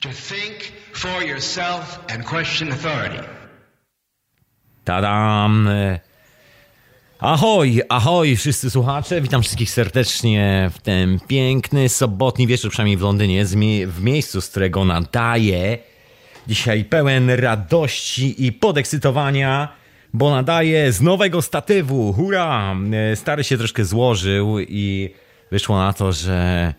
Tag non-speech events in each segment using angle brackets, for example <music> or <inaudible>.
To think for yourself and question authority. Tadam! Ahoj, ahoj wszyscy słuchacze, witam wszystkich serdecznie w ten piękny sobotni wieczór, przynajmniej w Londynie, w miejscu, z którego nadaję. Dzisiaj pełen radości i podekscytowania, bo nadaję z nowego statywu. Hurra! Stary się troszkę złożył i wyszło na to, że,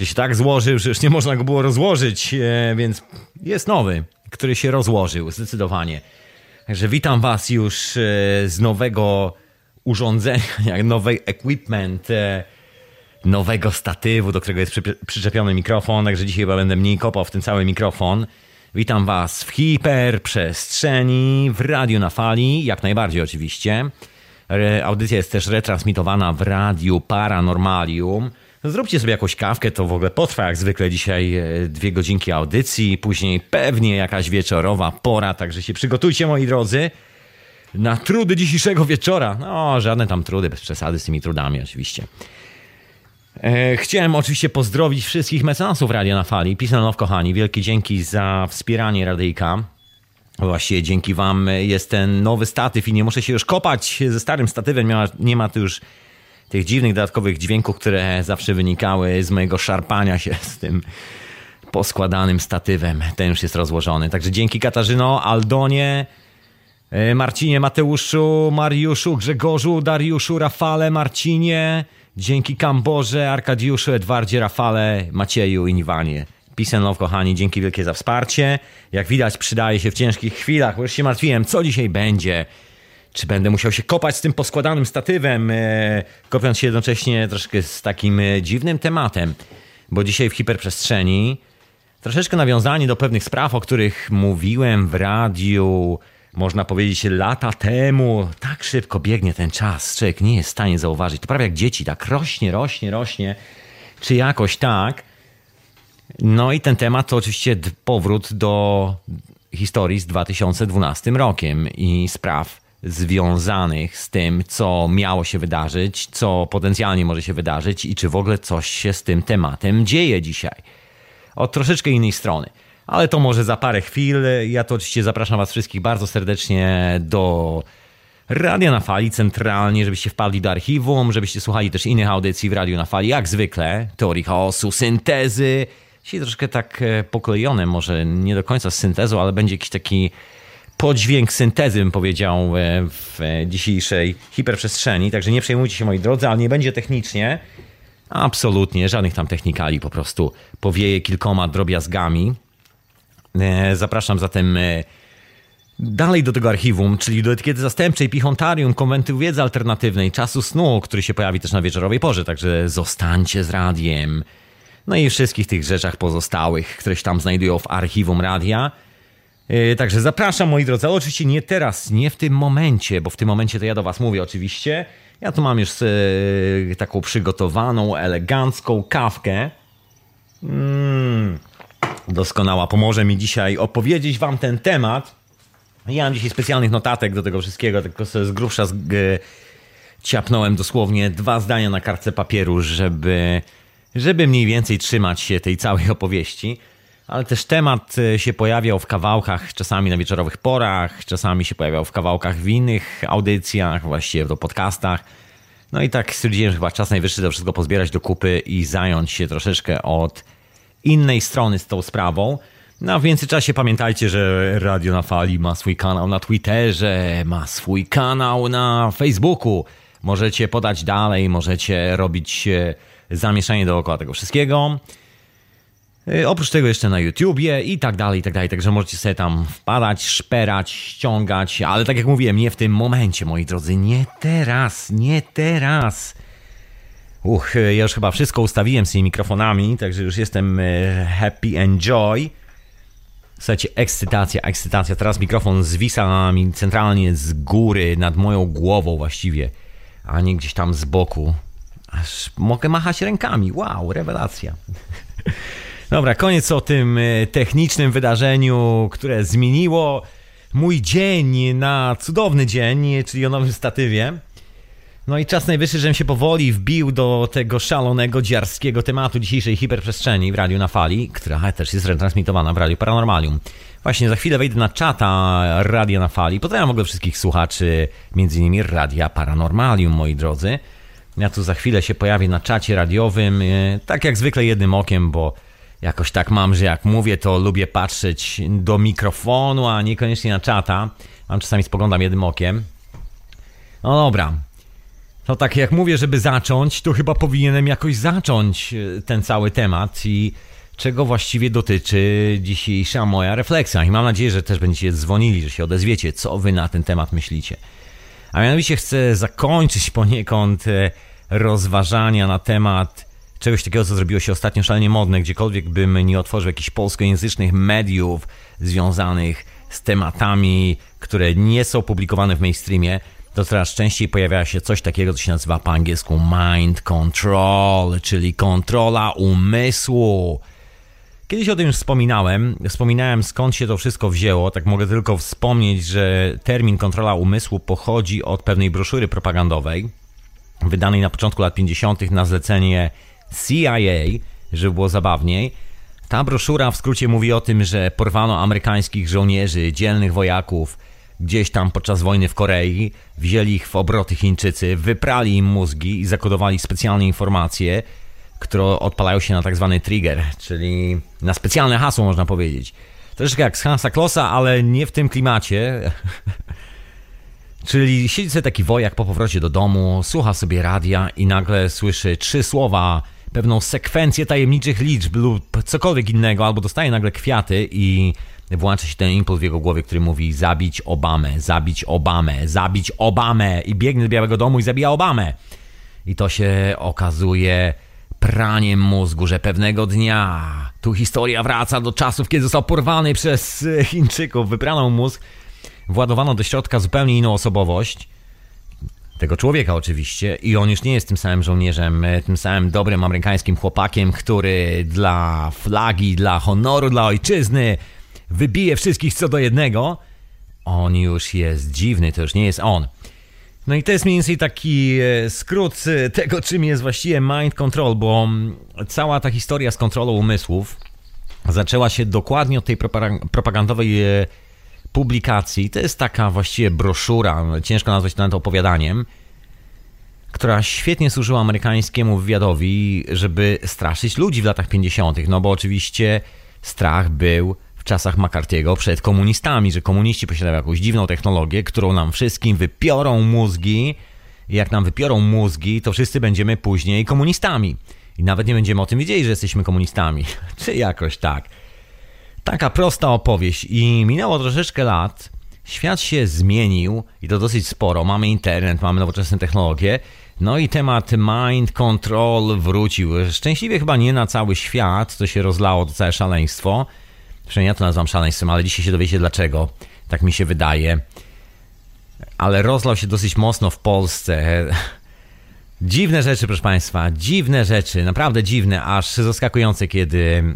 że się tak złożył, że już nie można go było rozłożyć, e, więc jest nowy, który się rozłożył, zdecydowanie. Także witam Was już e, z nowego urządzenia, <laughs> nowy equipment, e, nowego statywu, do którego jest przyczepiony mikrofon, także dzisiaj chyba będę mniej kopał w ten cały mikrofon. Witam Was w hiperprzestrzeni, w radiu na fali, jak najbardziej oczywiście. Audycja jest też retransmitowana w radiu Paranormalium. Zróbcie sobie jakąś kawkę, to w ogóle potrwa jak zwykle dzisiaj e, dwie godzinki audycji, później pewnie jakaś wieczorowa pora, także się przygotujcie moi drodzy na trudy dzisiejszego wieczora. No, żadne tam trudy, bez przesady z tymi trudami oczywiście. E, chciałem oczywiście pozdrowić wszystkich mecenasów Radia na Fali. Pisanow, kochani, wielkie dzięki za wspieranie radyjka. Właściwie dzięki wam jest ten nowy statyw i nie muszę się już kopać ze starym statywem. Nie ma, nie ma tu już tych dziwnych dodatkowych dźwięków, które zawsze wynikały z mojego szarpania się z tym poskładanym statywem. Ten już jest rozłożony. Także dzięki Katarzyno, Aldonie, e, Marcinie, Mateuszu, Mariuszu, Grzegorzu, Dariuszu, Rafale, Marcinie, dzięki Kamborze, Arkadiuszu, Edwardzie, Rafale, Macieju i Niwanie. Pisanow, kochani, dzięki wielkie za wsparcie. Jak widać, przydaje się w ciężkich chwilach, bo już się martwiłem, co dzisiaj będzie. Czy będę musiał się kopać z tym poskładanym statywem, e, kopiąc się jednocześnie troszkę z takim e, dziwnym tematem, bo dzisiaj w hiperprzestrzeni troszeczkę nawiązanie do pewnych spraw, o których mówiłem w radiu, można powiedzieć lata temu. Tak szybko biegnie ten czas, człowiek nie jest w stanie zauważyć. To prawie jak dzieci, tak rośnie, rośnie, rośnie, czy jakoś tak. No i ten temat to oczywiście powrót do historii z 2012 rokiem i spraw związanych z tym, co miało się wydarzyć, co potencjalnie może się wydarzyć i czy w ogóle coś się z tym tematem dzieje dzisiaj. Od troszeczkę innej strony. Ale to może za parę chwil. Ja to oczywiście zapraszam Was wszystkich bardzo serdecznie do Radia na Fali centralnie, żebyście wpadli do archiwum, żebyście słuchali też innych audycji w Radiu na Fali, jak zwykle. Teorii chaosu, syntezy. Dzisiaj troszkę tak e, poklejone, może nie do końca z syntezą, ale będzie jakiś taki podźwięk syntezy, bym powiedział, e, w dzisiejszej hiperprzestrzeni. Także nie przejmujcie się, moi drodzy, ale nie będzie technicznie. Absolutnie, żadnych tam technikali, po prostu powieje kilkoma drobiazgami. E, zapraszam zatem e, dalej do tego archiwum, czyli do etykiety zastępczej, Pichontarium, Konwentu Wiedzy Alternatywnej, Czasu Snu, który się pojawi też na wieczorowej porze, także zostańcie z radiem. No i wszystkich tych rzeczach pozostałych, które się tam znajdują w archiwum radia. Yy, także zapraszam moi drodzy, ale oczywiście nie teraz, nie w tym momencie, bo w tym momencie to ja do was mówię oczywiście. Ja tu mam już yy, taką przygotowaną, elegancką kawkę. Mm, doskonała, pomoże mi dzisiaj opowiedzieć wam ten temat. Ja mam dzisiaj specjalnych notatek do tego wszystkiego, tylko sobie z grubsza z, yy, ciapnąłem dosłownie dwa zdania na kartce papieru, żeby, żeby mniej więcej trzymać się tej całej opowieści ale też temat e, się pojawiał w kawałkach, czasami na wieczorowych porach, czasami się pojawiał w kawałkach w innych audycjach, właściwie w podcastach. No i tak stwierdziłem, że chyba czas najwyższy to wszystko pozbierać do kupy i zająć się troszeczkę od innej strony z tą sprawą. No w międzyczasie pamiętajcie, że Radio na Fali ma swój kanał na Twitterze, ma swój kanał na Facebooku. Możecie podać dalej, możecie robić e, zamieszanie dookoła tego wszystkiego. Y, oprócz tego jeszcze na YouTubie i tak dalej, i tak dalej. Także możecie sobie tam wpadać, szperać, ściągać, ale tak jak mówiłem, nie w tym momencie, moi drodzy. Nie teraz, nie teraz. Uch, y, ja już chyba wszystko ustawiłem z tymi mikrofonami, także już jestem y, happy enjoy. Słuchajcie, ekscytacja, ekscytacja. Teraz mikrofon zwisa mi centralnie z góry, nad moją głową właściwie, a nie gdzieś tam z boku. Aż mogę machać rękami. Wow, rewelacja. <laughs> Dobra, koniec o tym e, technicznym wydarzeniu, które zmieniło mój dzień na cudowny dzień, czyli o nowym statywie. No i czas najwyższy, żebym się powoli wbił do tego szalonego, dziarskiego tematu dzisiejszej hiperprzestrzeni w Radiu na Fali, która też jest retransmitowana w Radiu Paranormalium. Właśnie za chwilę wejdę na czata Radia na Fali. Pozdrawiam w ogóle wszystkich słuchaczy, między innymi Radia Paranormalium, moi drodzy. Ja tu za chwilę się pojawię na czacie radiowym, e, tak jak zwykle jednym okiem, bo jakoś tak mam, że jak mówię, to lubię patrzeć do mikrofonu, a niekoniecznie na czata. Mam czasami spoglądam jednym okiem. No dobra. No tak jak mówię, żeby zacząć, to chyba powinienem jakoś zacząć e, ten cały temat i czego właściwie dotyczy dzisiejsza moja refleksja. I mam nadzieję, że też będziecie dzwonili, że się odezwiecie, co wy na ten temat myślicie. A mianowicie chcę zakończyć poniekąd e, rozważania na temat czegoś takiego, co zrobiło się ostatnio szalenie modne, gdziekolwiek bym nie otworzył jakichś polskojęzycznych mediów związanych z tematami, które nie są publikowane w mainstreamie, to coraz częściej pojawia się coś takiego, co się nazywa po angielsku mind control, czyli kontrola umysłu. Kiedyś o tym już wspominałem. Wspominałem skąd się to wszystko wzięło. Tak mogę tylko wspomnieć, że termin kontrola umysłu pochodzi od pewnej broszury propagandowej, wydanej na początku lat 50. na zlecenie CIA, żeby było zabawniej. Ta broszura w skrócie mówi o tym, że porwano amerykańskich żołnierzy, dzielnych wojaków, gdzieś tam podczas wojny w Korei, wzięli ich w obroty Chińczycy, wyprali im mózgi i zakodowali specjalne informacje, które odpalają się na tak zwany trigger, czyli na specjalne hasło można powiedzieć. Troszeczkę jak z Hansa Klossa, ale nie w tym klimacie. <laughs> Czyli siedzi sobie taki wojak po powrocie do domu, słucha sobie radia i nagle słyszy trzy słowa, pewną sekwencję tajemniczych liczb lub cokolwiek innego, albo dostaje nagle kwiaty i włącza się ten impuls w jego głowie, który mówi zabić Obamę, zabić Obamę, zabić Obamę. I biegnie do Białego Domu i zabija Obamę. I to się okazuje praniem mózgu, że pewnego dnia tu historia wraca do czasów, kiedy został porwany przez Chińczyków, wyprano mózg, władowano do środka zupełnie inną osobowość, tego człowieka oczywiście, i on już nie jest tym samym żołnierzem, tym samym dobrym amerykańskim chłopakiem, który dla flagi, dla honoru, dla ojczyzny wybije wszystkich co do jednego. On już jest dziwny, to już nie jest on. No i to jest mniej więcej taki e, skrót e, tego, czym jest właściwie mind control, bo mm, cała ta historia z kontrolą umysłów zaczęła się dokładnie od tej propagandowej e, publikacji. To jest taka właściwie broszura, ciężko nazwać to nawet opowiadaniem, która świetnie służyła amerykańskiemu wywiadowi, żeby straszyć ludzi w latach 50., no bo oczywiście strach był czasach McCarthy'ego przed komunistami, że komuniści posiadają jakąś dziwną technologię, którą nam wszystkim wypiorą mózgi. Jak nam wypiorą mózgi, to wszyscy będziemy później komunistami. I nawet nie będziemy o tym wiedzieli, że jesteśmy komunistami. <laughs> Czy jakoś tak. Taka prosta opowieść. I minęło troszeczkę lat. Świat się zmienił i to dosyć sporo. Mamy internet, mamy nowoczesne technologie. No i temat mind control wrócił. Szczęśliwie chyba nie na cały świat, to się rozlało, to całe szaleństwo. Przynajmniej ja to nazywam szaleństwem, ale dzisiaj się dowiecie dlaczego. Tak mi się wydaje. Ale rozlał się dosyć mocno w Polsce. Dziwne rzeczy, proszę Państwa, dziwne rzeczy, naprawdę dziwne, aż zaskakujące, kiedy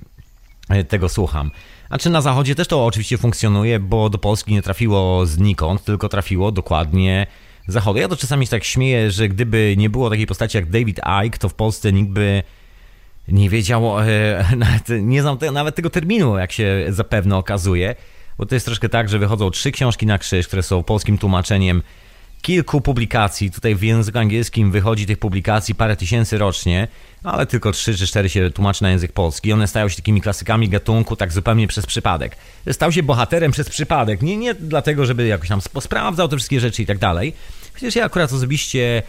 tego słucham. A czy na zachodzie też to oczywiście funkcjonuje, bo do Polski nie trafiło znikąd, tylko trafiło dokładnie z zachodu. Ja to czasami się tak śmieję, że gdyby nie było takiej postaci jak David Icke, to w Polsce nikt by nie wiedział, e, <laughs> nawet, nie znam te, nawet tego terminu, jak się zapewne okazuje, bo to jest troszkę tak, że wychodzą trzy książki na krzyż, które są polskim tłumaczeniem kilku publikacji. Tutaj w języku angielskim wychodzi tych publikacji parę tysięcy rocznie, ale tylko trzy czy cztery się tłumaczy na język polski. One stają się takimi klasykami gatunku tak zupełnie przez przypadek. Stał się bohaterem przez przypadek. Nie, nie dlatego, żeby jakoś tam sprawdzał te wszystkie rzeczy i tak dalej. Chociaż ja akurat osobiście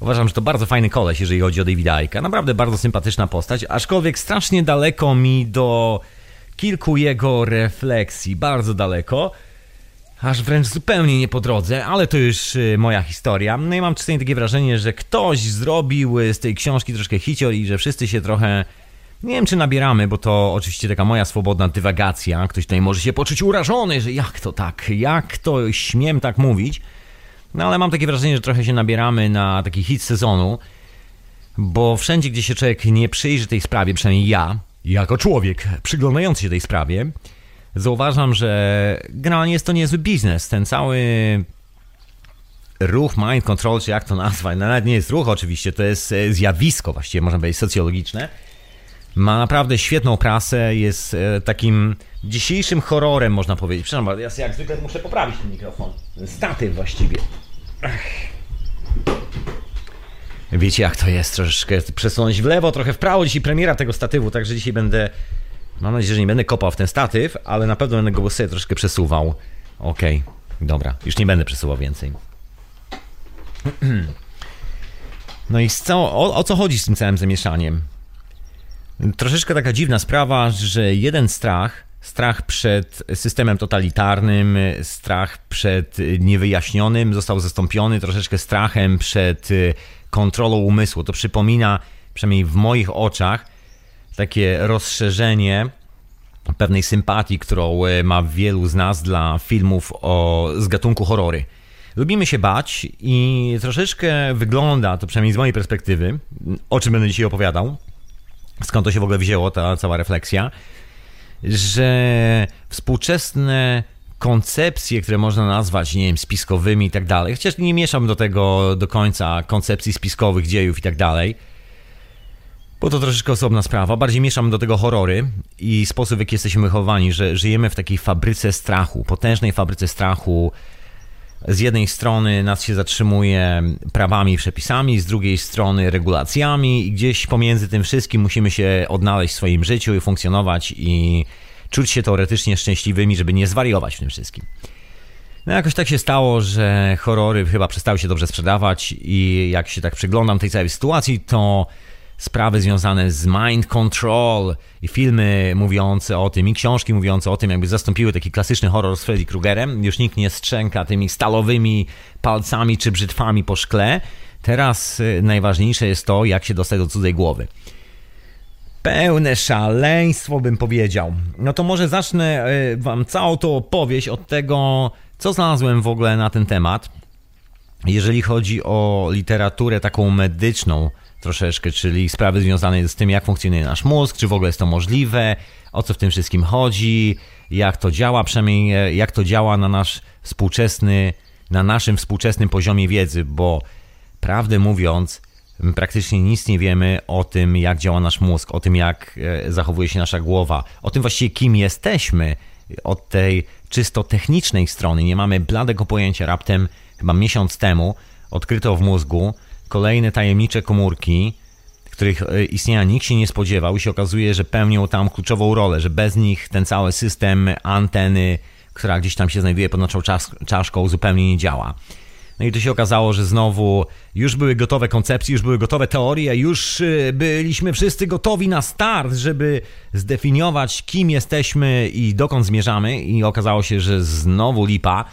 Uważam, że to bardzo fajny koleś, jeżeli chodzi o Davida Icke'a. Naprawdę bardzo sympatyczna postać, aczkolwiek strasznie daleko mi do kilku jego refleksji. Bardzo daleko. Aż wręcz zupełnie nie po drodze, ale to już y, moja historia. No i mam czasami takie wrażenie, że ktoś zrobił z tej książki troszkę hicior i że wszyscy się trochę... Nie wiem, czy nabieramy, bo to oczywiście taka moja swobodna dywagacja. Ktoś tutaj może się poczuć urażony, że jak to tak, jak to śmiem tak mówić. No ale mam takie wrażenie, że trochę się nabieramy na taki hit sezonu, bo wszędzie, gdzie się człowiek nie przyjrzy tej sprawie, przynajmniej ja, jako człowiek przyglądający się tej sprawie, zauważam, że generalnie jest to niezły biznes. Ten cały ruch mind control, czy jak to nazwać, no nawet nie jest ruch oczywiście, to jest e, zjawisko właściwie, można powiedzieć, socjologiczne. Ma naprawdę świetną prasę, jest e, takim dzisiejszym horrorem, można powiedzieć. Przepraszam, ja jak zwykle muszę poprawić ten mikrofon. Statyw właściwie. Ach. Wiecie jak to jest, troszeczkę przesunąć w lewo, trochę w prawo. Dzisiaj premiera tego statywu, także dzisiaj będę, mam nadzieję, że nie będę kopał w ten statyw, ale na pewno będę go sobie troszkę przesuwał. Okej, okay. dobra, już nie będę przesuwał więcej. No i o, o co chodzi z tym całym zamieszaniem? Troszeczkę taka dziwna sprawa, że jeden strach, strach przed systemem totalitarnym, strach przed niewyjaśnionym został zastąpiony troszeczkę strachem przed kontrolą umysłu. To przypomina, przynajmniej w moich oczach, takie rozszerzenie pewnej sympatii, którą ma wielu z nas dla filmów o, z gatunku horrory. Lubimy się bać i troszeczkę wygląda, to przynajmniej z mojej perspektywy, o czym będę dzisiaj opowiadał, skąd to się w ogóle wzięło, ta cała refleksja, że współczesne koncepcje, które można nazwać, nie wiem, spiskowymi i tak dalej, chociaż nie mieszam do tego do końca koncepcji spiskowych, dziejów i tak dalej, bo to troszeczkę osobna sprawa. Bardziej mieszam do tego horrory i sposób, w jaki jesteśmy wychowani, że żyjemy w takiej fabryce strachu, potężnej fabryce strachu, z jednej strony nas się zatrzymuje prawami i przepisami, z drugiej strony regulacjami i gdzieś pomiędzy tym wszystkim musimy się odnaleźć w swoim życiu i funkcjonować i czuć się teoretycznie szczęśliwymi, żeby nie zwariować w tym wszystkim. No jakoś tak się stało, że horrory chyba przestały się dobrze sprzedawać i jak się tak przyglądam tej całej sytuacji, to sprawy związane z mind control i filmy mówiące o tym i książki mówiące o tym, jakby zastąpiły taki klasyczny horror z Freddy Kruegerem. Już nikt nie strzęka tymi stalowymi palcami czy brzytwami po szkle. Teraz y, najważniejsze jest to, jak się dostać do cudzej głowy. Pełne szaleństwo bym powiedział. No to może zacznę y, wam całą tą opowieść od tego, co znalazłem w ogóle na ten temat. Jeżeli chodzi o literaturę taką medyczną, troszeczkę, czyli sprawy związane z tym, jak funkcjonuje nasz mózg, czy w ogóle jest to możliwe, o co w tym wszystkim chodzi, jak to działa, przynajmniej e, jak to działa na nasz współczesny, na naszym współczesnym poziomie wiedzy, bo prawdę mówiąc, praktycznie nic nie wiemy o tym, jak działa nasz mózg, o tym, jak e, zachowuje się nasza głowa, o tym właściwie, kim jesteśmy od tej czysto technicznej strony. Nie mamy bladego pojęcia. Raptem chyba miesiąc temu odkryto w mózgu, kolejne tajemnicze komórki, których e, istnienia nikt się nie spodziewał i się okazuje, że pełnią tam kluczową rolę, że bez nich ten cały system anteny, która gdzieś tam się znajduje pod naszą czaszką, zupełnie nie działa. No i to się okazało, że znowu już były gotowe koncepcje, już były gotowe teorie, już e, byliśmy wszyscy gotowi na start, żeby zdefiniować, kim jesteśmy i dokąd zmierzamy. I okazało się, że znowu lipa.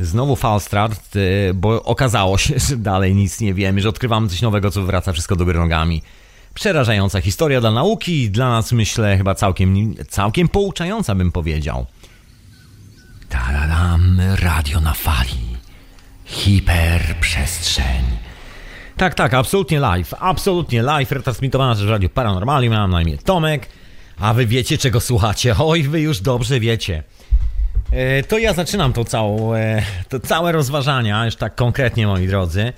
Znowu Falstrat, y, bo okazało się, <laughs> że dalej nic nie wiemy, że odkrywamy coś nowego, co wywraca wszystko do góry nogami. Przerażająca historia dla nauki i dla nas, myślę, chyba całkiem, całkiem pouczająca, bym powiedział. Taradam, radio na fali. Hiperprzestrzeń. Tak, tak, absolutnie live. Absolutnie live. Retransmitowana przez Radio Paranormalium. Mam na imię Tomek. A wy wiecie, czego słuchacie. Oj, wy już dobrze wiecie. E, to ja zaczynam to, całą, e, to całe rozważania, już tak konkretnie, moi drodzy.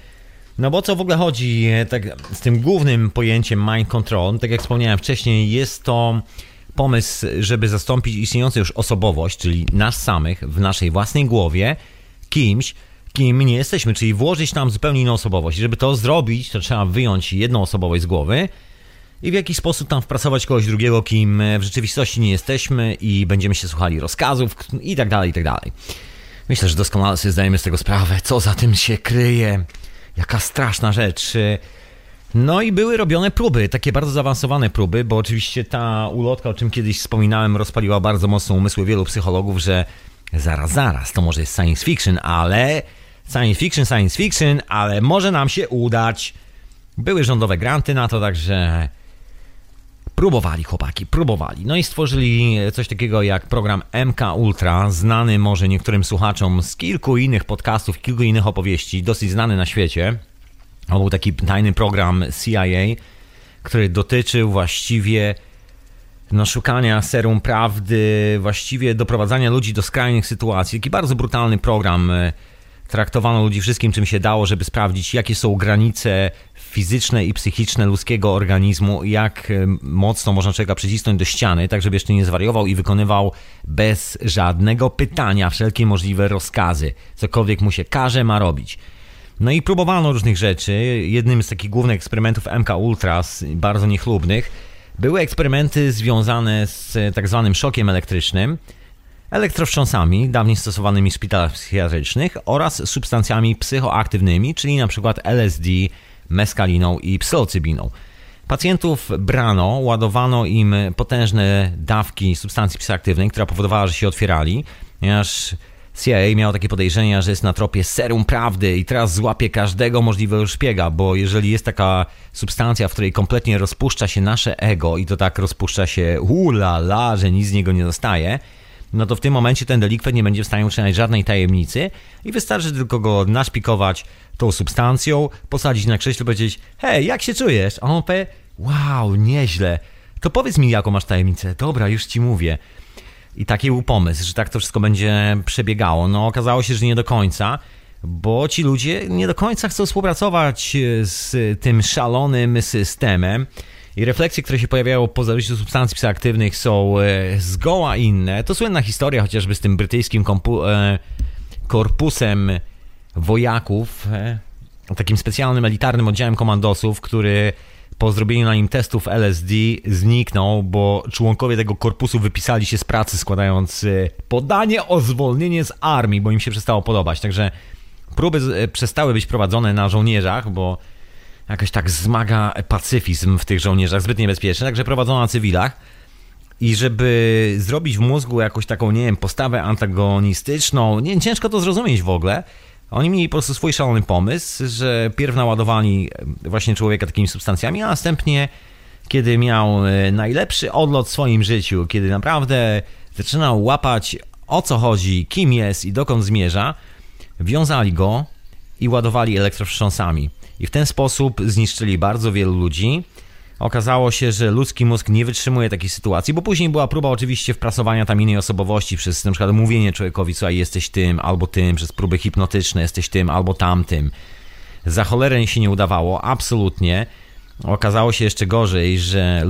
No bo co w ogóle chodzi e, tak, z tym głównym pojęciem mind control? Tak jak wspomniałem wcześniej, jest to pomysł, żeby zastąpić istniejącą już osobowość, czyli nas samych w naszej własnej głowie, kimś, kim nie jesteśmy, czyli włożyć tam zupełnie inną osobowość. Żeby to zrobić, to trzeba wyjąć jedną osobowość z głowy i w jakiś sposób tam wpracować kogoś drugiego, kim w rzeczywistości nie jesteśmy i będziemy się słuchali rozkazów i tak dalej, i tak dalej. Myślę, że doskonale sobie zdajemy z tego sprawę, co za tym się kryje. Jaka straszna rzecz. No i były robione próby, takie bardzo zaawansowane próby, bo oczywiście ta ulotka, o czym kiedyś wspominałem, rozpaliła bardzo mocno umysły wielu psychologów, że zaraz, zaraz, to może jest science fiction, ale science fiction, science fiction, ale może nam się udać. Były rządowe granty na to, także Próbowali chłopaki, próbowali. No i stworzyli coś takiego jak program MK Ultra, znany może niektórym słuchaczom z kilku innych podcastów, kilku innych opowieści, dosyć znany na świecie. To był taki tajny program CIA, który dotyczył właściwie no, szukania serum prawdy, właściwie doprowadzania ludzi do skrajnych sytuacji. Taki bardzo brutalny program, traktowano ludzi wszystkim, czym się dało, żeby sprawdzić, jakie są granice fizyczne i psychiczne ludzkiego organizmu, jak e, mocno można człowieka przycisnąć do ściany, tak żeby jeszcze nie zwariował i wykonywał bez żadnego pytania wszelkie możliwe rozkazy. Cokolwiek mu się każe, ma robić. No i próbowano różnych rzeczy. Jednym z takich głównych eksperymentów MK Ultras, bardzo niechlubnych, były eksperymenty związane z tak zwanym szokiem elektrycznym, elektrowstrząsami, dawniej stosowanymi w szpitalach psychiatrycznych oraz substancjami psychoaktywnymi, czyli na przykład LSD, meskaliną i psylocybiną. Pacjentów brano, ładowano im potężne dawki substancji psychoaktywnej, która powodowała, że się otwierali, ponieważ CIA miało takie podejrzenia, że jest na tropie serum prawdy i teraz złapie każdego możliwego szpiega, bo jeżeli jest taka substancja, w której kompletnie rozpuszcza się nasze ego i to tak rozpuszcza się ulala, że nic z niego nie zostaje, no to w tym momencie ten delikwent nie będzie w stanie utrzymać żadnej tajemnicy i wystarczy tylko go naszpikować tą substancją, posadzić na krześle powiedzieć hej, jak się czujesz? A on powie, wow, nieźle. To powiedz mi, jaką masz tajemnicę. Dobra, już ci mówię. I taki był pomysł, że tak to wszystko będzie przebiegało. No okazało się, że nie do końca, bo ci ludzie nie do końca chcą współpracować z tym szalonym systemem. I refleksje, które się pojawiają po zażyciu substancji psychoaktywnych są e, zgoła inne. To słynna historia chociażby z tym brytyjskim e, korpusem wojaków, e, takim specjalnym elitarnym oddziałem komandosów, który po zrobieniu na nim testów LSD zniknął, bo członkowie tego korpusu wypisali się z pracy, składając podanie o zwolnienie z armii, bo im się przestało podobać. Także próby przestały być prowadzone na żołnierzach, bo jakoś tak zmaga pacyfizm w tych żołnierzach, zbyt niebezpieczny, także prowadzono na cywilach. I żeby zrobić w mózgu jakąś taką, nie wiem, postawę antagonistyczną, nie ciężko to zrozumieć w ogóle. Oni mieli po prostu swój szalony pomysł, że pierw naładowali właśnie człowieka takimi substancjami, a następnie, kiedy miał e, najlepszy odlot w swoim życiu, kiedy naprawdę zaczynał łapać o co chodzi, kim jest i dokąd zmierza, wiązali go i ładowali elektrowstrząsami i w ten sposób zniszczyli bardzo wielu ludzi. Okazało się, że ludzki mózg nie wytrzymuje takiej sytuacji, bo później była próba oczywiście wprasowania tam innej osobowości przez na przykład mówienie człowiekowi, słuchaj, jesteś tym albo tym, przez próby hipnotyczne, jesteś tym albo tamtym. Za cholerę się nie udawało, absolutnie. Okazało się jeszcze gorzej, że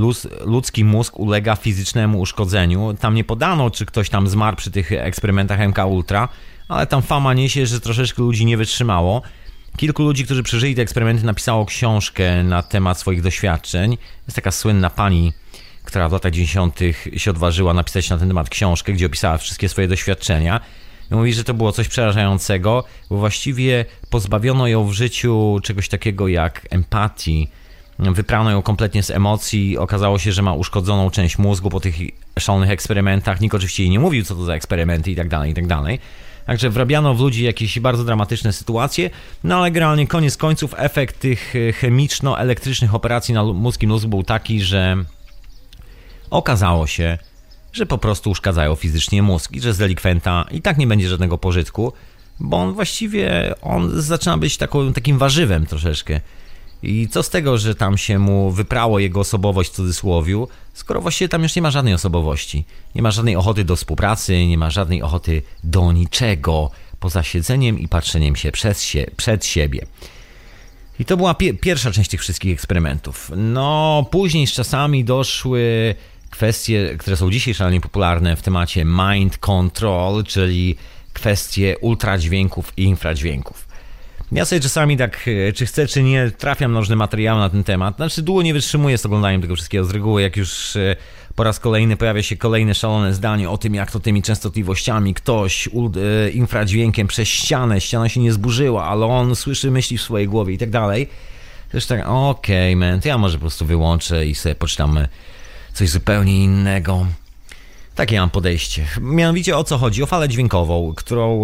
ludzki mózg ulega fizycznemu uszkodzeniu. Tam nie podano, czy ktoś tam zmarł przy tych eksperymentach MK Ultra, ale tam fama niesie, że troszeczkę ludzi nie wytrzymało. Kilku ludzi, którzy przeżyli te eksperymenty, napisało książkę na temat swoich doświadczeń. Jest taka słynna pani, która w latach 90. się odważyła napisać na ten temat książkę, gdzie opisała wszystkie swoje doświadczenia. I mówi, że to było coś przerażającego, bo właściwie pozbawiono ją w życiu czegoś takiego jak empatii. Wyprano ją kompletnie z emocji. Okazało się, że ma uszkodzoną część mózgu po tych szalonych eksperymentach. Nikt oczywiście jej nie mówił, co to za eksperymenty i tak dalej, i tak dalej. Także wrabiano w ludzi jakieś bardzo dramatyczne sytuacje, no ale generalnie koniec końców efekt tych e, chemiczno-elektrycznych operacji na mózgiem mózgu był taki, że okazało się, że po prostu uszkadzają fizycznie mózg i że z delikwenta i tak nie będzie żadnego pożytku, bo on właściwie on zaczyna być taką, takim warzywem troszeczkę. I co z tego, że tam się mu wyprało jego osobowość w cudzysłowiu, skoro właściwie tam już nie ma żadnej osobowości. Nie ma żadnej ochoty do współpracy, nie ma żadnej ochoty do niczego poza siedzeniem i patrzeniem się, się przed siebie. I to była pie pierwsza część tych wszystkich eksperymentów. No, później z czasami doszły kwestie, które są dzisiaj szalenie popularne w temacie mind control, czyli kwestie ultradźwięków i infradźwięków. Ja sobie czasami tak, e, czy chcę, czy nie, trafiam na różne materiały na ten temat. Znaczy, długo nie wytrzymuję z oglądaniem tego wszystkiego. Z reguły, jak już e, po raz kolejny pojawia się kolejne szalone zdanie o tym, jak to tymi częstotliwościami ktoś e, infradźwiękiem przez ścianę, ściana się nie zburzyła, ale on słyszy myśli w swojej głowie i tak dalej. Też tak, okej, okay, man, to ja może po prostu wyłączę i sobie poczytam coś zupełnie innego. Takie mam podejście. Mianowicie o co chodzi? O falę dźwiękową, którą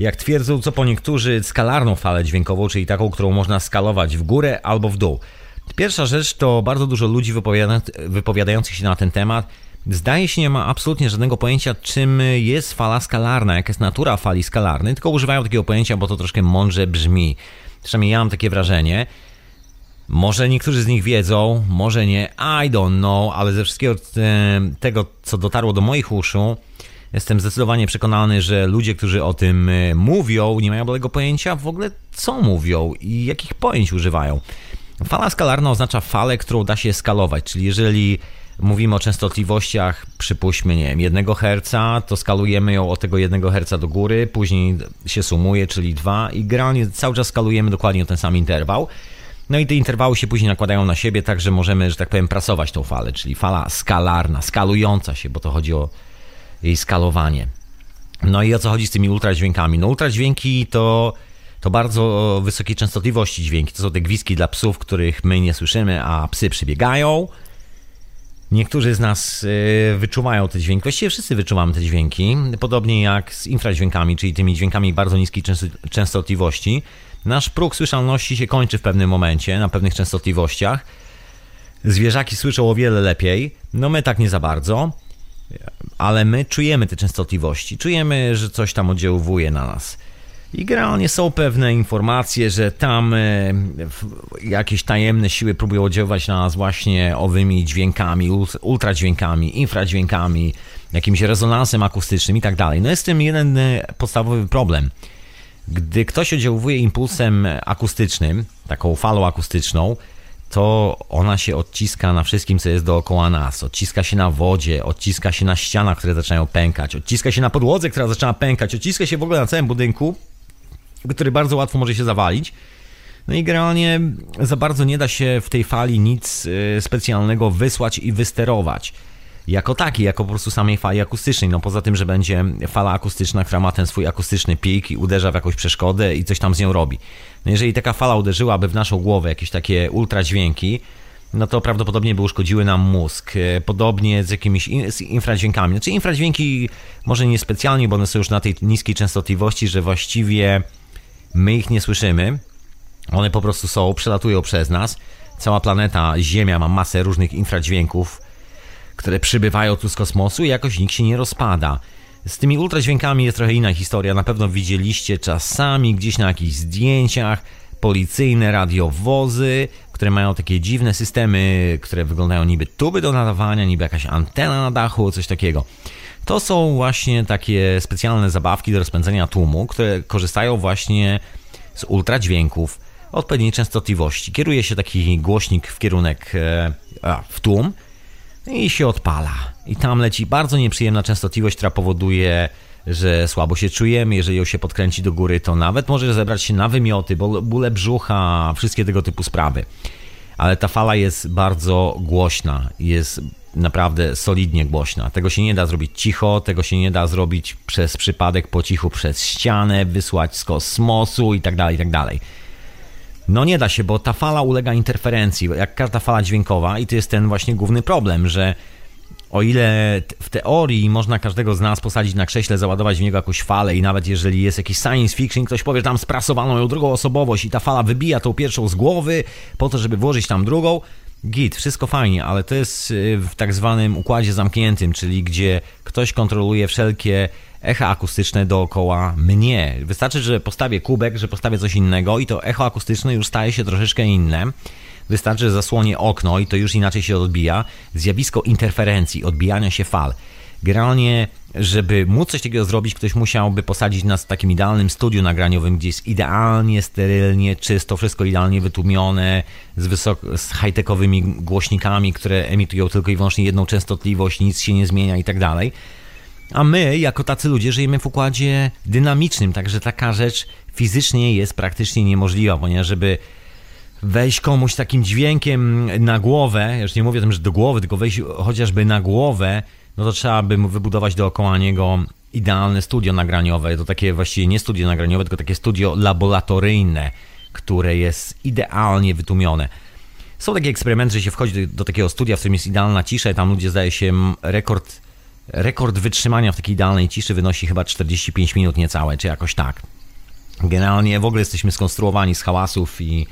jak twierdzą co po niektórzy, skalarną falę dźwiękową, czyli taką, którą można skalować w górę albo w dół. Pierwsza rzecz to bardzo dużo ludzi wypowiada wypowiadających się na ten temat zdaje się nie ma absolutnie żadnego pojęcia, czym jest fala skalarna, jaka jest natura fali skalarnej, tylko używają takiego pojęcia, bo to troszkę mądrze brzmi. Przynajmniej ja mam takie wrażenie. Może niektórzy z nich wiedzą, może nie, I don't know, ale ze wszystkiego tego, co dotarło do moich uszu, Jestem zdecydowanie przekonany, że ludzie, którzy o tym e, mówią, nie mają bladego pojęcia w ogóle co mówią i jakich pojęć używają. Fala skalarna oznacza falę, którą da się skalować, czyli jeżeli mówimy o częstotliwościach, przypuśćmy, nie wiem, 1 Hz, to skalujemy ją od tego 1 Hz do góry, później się sumuje, czyli 2 i generalnie cały czas skalujemy dokładnie o ten sam interwał. No i te interwały się później nakładają na siebie, tak że możemy, że tak powiem, prasować tą falę, czyli fala skalarna, skalująca się, bo to chodzi o jej skalowanie. No i o co chodzi z tymi ultradźwiękami? No ultradźwięki to, to bardzo wysokiej częstotliwości dźwięki. To są te gwizdki dla psów, których my nie słyszymy, a psy przybiegają. Niektórzy z nas y, wyczuwają te dźwięki, właściwie wszyscy wyczuwamy te dźwięki, podobnie jak z infradźwiękami, czyli tymi dźwiękami bardzo niskiej częstotliwości. Nasz próg słyszalności się kończy w pewnym momencie, na pewnych częstotliwościach. Zwierzaki słyszą o wiele lepiej, no my tak nie za bardzo, ale my czujemy te częstotliwości, czujemy, że coś tam oddziałuje na nas. I generalnie są pewne informacje, że tam e, jakieś tajemne siły próbują oddziaływać na nas właśnie owymi dźwiękami, ultradźwiękami, infradźwiękami, jakimś rezonansem akustycznym i tak dalej. No jest z tym jeden e, podstawowy problem. Gdy ktoś oddziałuje impulsem akustycznym, taką falą akustyczną, to ona się odciska na wszystkim, co jest dookoła nas. Odciska się na wodzie, odciska się na ścianach, które zaczynają pękać, odciska się na podłodze, która zaczyna pękać, odciska się w ogóle na całym budynku, który bardzo łatwo może się zawalić. No i generalnie za bardzo nie da się w tej fali nic y, specjalnego wysłać i wysterować. Jako taki, jako po prostu samej fali akustycznej. No poza tym, że będzie fala akustyczna, która ma ten swój akustyczny pik i uderza w jakąś przeszkodę i coś tam z nią robi. No jeżeli taka fala uderzyłaby w naszą głowę, jakieś takie ultradźwięki, no to prawdopodobnie by uszkodziły nam mózg. E, podobnie z jakimiś z infradźwiękami. Znaczy infradźwięki może nie specjalnie, bo one są już na tej niskiej częstotliwości, że właściwie my ich nie słyszymy. One po prostu są, przelatują przez nas. Cała planeta Ziemia ma masę różnych infradźwięków, które przybywają tu z kosmosu i jakoś nikt się nie rozpada. Z tymi ultradźwiękami jest trochę inna historia. Na pewno widzieliście czasami gdzieś na jakichś zdjęciach policyjne radiowozy, które mają takie dziwne systemy, które wyglądają niby tuby do nadawania, niby jakaś antena na dachu, coś takiego. To są właśnie takie specjalne zabawki do rozpędzenia tłumu, które korzystają właśnie z ultradźwięków odpowiedniej częstotliwości. Kieruje się taki głośnik w kierunek e, a, w tłum i się odpala. I tam leci bardzo nieprzyjemna częstotliwość, która powoduje, że słabo się czujemy. Jeżeli ją się podkręci do góry, to nawet może zebrać się na wymioty, bóle brzucha, wszystkie tego typu sprawy. Ale ta fala jest bardzo głośna, jest naprawdę solidnie głośna. Tego się nie da zrobić cicho, tego się nie da zrobić przez przypadek po cichu przez ścianę, wysłać z kosmosu i tak dalej, i tak dalej. No nie da się, bo ta fala ulega interferencji, jak każda fala dźwiękowa i to jest ten właśnie główny problem, że o ile w teorii można każdego z nas posadzić na krześle, załadować w niego jakąś falę i nawet jeżeli jest jakiś science fiction, ktoś powie, że tam sprasowano ją drugą osobowość i ta fala wybija tą pierwszą z głowy po to, żeby włożyć tam drugą, git, wszystko fajnie, ale to jest y, w tak zwanym układzie zamkniętym, czyli gdzie ktoś kontroluje wszelkie echa akustyczne dookoła mnie. Wystarczy, że postawię kubek, że postawię coś innego i to echo akustyczne już staje się troszeczkę inne. Wystarczy, że zasłonię okno i to już inaczej się odbija. Zjawisko interferencji, odbijania się fal. Generalnie, żeby móc coś takiego zrobić, ktoś musiałby posadzić nas w takim idealnym studiu nagraniowym, gdzie jest idealnie, sterylnie, czysto, wszystko idealnie wytłumione, z, wysok- z high-techowymi głośnikami, które emitują tylko i wyłącznie jedną częstotliwość, nic się nie zmienia i tak dalej. A my, jako tacy ludzie, żyjemy w układzie dynamicznym, także taka rzecz fizycznie jest praktycznie niemożliwa, ponieważ żeby wejść komuś takim dźwiękiem na głowę, już nie mówię o tym, że do głowy, tylko wejść chociażby na głowę, no to trzeba by wybudować dookoła niego idealne studio nagraniowe. To takie właściwie nie studio nagraniowe, tylko takie studio laboratoryjne, które jest idealnie wytłumione. Są takie eksperymenty, że się wchodzi do, do takiego studia, w którym jest idealna cisza i tam ludzie zdaje się rekord Rekord wytrzymania w takiej idealnej ciszy wynosi chyba 45 minut niecałe, czy jakoś tak. Generalnie w ogóle jesteśmy skonstruowani z hałasów i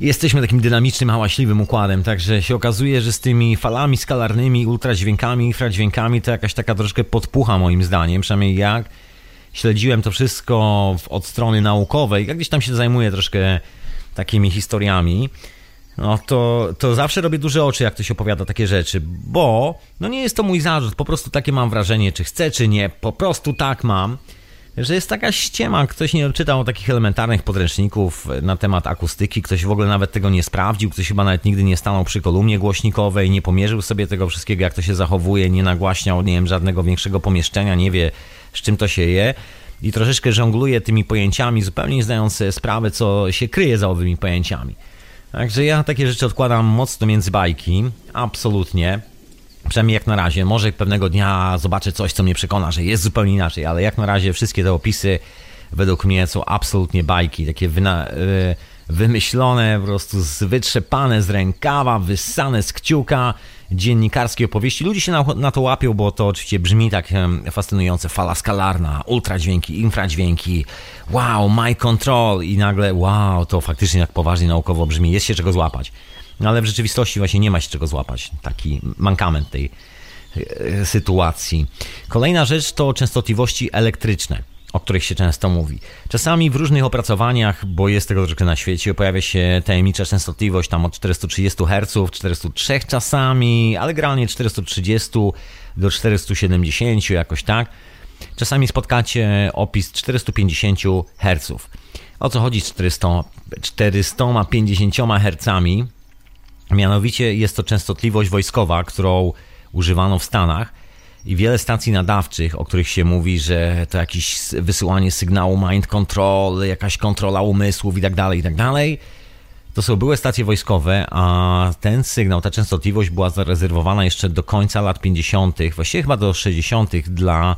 jesteśmy takim dynamicznym, hałaśliwym układem, także się okazuje, że z tymi falami skalarnymi, ultradźwiękami, infradźwiękami to jakaś taka troszkę podpucha moim zdaniem, przynajmniej jak śledziłem to wszystko od strony naukowej, jak gdzieś tam się zajmuję troszkę takimi historiami, no to, to zawsze robię duże oczy, jak ktoś opowiada takie rzeczy, bo no nie jest to mój zarzut, po prostu takie mam wrażenie, czy chcę, czy nie, po prostu tak mam, że jest taka ściema, ktoś nie czytał takich elementarnych podręczników na temat akustyki, ktoś w ogóle nawet tego nie sprawdził, ktoś chyba nawet nigdy nie stanął przy kolumnie głośnikowej, nie pomierzył sobie tego wszystkiego, jak to się zachowuje, nie nagłaśniał, nie wiem, żadnego większego pomieszczenia, nie wie, z czym to się je i troszeczkę żongluje tymi pojęciami, zupełnie nie zdając sobie sprawy, co się kryje za owymi pojęciami. Także ja takie rzeczy odkładam mocno między bajki, absolutnie. Przynajmniej jak na razie. Może pewnego dnia zobaczę coś, co mnie przekona, że jest zupełnie inaczej, ale jak na razie wszystkie te opisy według mnie są absolutnie bajki, takie wyna, y, wymyślone, po prostu wytrzepane z rękawa, wyssane z kciuka, dziennikarskie opowieści. Ludzie się na, na, to łapią, bo to oczywiście brzmi tak fascynujące. Fala skalarna, ultradźwięki, infradźwięki, wow, my control i nagle wow, to faktycznie jak poważnie naukowo brzmi, jest się czego złapać. No ale w rzeczywistości właśnie nie ma się czego złapać. Taki mankament tej e, sytuacji. Kolejna rzecz to częstotliwości elektryczne o których się często mówi. Czasami w różnych opracowaniach, bo jest tego troszkę na świecie, pojawia się tajemnicza częstotliwość tam od 430 Hz, 403 czasami, ale generalnie 430 do 470 jakoś tak. Czasami spotkacie opis 450 Hz. O co chodzi z 400, 450 Hz? Mianowicie jest to częstotliwość wojskowa, którą używano w Stanach i wiele stacji nadawczych, o których się mówi, że to jakieś wysyłanie sygnału mind control, jakaś kontrola umysłów i tak dalej, i tak dalej. To są były stacje wojskowe, a ten sygnał, ta częstotliwość była zarezerwowana jeszcze do końca lat 50., właściwie chyba do 60. dla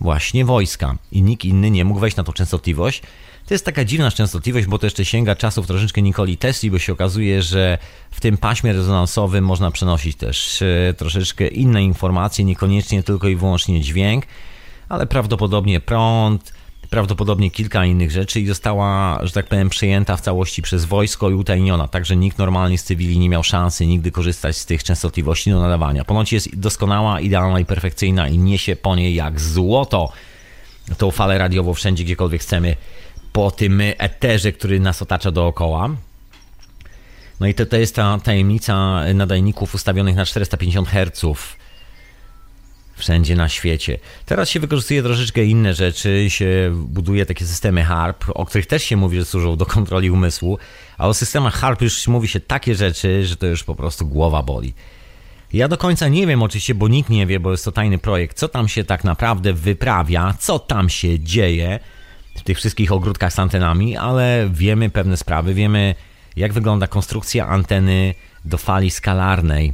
właśnie wojska. I nikt inny nie mógł wejść na tą częstotliwość. To jest taka dziwna częstotliwość, bo to jeszcze sięga czasów troszeczkę Nikoli Tesli, bo się okazuje, że w tym paśmie rezonansowym można przenosić też e, troszeczkę inne informacje, niekoniecznie tylko i wyłącznie dźwięk, ale prawdopodobnie prąd, prawdopodobnie kilka innych rzeczy i została, że tak powiem, przejęta w całości przez wojsko i utajniona, także nikt normalnie z cywili nie miał szansy nigdy korzystać z tych częstotliwości do nadawania. Ponoć jest doskonała, idealna i perfekcyjna i niesie po niej jak złoto tą falę radiową wszędzie, gdziekolwiek chcemy po tym eterze, który nas otacza dookoła. No i to, to jest ta tajemnica nadajników ustawionych na 450 Hz wszędzie na świecie. Teraz się wykorzystuje troszeczkę inne rzeczy, się buduje takie systemy HARP, o których też się mówi, że służą do kontroli umysłu, a o systemach HARP już mówi się takie rzeczy, że to już po prostu głowa boli. Ja do końca nie wiem oczywiście, bo nikt nie wie, bo jest to tajny projekt, co tam się tak naprawdę wyprawia, co tam się dzieje w tych wszystkich ogródkach z antenami, ale wiemy pewne sprawy, wiemy jak wygląda konstrukcja anteny do fali skalarnej,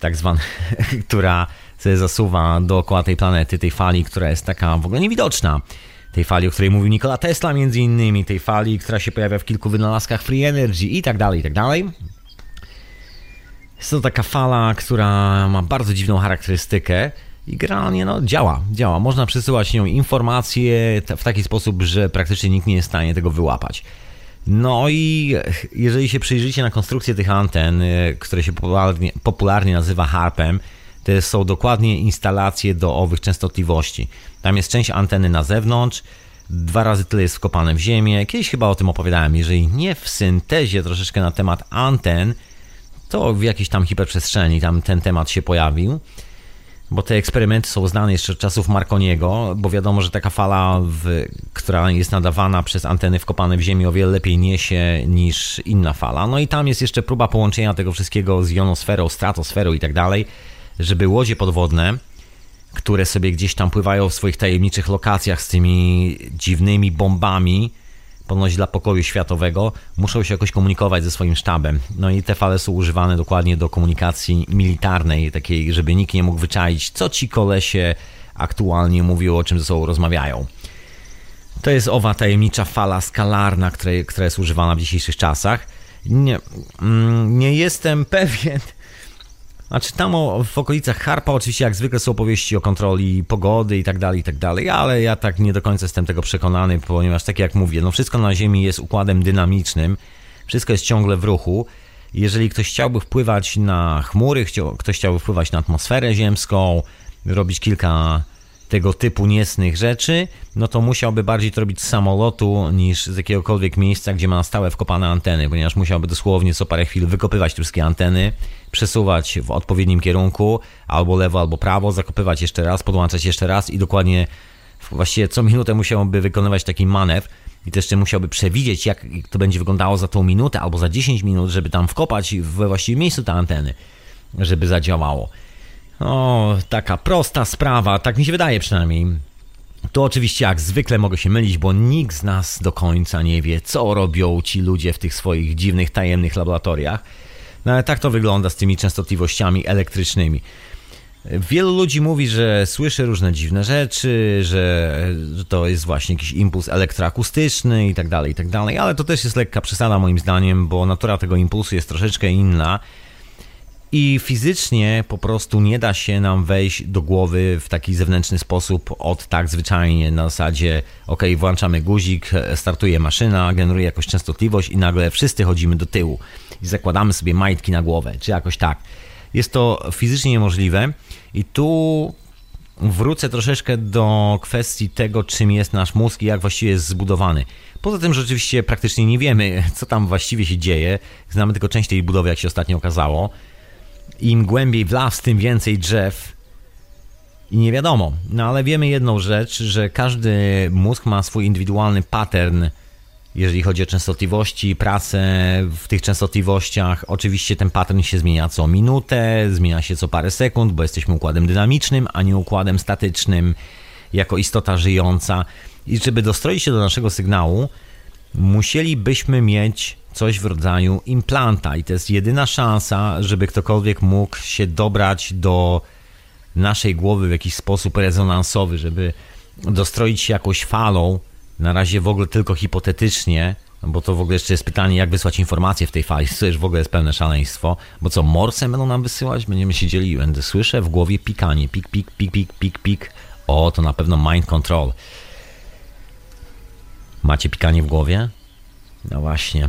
tak zwana, <laughs> która sobie zasuwa dookoła tej planety, tej fali, która jest taka w ogóle niewidoczna. Tej fali, o której mówił Nikola Tesla między innymi, tej fali, która się pojawia w kilku wynalazkach free energy i tak dalej, i tak dalej. Jest to taka fala, która ma bardzo dziwną charakterystykę i generalnie no, działa, działa. Można przesyłać nią informacje w taki sposób, że praktycznie nikt nie jest w stanie tego wyłapać. No i jeżeli się przyjrzycie na konstrukcję tych anten, y, które się popularnie, popularnie nazywa harpem, to są dokładnie instalacje do owych częstotliwości. Tam jest część anteny na zewnątrz, dwa razy tyle jest wkopane w ziemię. Kiedyś chyba o tym opowiadałem, jeżeli nie w syntezie troszeczkę na temat anten, to w jakiejś tam hiperprzestrzeni tam ten temat się pojawił bo te eksperymenty są znane jeszcze z czasów Marconiego, bo wiadomo, że taka fala, w, która jest nadawana przez anteny wkopane w ziemię o wiele lepiej niesie niż inna fala. No i tam jest jeszcze próba połączenia tego wszystkiego z jonosferą, stratosferą i tak dalej, żeby łodzie podwodne, które sobie gdzieś tam pływają w swoich tajemniczych lokacjach z tymi dziwnymi bombami, ponoć dla pokoju światowego, muszą się jakoś komunikować ze swoim sztabem. No i te fale są używane dokładnie do komunikacji militarnej, takiej, żeby nikt nie mógł wyczaić, co ci kolesie aktualnie mówią, o czym ze sobą rozmawiają. To jest owa tajemnicza fala skalarna, która jest używana w dzisiejszych czasach. Nie, mm, nie jestem <laughs> pewien, znaczy tam o, w okolicach Harpa oczywiście jak zwykle są opowieści o kontroli pogody i tak dalej, i tak dalej, ale ja tak nie do końca jestem tego przekonany, ponieważ tak jak mówię, no wszystko na Ziemi jest układem dynamicznym, wszystko jest ciągle w ruchu. Jeżeli ktoś chciałby wpływać na chmury, ktoś chciałby wpływać na atmosferę ziemską, robić kilka tego typu niecnych rzeczy, no to musiałby bardziej to robić z samolotu niż z jakiegokolwiek miejsca, gdzie ma na stałe wkopane anteny, ponieważ musiałby dosłownie co parę chwil wykopywać te wszystkie anteny, przesuwać w odpowiednim kierunku, albo lewo, albo prawo, zakopywać jeszcze raz, podłączać jeszcze raz i dokładnie właściwie co minutę musiałby wykonywać taki manewr i też jeszcze musiałby przewidzieć, jak to będzie wyglądało za tą minutę albo za 10 minut, żeby tam wkopać we właściwym miejscu te anteny, żeby zadziałało. O, taka prosta sprawa, tak mi się wydaje przynajmniej. To oczywiście jak zwykle mogę się mylić, bo nikt z nas do końca nie wie, co robią ci ludzie w tych swoich dziwnych, tajemnych laboratoriach. No ale tak to wygląda z tymi częstotliwościami elektrycznymi. Wielu ludzi mówi, że słyszy różne dziwne rzeczy, że, to jest właśnie jakiś impuls elektroakustyczny i tak dalej, i tak dalej, ale to też jest lekka przesada moim zdaniem, bo natura tego impulsu jest troszeczkę inna i fizycznie po prostu nie da się nam wejść do głowy w taki zewnętrzny sposób od tak zwyczajnie na zasadzie ok, włączamy guzik, startuje maszyna, generuje jakąś częstotliwość i nagle wszyscy chodzimy do tyłu i zakładamy sobie majtki na głowę, czy jakoś tak. Jest to fizycznie niemożliwe i tu wrócę troszeczkę do kwestii tego, czym jest nasz mózg i jak właściwie jest zbudowany. Poza tym, że oczywiście praktycznie nie wiemy, co tam właściwie się dzieje. Znamy tylko część tej budowy, jak się ostatnio okazało. Im głębiej w las, tym więcej drzew. I nie wiadomo. No ale wiemy jedną rzecz, że każdy mózg ma swój indywidualny pattern jeżeli chodzi o częstotliwości, pracę w tych częstotliwościach. Oczywiście ten pattern się zmienia co minutę, zmienia się co parę sekund, bo jesteśmy układem dynamicznym, a nie układem statycznym, jako istota żyjąca. I żeby dostroić się do naszego sygnału, musielibyśmy mieć coś w rodzaju implanta, i to jest jedyna szansa, żeby ktokolwiek mógł się dobrać do naszej głowy w jakiś sposób rezonansowy, żeby dostroić się jakąś falą na razie w ogóle tylko hipotetycznie, no bo to w ogóle jeszcze jest pytanie, jak wysłać informacje w tej fali, <laughs> to już w ogóle jest pełne szaleństwo, bo co, morsem będą nam wysyłać? Będziemy siedzieli i będę słyszę w głowie pikanie, pik, pik, pik, pik, pik, pik. O, to na pewno mind control. Macie pikanie w głowie? No właśnie.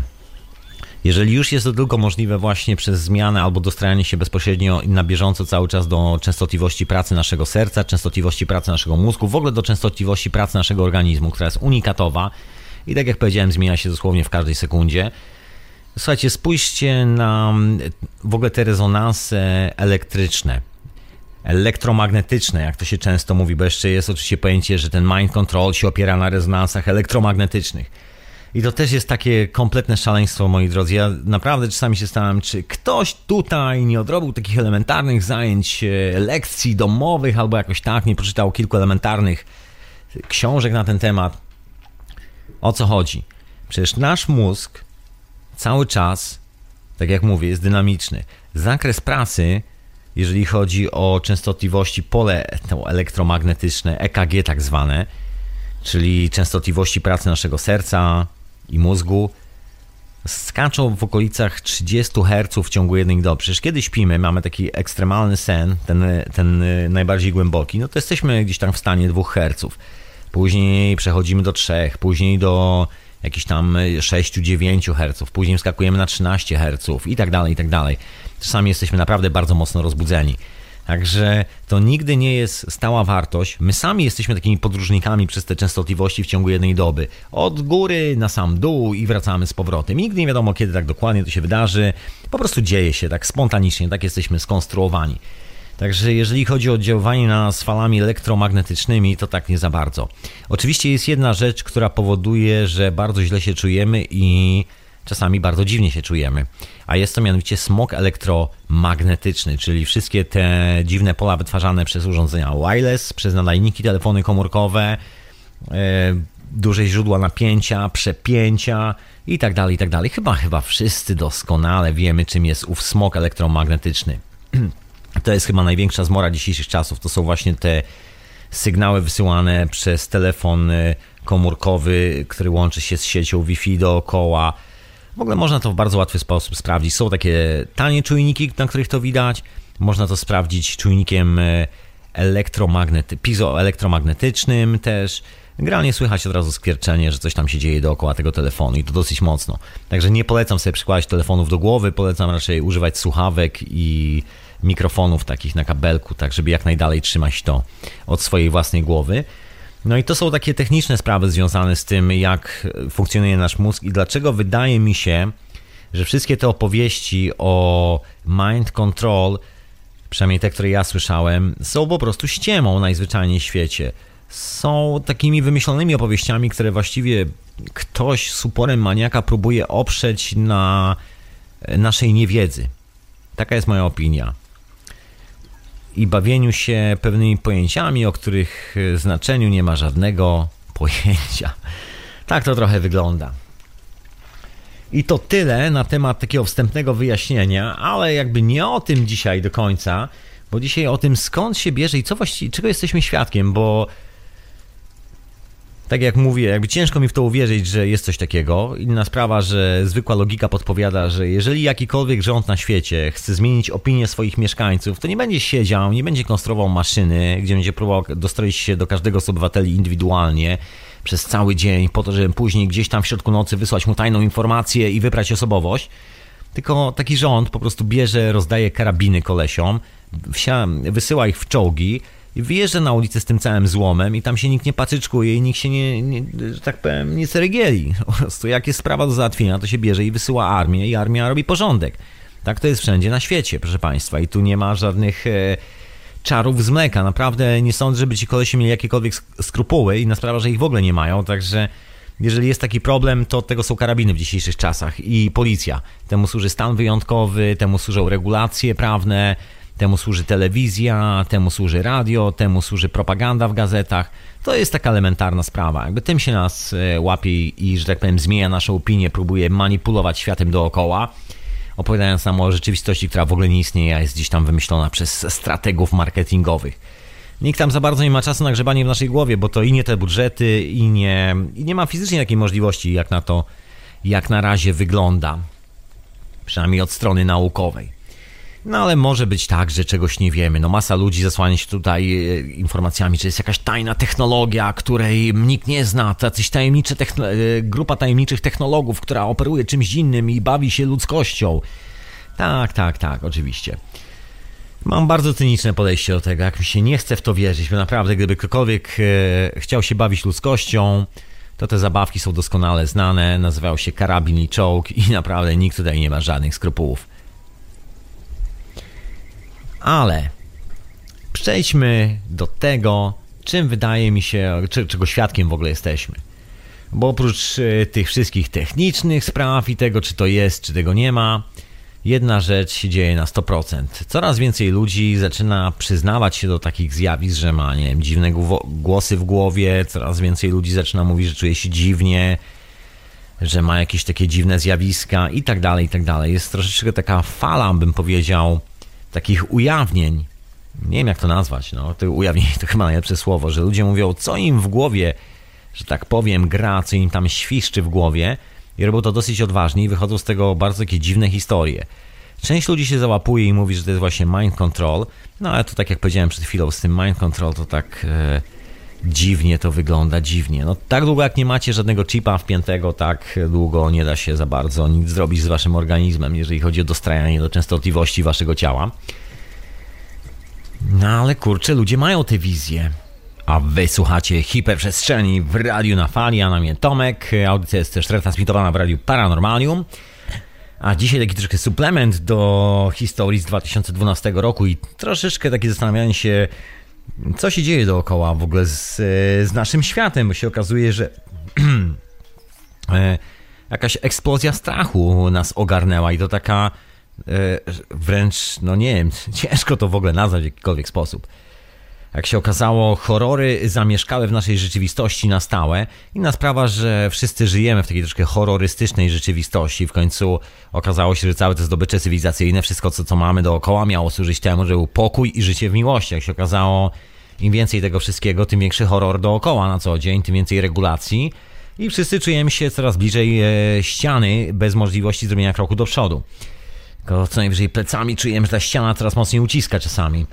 Jeżeli już jest to tylko możliwe właśnie przez zmianę albo dostrajanie się bezpośrednio na bieżąco cały czas do częstotliwości pracy naszego serca, częstotliwości pracy naszego mózgu, w ogóle do częstotliwości pracy naszego organizmu, która jest unikatowa i tak jak powiedziałem, zmienia się dosłownie w każdej sekundzie. Słuchajcie, spójrzcie na w ogóle te rezonanse elektryczne, elektromagnetyczne, jak to się często mówi, bo jeszcze jest oczywiście pojęcie, że ten mind control się opiera na rezonansach elektromagnetycznych. I to też jest takie kompletne szaleństwo, moi drodzy. Ja naprawdę czasami się stałem, czy ktoś tutaj nie odrobił takich elementarnych zajęć, e, lekcji domowych albo jakoś tak, nie przeczytał kilku elementarnych książek na ten temat. O co chodzi? Przecież nasz mózg cały czas, tak jak mówię, jest dynamiczny. Zakres pracy, jeżeli chodzi o częstotliwości pole elektromagnetyczne, EKG tak zwane, czyli częstotliwości pracy naszego serca, i mózgu skaczą w okolicach 30 Hz w ciągu jednej doby. Przecież kiedy śpimy, mamy taki ekstremalny sen, ten, ten najbardziej głęboki, no to jesteśmy gdzieś tam w stanie 2 Hz. Później przechodzimy do 3, później do jakichś tam 6-9 Hz, później skakujemy na 13 Hz i tak dalej, i tak dalej. Czasami jesteśmy naprawdę bardzo mocno rozbudzeni. Także to nigdy nie jest stała wartość. My sami jesteśmy takimi podróżnikami przez te częstotliwości w ciągu jednej doby. Od góry na sam dół i wracamy z powrotem. Nigdy nie wiadomo, kiedy tak dokładnie to się wydarzy. Po prostu dzieje się tak spontanicznie, tak jesteśmy skonstruowani. Także jeżeli chodzi o oddziaływanie na nas falami elektromagnetycznymi, to tak nie za bardzo. Oczywiście jest jedna rzecz, która powoduje, że bardzo źle się czujemy i czasami bardzo dziwnie się czujemy. A jest to mianowicie smog elektromagnetyczny, czyli wszystkie te dziwne pola wytwarzane przez urządzenia wireless, przez nadajniki, telefony komórkowe, e, duże źródła napięcia, przepięcia i tak dalej, i tak dalej. Chyba, chyba wszyscy doskonale wiemy, czym jest ów smog elektromagnetyczny. <clears throat> To jest chyba największa zmora dzisiejszych czasów. To są właśnie te sygnały wysyłane przez telefon e, komórkowy, który łączy się z siecią Wi-Fi dookoła, w ogóle można to w bardzo łatwy sposób sprawdzić. Są takie tanie czujniki, na których to widać. Można to sprawdzić czujnikiem e, elektromagnety, pizoelektromagnetycznym też. Generalnie słychać od razu skwierczenie, że coś tam się dzieje dookoła tego telefonu i to dosyć mocno. Także nie polecam sobie przykładać telefonów do głowy, polecam raczej używać słuchawek i mikrofonów takich na kabelku, tak żeby jak najdalej trzymać to od swojej własnej głowy. No i to są takie techniczne sprawy związane z tym, jak funkcjonuje nasz mózg i dlaczego wydaje mi się, że wszystkie te opowieści o mind control, przynajmniej te, które ja słyszałem, są po prostu ściemą najzwyczajniej w świecie. Są takimi wymyślonymi opowieściami, które właściwie ktoś z uporem maniaka próbuje oprzeć na naszej niewiedzy. Taka jest moja opinia. I bawieniu się pewnymi pojęciami, o których znaczeniu nie ma żadnego <laughs> pojęcia. Tak to trochę wygląda. I to tyle na temat takiego wstępnego wyjaśnienia, ale jakby nie o tym dzisiaj do końca, bo dzisiaj o tym skąd się bierze i co właściwie, czego jesteśmy świadkiem, bo tak jak mówię, jakby ciężko mi w to uwierzyć, że jest coś takiego. Inna sprawa, że zwykła logika podpowiada, że jeżeli jakikolwiek rząd na świecie chce zmienić opinię swoich mieszkańców, to nie będzie siedział, nie będzie konstruował maszyny, gdzie będzie próbował dostroić się do każdego z obywateli indywidualnie przez cały dzień, po to, żeby później gdzieś tam w środku nocy wysłać mu tajną informację i wybrać osobowość. Tylko taki rząd po prostu bierze, rozdaje karabiny kolesiom, wysyła ich w czołgi, i na ulicę z tym całym złomem i tam się nikt nie patyczkuje i nikt się nie, nie że tak powiem, nie ceregieli. <laughs> Po prostu jak jest sprawa do załatwienia, to się bierze i wysyła armię i armia robi porządek. Tak to jest wszędzie na świecie, proszę Państwa. I tu nie ma żadnych e, czarów z mleka. Naprawdę nie sądzę, żeby ci kolesie mieli jakiekolwiek skrupuły i na sprawę, że ich w ogóle nie mają. Także jeżeli jest taki problem, to tego są karabiny w dzisiejszych czasach i policja. Temu służy stan wyjątkowy, temu służą regulacje prawne, temu służy telewizja, temu służy radio, temu służy propaganda w gazetach. To jest taka elementarna sprawa. Jakby tym się nas e, łapie i, że tak powiem, zmienia naszą opinię, próbuje manipulować światem dookoła, opowiadając nam o rzeczywistości, która w ogóle nie istnieje, a jest gdzieś tam wymyślona przez strategów marketingowych. Nikt tam za bardzo nie ma czasu na grzebanie w naszej głowie, bo to i nie te budżety, i nie, i nie ma fizycznie takiej możliwości, jak na to, jak na razie wygląda. Przynajmniej od strony naukowej. No ale może być tak, że czegoś nie wiemy. No masa ludzi zasłania się tutaj e, informacjami, że jest jakaś tajna technologia, której nikt nie zna, jacyś tajemnicze e, grupa tajemniczych technologów, która operuje czymś innym i bawi się ludzkością. Tak, tak, tak, oczywiście. Mam bardzo cyniczne podejście do tego, jak mi się nie chce w to wierzyć, bo naprawdę gdyby ktokolwiek e, chciał się bawić ludzkością, to te zabawki są doskonale znane, nazywają się karabin i czołg i <laughs> naprawdę nikt tutaj nie ma żadnych skrupułów. Ale przejdźmy do tego, czym wydaje mi się, czego świadkiem w ogóle jesteśmy. Bo oprócz e, tych wszystkich technicznych spraw i tego, czy to jest, czy tego nie ma, jedna rzecz się dzieje na 100%. Coraz więcej ludzi zaczyna przyznawać się do takich zjawisk, że ma, nie wiem, dziwne głosy w głowie, coraz więcej ludzi zaczyna mówić, że czuje się dziwnie, że ma jakieś takie dziwne zjawiska i tak dalej, i tak dalej. Jest troszeczkę taka fala, bym powiedział, takich ujawnień, nie wiem jak to nazwać, no, to ujawnienie <laughs> to chyba najlepsze słowo, że ludzie mówią, co im w głowie, że tak powiem, gra, co im tam świszczy w głowie i robią to dosyć odważnie i wychodzą z tego bardzo takie dziwne historie. Część ludzi się załapuje i mówi, że to jest właśnie mind control, no ale to tak jak powiedziałem przed chwilą, z tym mind control to tak... E, dziwnie to wygląda, dziwnie. No tak długo jak nie macie żadnego chipa wpiętego, tak długo nie da się za bardzo nic zrobić z waszym organizmem, jeżeli chodzi o dostrajanie do częstotliwości waszego ciała. No ale kurczę, ludzie mają te wizje. A wy słuchacie hiperprzestrzeni w radiu na fali, a na mnie Tomek. Audycja jest też retransmitowana w radiu Paranormalium. A dzisiaj taki troszkę suplement do historii z 2012 roku i troszeczkę takie zastanawianie się, co się dzieje dookoła w ogóle z, z naszym światem, bo się okazuje, że <clears throat> e, jakaś eksplozja strachu nas ogarnęła i to taka e, wręcz, no nie wiem, <laughs> ciężko to w ogóle nazwać w jakikolwiek sposób. Jak się okazało, horrory zamieszkały w naszej rzeczywistości na stałe. Inna sprawa, że wszyscy żyjemy w takiej troszkę horrorystycznej rzeczywistości. W końcu okazało się, że całe te zdobycze cywilizacyjne, wszystko co, co mamy dookoła miało służyć temu, żeby był pokój i życie w miłości. Jak się okazało, im więcej tego wszystkiego, tym większy horror dookoła na co dzień, tym więcej regulacji. I wszyscy czujemy się coraz bliżej e, ściany bez możliwości zrobienia kroku do przodu. Tylko co najwyżej plecami czujemy, że ta ściana coraz mocniej uciska czasami.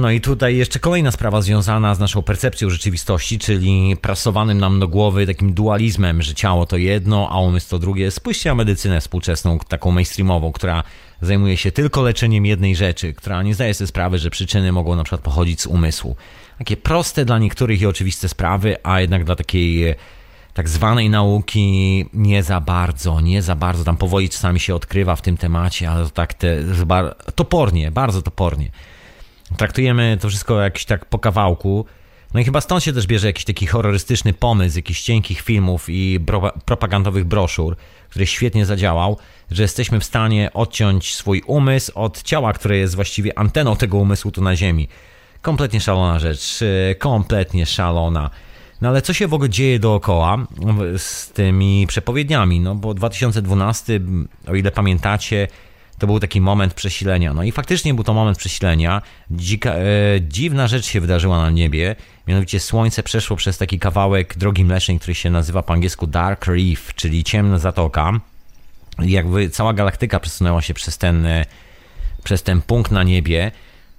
No i tutaj jeszcze kolejna sprawa związana z naszą percepcją rzeczywistości, czyli prasowanym nam do głowy takim dualizmem, że ciało to jedno, a umysł to drugie. Spójrzcie na medycynę współczesną, taką mainstreamową, która zajmuje się tylko leczeniem jednej rzeczy, która nie zdaje sobie sprawy, że przyczyny mogą na przykład pochodzić z umysłu. Takie proste dla niektórych i oczywiste sprawy, a jednak dla takiej tak zwanej nauki nie za bardzo, nie za bardzo. Tam powoli czasami się odkrywa w tym temacie, ale to tak te, topornie, bardzo topornie. Traktujemy to wszystko jakiś tak po kawałku. No i chyba stąd się też bierze jakiś taki horrorystyczny pomysł, jakichś cienkich filmów i propagandowych broszur, który świetnie zadziałał, że jesteśmy w stanie odciąć swój umysł od ciała, które jest właściwie anteną tego umysłu tu na Ziemi. Kompletnie szalona rzecz, kompletnie szalona. No ale co się w ogóle dzieje dookoła z tymi przepowiedniami? No bo 2012, o ile pamiętacie, to był taki moment przesilenia. No i faktycznie był to moment przesilenia. Dzika, e, dziwna rzecz się wydarzyła na niebie. Mianowicie słońce przeszło przez taki kawałek drogi mlecznej, który się nazywa po angielsku Dark Reef, czyli ciemna zatoka. I jakby cała galaktyka przesunęła się przez ten, e, przez ten punkt na niebie.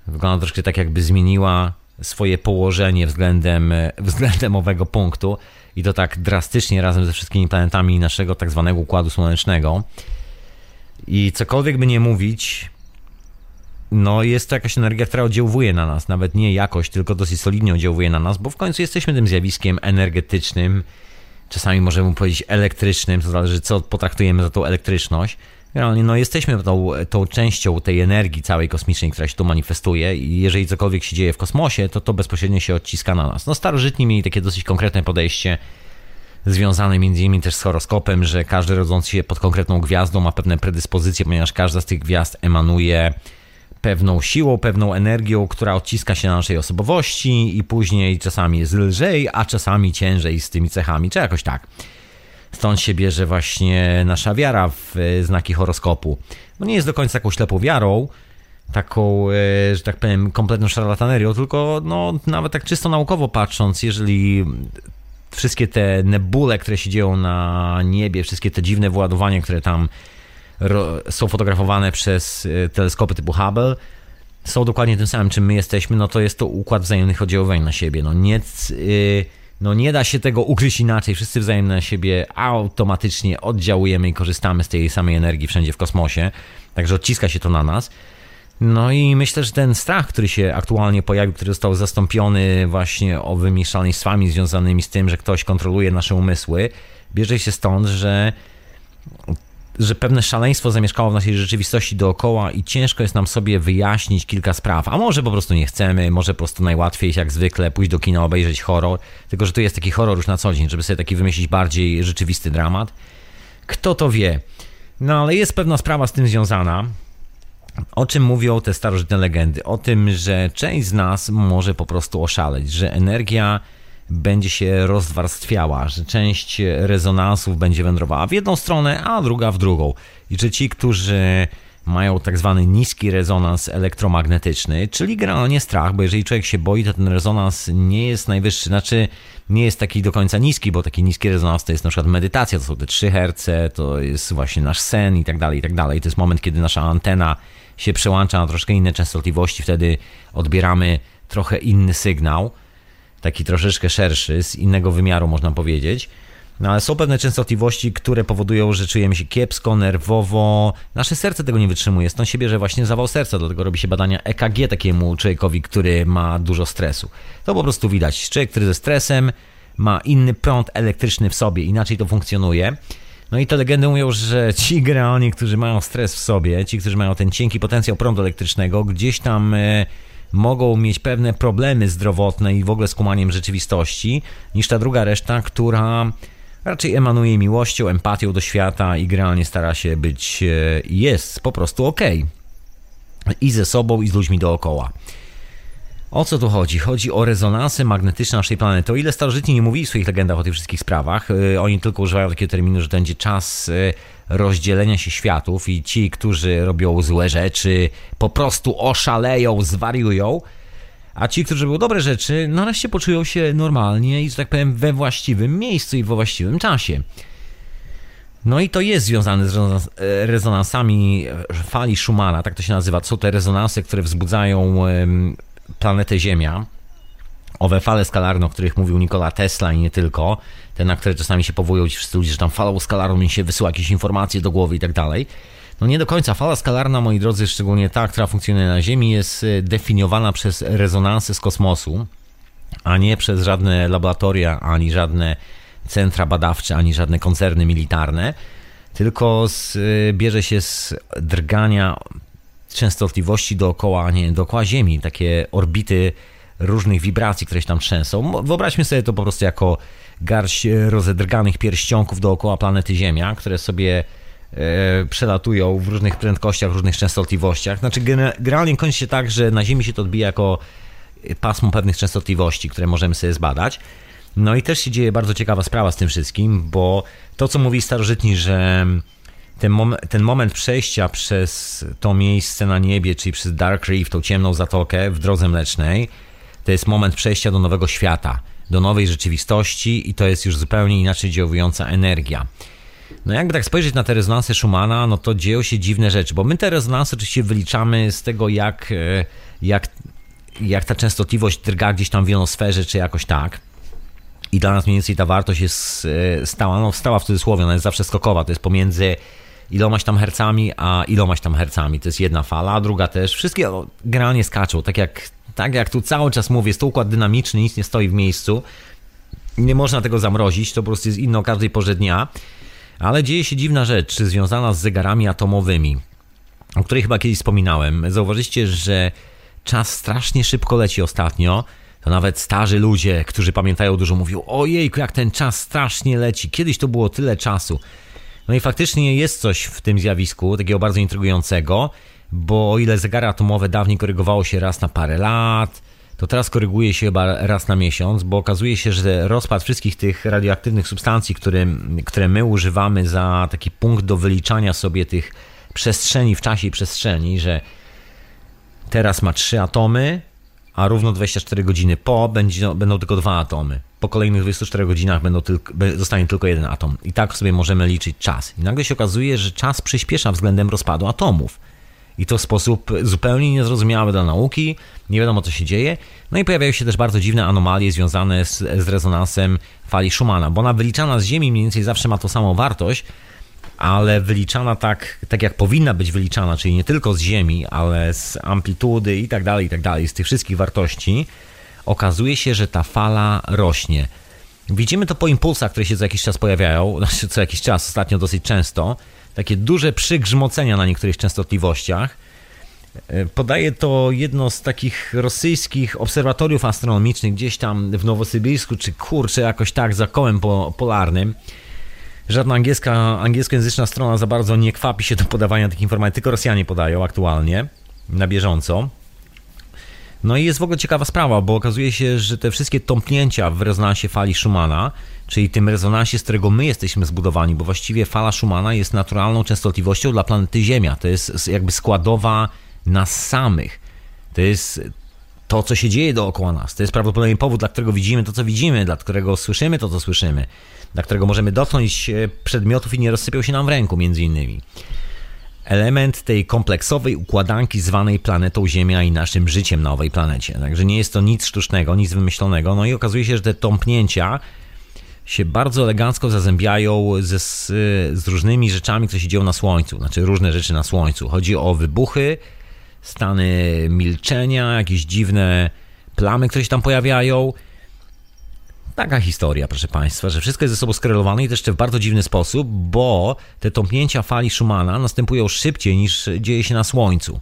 Wygląda troszkę tak, jakby zmieniła swoje położenie względem, e, względem owego punktu i to tak drastycznie razem ze wszystkimi planetami naszego tak zwanego Układu Słonecznego. I cokolwiek by nie mówić, no jest to jakaś energia, która oddziałuje na nas, nawet nie jakoś, tylko dosyć solidnie oddziałuje na nas, bo w końcu jesteśmy tym zjawiskiem energetycznym, czasami możemy powiedzieć elektrycznym, to zależy co potraktujemy za tą elektryczność. Generalnie no, jesteśmy tą, tą częścią tej energii całej kosmicznej, która się tu manifestuje i jeżeli cokolwiek się dzieje w kosmosie, to to bezpośrednio się odciska na nas. No starożytni mieli takie dosyć konkretne podejście, związane między innymi też z horoskopem, że każdy rodzący się pod konkretną gwiazdą ma pewne predyspozycje, ponieważ każda z tych gwiazd emanuje pewną siłą, pewną energią, która odciska się na naszej osobowości i później czasami jest lżej, a czasami ciężej z tymi cechami, czy jakoś tak. Stąd się bierze właśnie nasza wiara w e, znaki horoskopu. No nie jest do końca taką ślepą wiarą, taką, e, że tak powiem, kompletną szarlatanerią, tylko no, nawet tak czysto naukowo patrząc, jeżeli wszystkie te nebule, które się dzieją na niebie, wszystkie te dziwne wyładowania, które tam są fotografowane przez e, teleskopy typu Hubble, są dokładnie tym samym, czym my jesteśmy, no to jest to układ wzajemnych oddziaływań na siebie. No nie, no nie da się tego ukryć inaczej. Wszyscy wzajemnie na siebie automatycznie oddziałujemy i korzystamy z tej samej energii wszędzie w kosmosie. Także odciska się to na nas. No i myślę, że ten strach, który się aktualnie pojawił, który został zastąpiony właśnie owymi szaleństwami związanymi z tym, że ktoś kontroluje nasze umysły, bierze się stąd, że że pewne szaleństwo zamieszkało w naszej rzeczywistości dookoła i ciężko jest nam sobie wyjaśnić kilka spraw. A może po prostu nie chcemy, może po prostu najłatwiej jak zwykle pójść do kina, obejrzeć horror, tylko że tu jest taki horror już na co dzień, żeby sobie taki wymyślić bardziej rzeczywisty dramat. Kto to wie? No ale jest pewna sprawa z tym związana. O czym mówią te starożytne legendy? O tym, że część z nas może po prostu oszaleć, że energia będzie się rozwarstwiała, że część rezonansów będzie wędrowała w jedną stronę, a druga w drugą. I że ci, którzy mają tak zwany niski rezonans elektromagnetyczny, czyli generalnie strach, bo jeżeli człowiek się boi, to ten rezonans nie jest najwyższy, znaczy nie jest taki do końca niski, bo taki niski rezonans to jest na przykład medytacja, to są te 3 Hz, to jest właśnie nasz sen i tak dalej, i tak dalej. To jest moment, kiedy nasza antena się przełącza na troszkę inne częstotliwości, wtedy odbieramy trochę inny sygnał taki troszeczkę szerszy, z innego wymiaru można powiedzieć. No ale są pewne częstotliwości, które powodują, że czujemy się kiepsko, nerwowo. Nasze serce tego nie wytrzymuje, stąd się bierze właśnie zawał serca, dlatego robi się badania EKG takiemu człowiekowi, który ma dużo stresu. To po prostu widać. Człowiek, który ze stresem ma inny prąd elektryczny w sobie, inaczej to funkcjonuje. No i te legendy mówią, że ci generalnie, którzy mają stres w sobie, ci, którzy mają ten cienki potencjał prądu elektrycznego, gdzieś tam... E, mogą mieć pewne problemy zdrowotne i w ogóle z kumaniem rzeczywistości, niż ta druga reszta, która raczej emanuje miłością, empatią do świata i generalnie stara się być, e, jest po prostu ok. I ze sobą, i z ludźmi dookoła. O co tu chodzi? Chodzi o rezonansy magnetyczne naszej planety. O ile starożytni nie mówili w swoich legendach o tych wszystkich sprawach, e, oni tylko używają takiego terminu, że to będzie czas e, rozdzielenia się światów i ci, którzy robią złe rzeczy, po prostu oszaleją, zwariują, a ci, którzy robią dobre rzeczy, nareszcie poczują się normalnie i, że tak powiem, we właściwym miejscu i we właściwym czasie. No i to jest związane z rezonansami fali Schumana, tak to się nazywa. Są te rezonansy, które wzbudzają planetę Ziemia. Owe fale skalarne, o których mówił Nikola Tesla i nie tylko, te, na które czasami się powołują ci wszyscy ludzie, że tam falą skalarną mi się wysyła jakieś informacje do głowy i tak dalej, No nie do końca. Fala skalarna, moi drodzy, szczególnie ta, która funkcjonuje na Ziemi, jest e, definiowana przez rezonansy z kosmosu, a nie przez żadne laboratoria, ani żadne centra badawcze, ani żadne koncerny militarne, tylko z, e, bierze się z drgania częstotliwości dookoła, nie, dookoła Ziemi, takie orbity różnych wibracji, które się tam trzęsą. Wyobraźmy sobie to po prostu jako garść rozedrganych pierścionków dookoła planety Ziemia, które sobie e, przelatują w różnych prędkościach, różnych częstotliwościach. Znaczy generalnie kończy się tak, że na Ziemi się to odbija jako pasmo pewnych częstotliwości, które możemy sobie zbadać. No i też się dzieje bardzo ciekawa sprawa z tym wszystkim, bo to, co mówi starożytni, że ten, mom ten moment przejścia przez to miejsce na niebie, czyli przez Dark Reef, tą ciemną zatokę w drodze mlecznej, to jest moment przejścia do nowego świata, do nowej rzeczywistości i to jest już zupełnie inaczej działająca energia. No jakby tak spojrzeć na te rezonanse Schumana, no to dzieją się dziwne rzeczy, bo my te rezonanse oczywiście wyliczamy z tego, jak, e, jak, jak ta częstotliwość drga gdzieś tam w jonosferze, czy jakoś tak. I dla nas mniej więcej ta wartość jest e, stała, no stała w cudzysłowie, ona jest zawsze skokowa, to jest pomiędzy ilomaś tam hercami, a ilomaś tam hercami. To jest jedna fala, a druga też. Wszystkie generalnie skaczą, tak jak, tak jak tu cały czas mówię, jest to układ dynamiczny, nic nie stoi w miejscu. Nie można tego zamrozić, to po prostu jest inne o każdej porze dnia. Ale dzieje się dziwna rzecz, związana z zegarami atomowymi, o której chyba kiedyś wspominałem. Zauważycie, że czas strasznie szybko leci ostatnio. To nawet starzy ludzie, którzy pamiętają dużo, mówią: Ojejku, jak ten czas strasznie leci. Kiedyś to było tyle czasu. No i faktycznie jest coś w tym zjawisku, takiego bardzo intrygującego, bo o ile zegary atomowe dawniej korygowało się raz na parę lat, to teraz koryguje się chyba raz na miesiąc, bo okazuje się, że rozpad wszystkich tych radioaktywnych substancji, które, które my używamy za taki punkt do wyliczania sobie tych przestrzeni w czasie i przestrzeni, że teraz ma trzy atomy, a równo 24 godziny po będzie, będą tylko dwa atomy. Po kolejnych 24 godzinach będą tylko, zostanie tylko jeden atom. I tak sobie możemy liczyć czas. I nagle się okazuje, że czas przyspiesza względem rozpadu atomów. I to w sposób zupełnie niezrozumiały dla nauki, nie wiadomo co się dzieje. No i pojawiają się też bardzo dziwne anomalie związane z, z rezonansem fali Schumana, bo ona wyliczana z Ziemi mniej więcej zawsze ma tą samą wartość, ale wyliczana tak, tak jak powinna być wyliczana, czyli nie tylko z Ziemi, ale z amplitudy i tak dalej, i tak dalej, z tych wszystkich wartości, okazuje się, że ta fala rośnie. Widzimy to po impulsach, które się co jakiś czas pojawiają, <laughs> znaczy co jakiś czas, ostatnio dosyć często, takie duże przygrzmocenia na niektórych częstotliwościach. E, podaje to jedno z takich rosyjskich obserwatoriów astronomicznych gdzieś tam w Nowosybirsku, czy kurczę, jakoś tak za kołem polarnym. Żadna angielska, angielskojęzyczna strona za bardzo nie kwapi się do podawania tych informacji, tylko Rosjanie podają aktualnie, na bieżąco. No i jest w ogóle ciekawa sprawa, bo okazuje się, że te wszystkie tąpnięcia w rezonansie fali Schumana, czyli tym rezonansie, z którego my jesteśmy zbudowani, bo właściwie fala Schumana jest naturalną częstotliwością dla planety Ziemia. To jest jakby składowa nas samych. To jest to, co się dzieje dookoła nas. To jest prawdopodobnie powód, dla którego widzimy to, co widzimy, dla którego słyszymy to, co słyszymy dla którego możemy dotknąć przedmiotów i nie rozsypią się nam w ręku, między innymi. Element tej kompleksowej układanki zwanej planetą Ziemia i naszym życiem na owej planecie. Także nie jest to nic sztucznego, nic wymyślonego. No i okazuje się, że te tąpnięcia się bardzo elegancko zazębiają ze, z, z różnymi rzeczami, które się dzieją na Słońcu. Znaczy różne rzeczy na Słońcu. Chodzi o wybuchy, stany milczenia, jakieś dziwne plamy, które się tam pojawiają Taka historia, proszę Państwa, że wszystko jest ze sobą skorelowane i to jeszcze w bardzo dziwny sposób, bo te tąpnięcia fali Schumana następują szybciej niż dzieje się na Słońcu.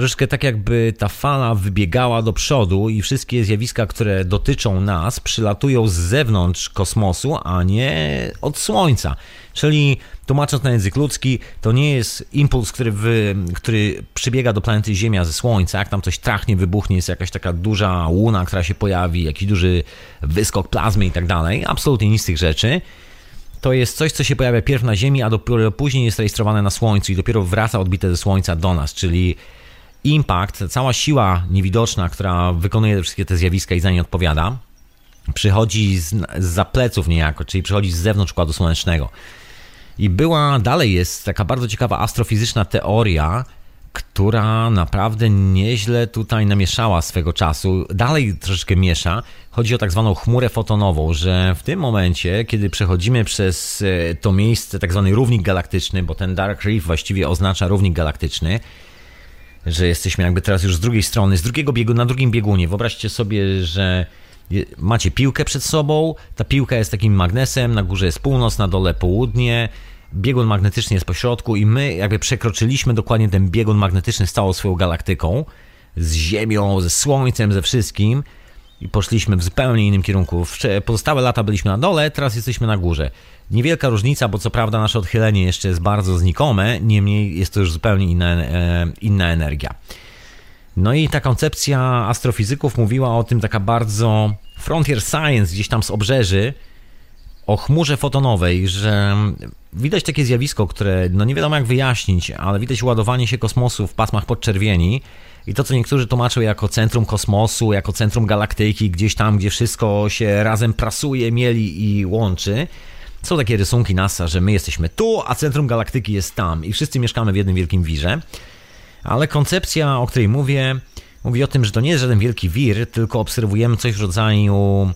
Troszeczkę tak jakby ta fala wybiegała do przodu i wszystkie zjawiska, które dotyczą nas, przylatują z zewnątrz kosmosu, a nie od Słońca. Czyli tłumacząc na język ludzki, to nie jest impuls, który, wy, który przybiega do planety Ziemia ze Słońca, jak tam coś trachnie, wybuchnie, jest jakaś taka duża łuna, która się pojawi, jakiś duży wyskok plazmy i tak dalej. Absolutnie nic z tych rzeczy. To jest coś, co się pojawia pierw na Ziemi, a dopiero później jest rejestrowane na Słońcu i dopiero wraca odbite ze Słońca do nas, czyli impact, cała siła niewidoczna, która wykonuje wszystkie te zjawiska i za nie odpowiada, przychodzi z, z za pleców niejako, czyli przychodzi z zewnątrz układu słonecznego. I była, dalej jest taka bardzo ciekawa astrofizyczna teoria która naprawdę nieźle tutaj namieszała swego czasu. Dalej troszeczkę miesza. Chodzi o tak zwaną chmurę fotonową, że w tym momencie, kiedy przechodzimy przez e, to miejsce, tak zwany równik galaktyczny, bo ten Dark Reef właściwie oznacza równik galaktyczny, że jesteśmy jakby teraz już z drugiej strony, z drugiego biegu, na drugim biegunie. Wyobraźcie sobie, że macie piłkę przed sobą, ta piłka jest takim magnesem, na górze jest północ, na dole południe, biegun magnetyczny jest po środku i my jakby przekroczyliśmy dokładnie ten biegun magnetyczny z całą swoją galaktyką, z Ziemią, ze Słońcem, ze wszystkim i poszliśmy w zupełnie innym kierunku. Pozostałe lata byliśmy na dole, teraz jesteśmy na górze. Niewielka różnica, bo co prawda nasze odchylenie jeszcze jest bardzo znikome, niemniej jest to już zupełnie inna, e, inna energia. No i ta koncepcja astrofizyków mówiła o tym taka bardzo frontier science gdzieś tam z obrzeży, o chmurze fotonowej, że widać takie zjawisko, które no nie wiadomo jak wyjaśnić, ale widać ładowanie się kosmosu w pasmach podczerwieni i to, co niektórzy tłumaczą jako centrum kosmosu, jako centrum galaktyki, gdzieś tam, gdzie wszystko się razem prasuje, mieli i łączy. Są takie rysunki NASA, że my jesteśmy tu, a centrum galaktyki jest tam i wszyscy mieszkamy w jednym wielkim wirze. Ale koncepcja, o której mówię, mówi o tym, że to nie jest żaden wielki wir, tylko obserwujemy coś w rodzaju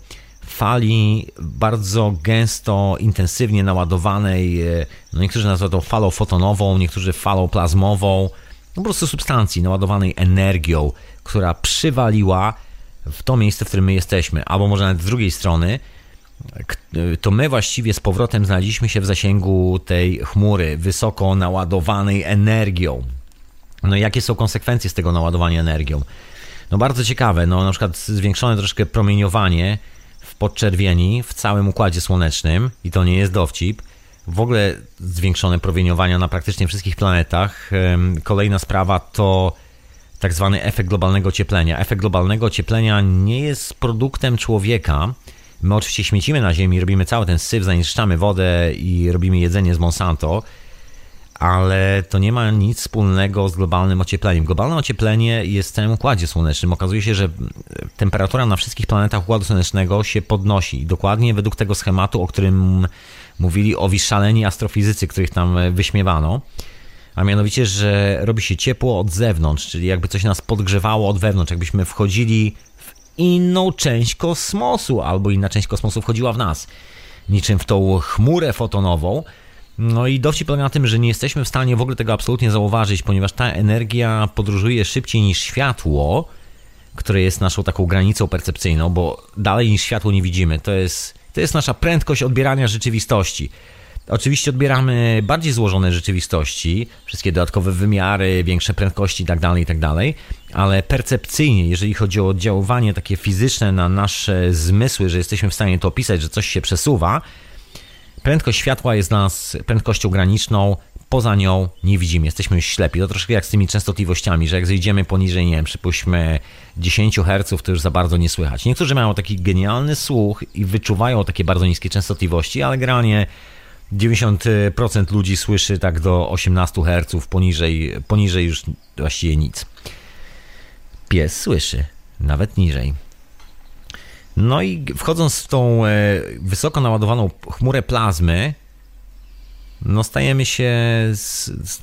fali bardzo gęsto, intensywnie naładowanej, e, no niektórzy nazywają to falą fotonową, niektórzy falą plazmową, no po prostu substancji naładowanej energią, która przywaliła w to miejsce, w którym my jesteśmy, albo może nawet z drugiej strony, to my właściwie z powrotem znaleźliśmy się w zasięgu tej chmury wysoko naładowanej energią. No i jakie są konsekwencje z tego naładowania energią? No bardzo ciekawe, no na przykład zwiększone troszkę promieniowanie w podczerwieni w całym Układzie Słonecznym i to nie jest dowcip. W ogóle zwiększone promieniowania na praktycznie wszystkich planetach. Kolejna sprawa to tak zwany efekt globalnego ocieplenia. Efekt globalnego ocieplenia nie jest produktem człowieka. My oczywiście śmiecimy na Ziemi, robimy cały ten syf, zanieczyszczamy wodę i robimy jedzenie z Monsanto, ale to nie ma nic wspólnego z globalnym ociepleniem. Globalne ocieplenie jest w całym Układzie Słonecznym. Okazuje się, że temperatura na wszystkich planetach Układu Słonecznego się podnosi. Dokładnie według tego schematu, o którym mówili owi szaleni astrofizycy, których tam wyśmiewano. A mianowicie, że robi się ciepło od zewnątrz, czyli jakby coś nas podgrzewało od wewnątrz, jakbyśmy wchodzili inną część kosmosu, albo inna część kosmosu wchodziła w nas. Niczym w tą chmurę fotonową, no i dowcip polega na tym, że nie jesteśmy w stanie w ogóle tego absolutnie zauważyć, ponieważ ta energia podróżuje szybciej niż światło, które jest naszą taką granicą percepcyjną, bo dalej niż światło nie widzimy. To jest, to jest nasza prędkość odbierania rzeczywistości. Oczywiście odbieramy bardziej złożone rzeczywistości, wszystkie dodatkowe wymiary, większe prędkości itd., tak itd., tak ale percepcyjnie, jeżeli chodzi o oddziaływanie takie fizyczne na nasze zmysły, że jesteśmy w stanie to opisać, że coś się przesuwa, prędkość światła jest dla nas prędkością graniczną, poza nią nie widzimy, jesteśmy ślepi. To troszkę jak z tymi częstotliwościami, że jak zejdziemy poniżej, nie wiem, przypuśćmy 10 Hz, to już za bardzo nie słychać. Niektórzy mają taki genialny słuch i wyczuwają takie bardzo niskie częstotliwości, ale generalnie 90% ludzi słyszy tak do 18 Hz, poniżej, poniżej już właściwie nic. Pies słyszy, nawet niżej. No i wchodząc w tą e, wysoko naładowaną chmurę plazmy, no stajemy się, z, z,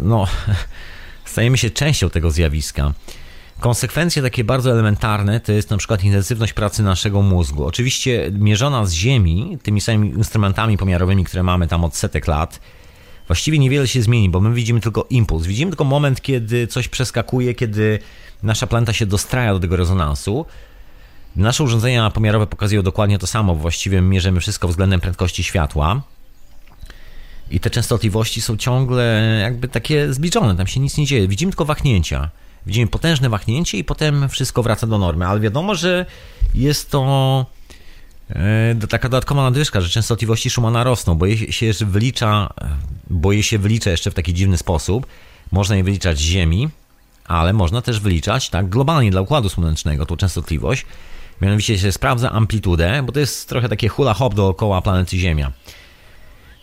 no, <laughs> stajemy się częścią tego zjawiska. Konsekwencje takie bardzo elementarne to jest na przykład intensywność pracy naszego mózgu. Oczywiście mierzona z Ziemi, tymi samymi instrumentami pomiarowymi, które mamy tam od setek lat, właściwie niewiele się zmieni, bo my widzimy tylko impuls. Widzimy tylko moment, kiedy coś przeskakuje, kiedy nasza planeta się dostraja do tego rezonansu. Nasze urządzenia pomiarowe pokazują dokładnie to samo, właściwie mierzymy wszystko względem prędkości światła. I te częstotliwości są ciągle jakby takie zbliżone, tam się nic nie dzieje. Widzimy tylko wahnięcia. Widzimy potężne wahnięcie i potem wszystko wraca do normy, ale wiadomo, że jest to e, taka dodatkowa nadwyżka, że częstotliwości Schumana rosną, bo je się wylicza, bo je się wylicza jeszcze w taki dziwny sposób. Można je wyliczać z Ziemi, ale można też wyliczać tak globalnie dla Układu Słonecznego tą częstotliwość. Mianowicie się sprawdza amplitudę, bo to jest trochę takie hula hop dookoła planety Ziemia.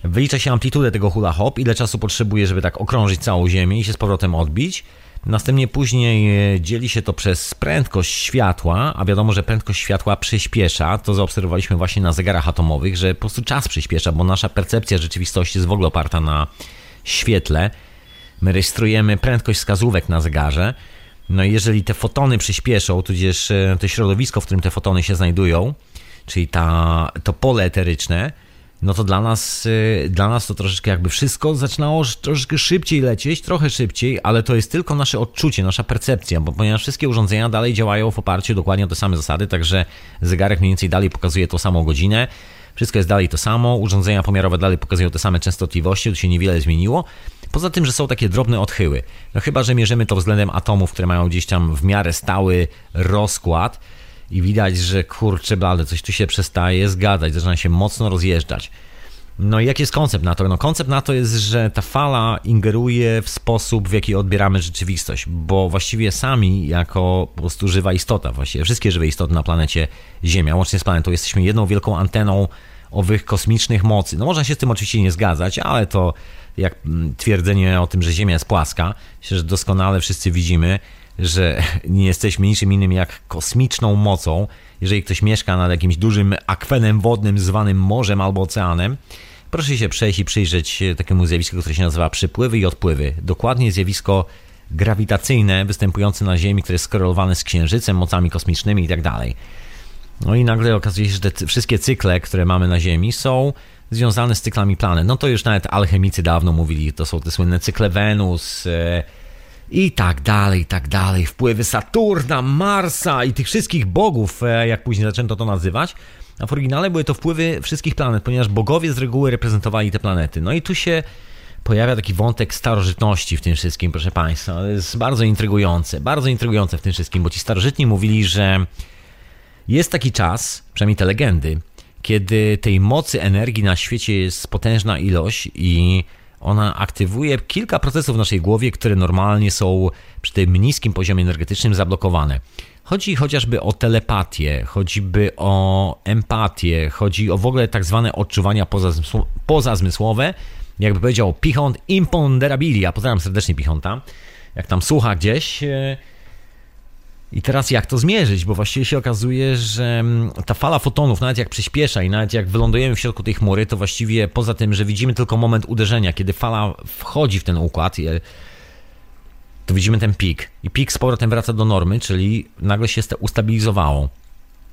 Wylicza się amplitudę tego hula hop, ile czasu potrzebuje, żeby tak okrążyć całą Ziemię i się z powrotem odbić. Następnie później e, dzieli się to przez prędkość światła, a wiadomo, że prędkość światła przyspiesza. To zaobserwowaliśmy właśnie na zegarach atomowych, że po prostu czas przyspiesza, bo nasza percepcja rzeczywistości jest w ogóle oparta na świetle. My rejestrujemy prędkość wskazówek na zegarze. No i jeżeli te fotony przyspieszą, tudzież e, to środowisko, w którym te fotony się znajdują, czyli ta, to pole eteryczne, no to dla nas, y, dla nas to troszeczkę jakby wszystko zaczynało troszeczkę szybciej lecieć, trochę szybciej, ale to jest tylko nasze odczucie, nasza percepcja, bo ponieważ wszystkie urządzenia dalej działają w oparciu dokładnie o te same zasady, także zegarek mniej więcej dalej pokazuje tą samą godzinę, wszystko jest dalej to samo, urządzenia pomiarowe dalej pokazują te same częstotliwości, tu się niewiele zmieniło. Poza tym, że są takie drobne odchyły. No chyba, że mierzymy to względem atomów, które mają gdzieś tam w miarę stały rozkład, i widać, że kurczę blade, coś tu się przestaje zgadzać, zaczyna się mocno rozjeżdżać. No i jaki jest koncept na to? No koncept na to jest, że ta fala ingeruje w sposób, w jaki odbieramy rzeczywistość, bo właściwie sami, jako po prostu żywa istota, właściwie wszystkie żywe istoty na planecie Ziemia, łącznie z planetą, jesteśmy jedną wielką anteną owych kosmicznych mocy. No można się z tym oczywiście nie zgadzać, ale to jak mm, twierdzenie o tym, że Ziemia jest płaska, myślę, że doskonale wszyscy widzimy, że <laughs> nie jesteśmy niczym innym jak kosmiczną mocą. Jeżeli ktoś mieszka nad jakimś dużym akwenem wodnym zwanym morzem albo oceanem, proszę się przejść i przyjrzeć takiemu zjawisku, które się nazywa przypływy i odpływy. Dokładnie zjawisko grawitacyjne występujące na Ziemi, które jest skorelowane z Księżycem, mocami kosmicznymi itd. Tak no i nagle okazuje się, że te wszystkie cykle, które mamy na Ziemi są związane z cyklami planet. No to już nawet alchemicy dawno mówili, to są te słynne cykle Wenus, e, i tak dalej, i tak dalej. Wpływy Saturna, Marsa i tych wszystkich bogów, e, jak później zaczęto to nazywać. A w oryginale były to wpływy wszystkich planet, ponieważ bogowie z reguły reprezentowali te planety. No i tu się pojawia taki wątek starożytności w tym wszystkim, proszę Państwa. To jest bardzo intrygujące, bardzo intrygujące w tym wszystkim, bo ci starożytni mówili, że jest taki czas, przynajmniej te legendy, kiedy tej mocy energii na świecie jest potężna ilość i ona aktywuje kilka procesów w naszej głowie, które normalnie są przy tym niskim poziomie energetycznym zablokowane. Chodzi chociażby o telepatię, choćby o empatię, chodzi o w ogóle tak zwane odczuwania pozazmysłowe. Jakby powiedział Pichont imponderabilia. Pozdrawiam serdecznie Pichonta. Jak tam słucha gdzieś, e, i teraz jak to zmierzyć? Bo właściwie się okazuje, że mm, ta fala fotonów, nawet jak przyspiesza i nawet jak wylądujemy w środku tej chmury, to właściwie poza tym, że widzimy tylko moment uderzenia, kiedy fala wchodzi w ten układ, to widzimy ten pik. I pik z powrotem wraca do normy, czyli nagle się ustabilizowało.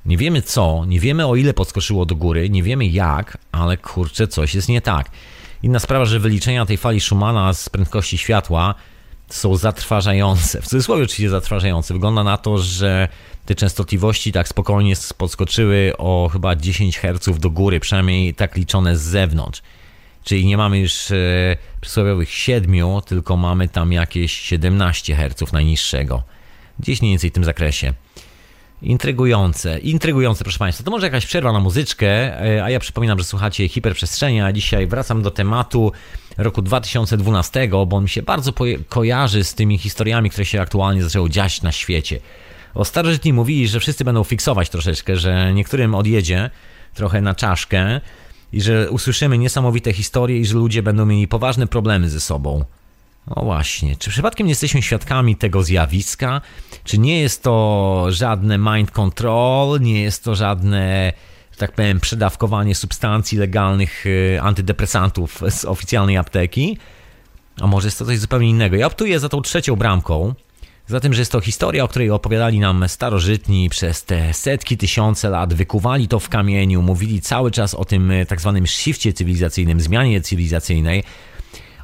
Nie wiemy co, nie wiemy o ile podskoczyło do góry, nie wiemy jak, ale kurczę, coś jest nie tak. Inna sprawa, że wyliczenia tej fali Schumana z prędkości światła są zatrważające. W cudzysłowie oczywiście zatrważające. Wygląda na to, że te częstotliwości tak spokojnie podskoczyły o chyba 10 Hz do góry, przynajmniej tak liczone z zewnątrz. Czyli nie mamy już e, przysłowiowych 7, tylko mamy tam jakieś 17 Hz najniższego. Gdzieś mniej więcej w tym zakresie. Intrygujące, intrygujące, proszę Państwa. To może jakaś przerwa na muzyczkę, e, a ja przypominam, że słuchacie hiperprzestrzeni, a dzisiaj wracam do tematu roku 2012, bo on mi się bardzo kojarzy z tymi historiami, które się aktualnie zaczęły dziać na świecie. O starożytni mówili, że wszyscy będą fiksować troszeczkę, że niektórym odjedzie trochę na czaszkę i że usłyszymy niesamowite historie i że ludzie będą mieli poważne problemy ze sobą. No właśnie, czy przypadkiem nie jesteśmy świadkami tego zjawiska? Czy nie jest to żadne mind control, nie jest to żadne, że tak powiem, przedawkowanie substancji legalnych y, antydepresantów z oficjalnej apteki? A może jest to coś zupełnie innego? Ja optuję za tą trzecią bramką, za tym, że jest to historia, o której opowiadali nam starożytni przez te setki, tysiące lat, wykuwali to w kamieniu, mówili cały czas o tym y, tak zwanym shifcie cywilizacyjnym, zmianie cywilizacyjnej,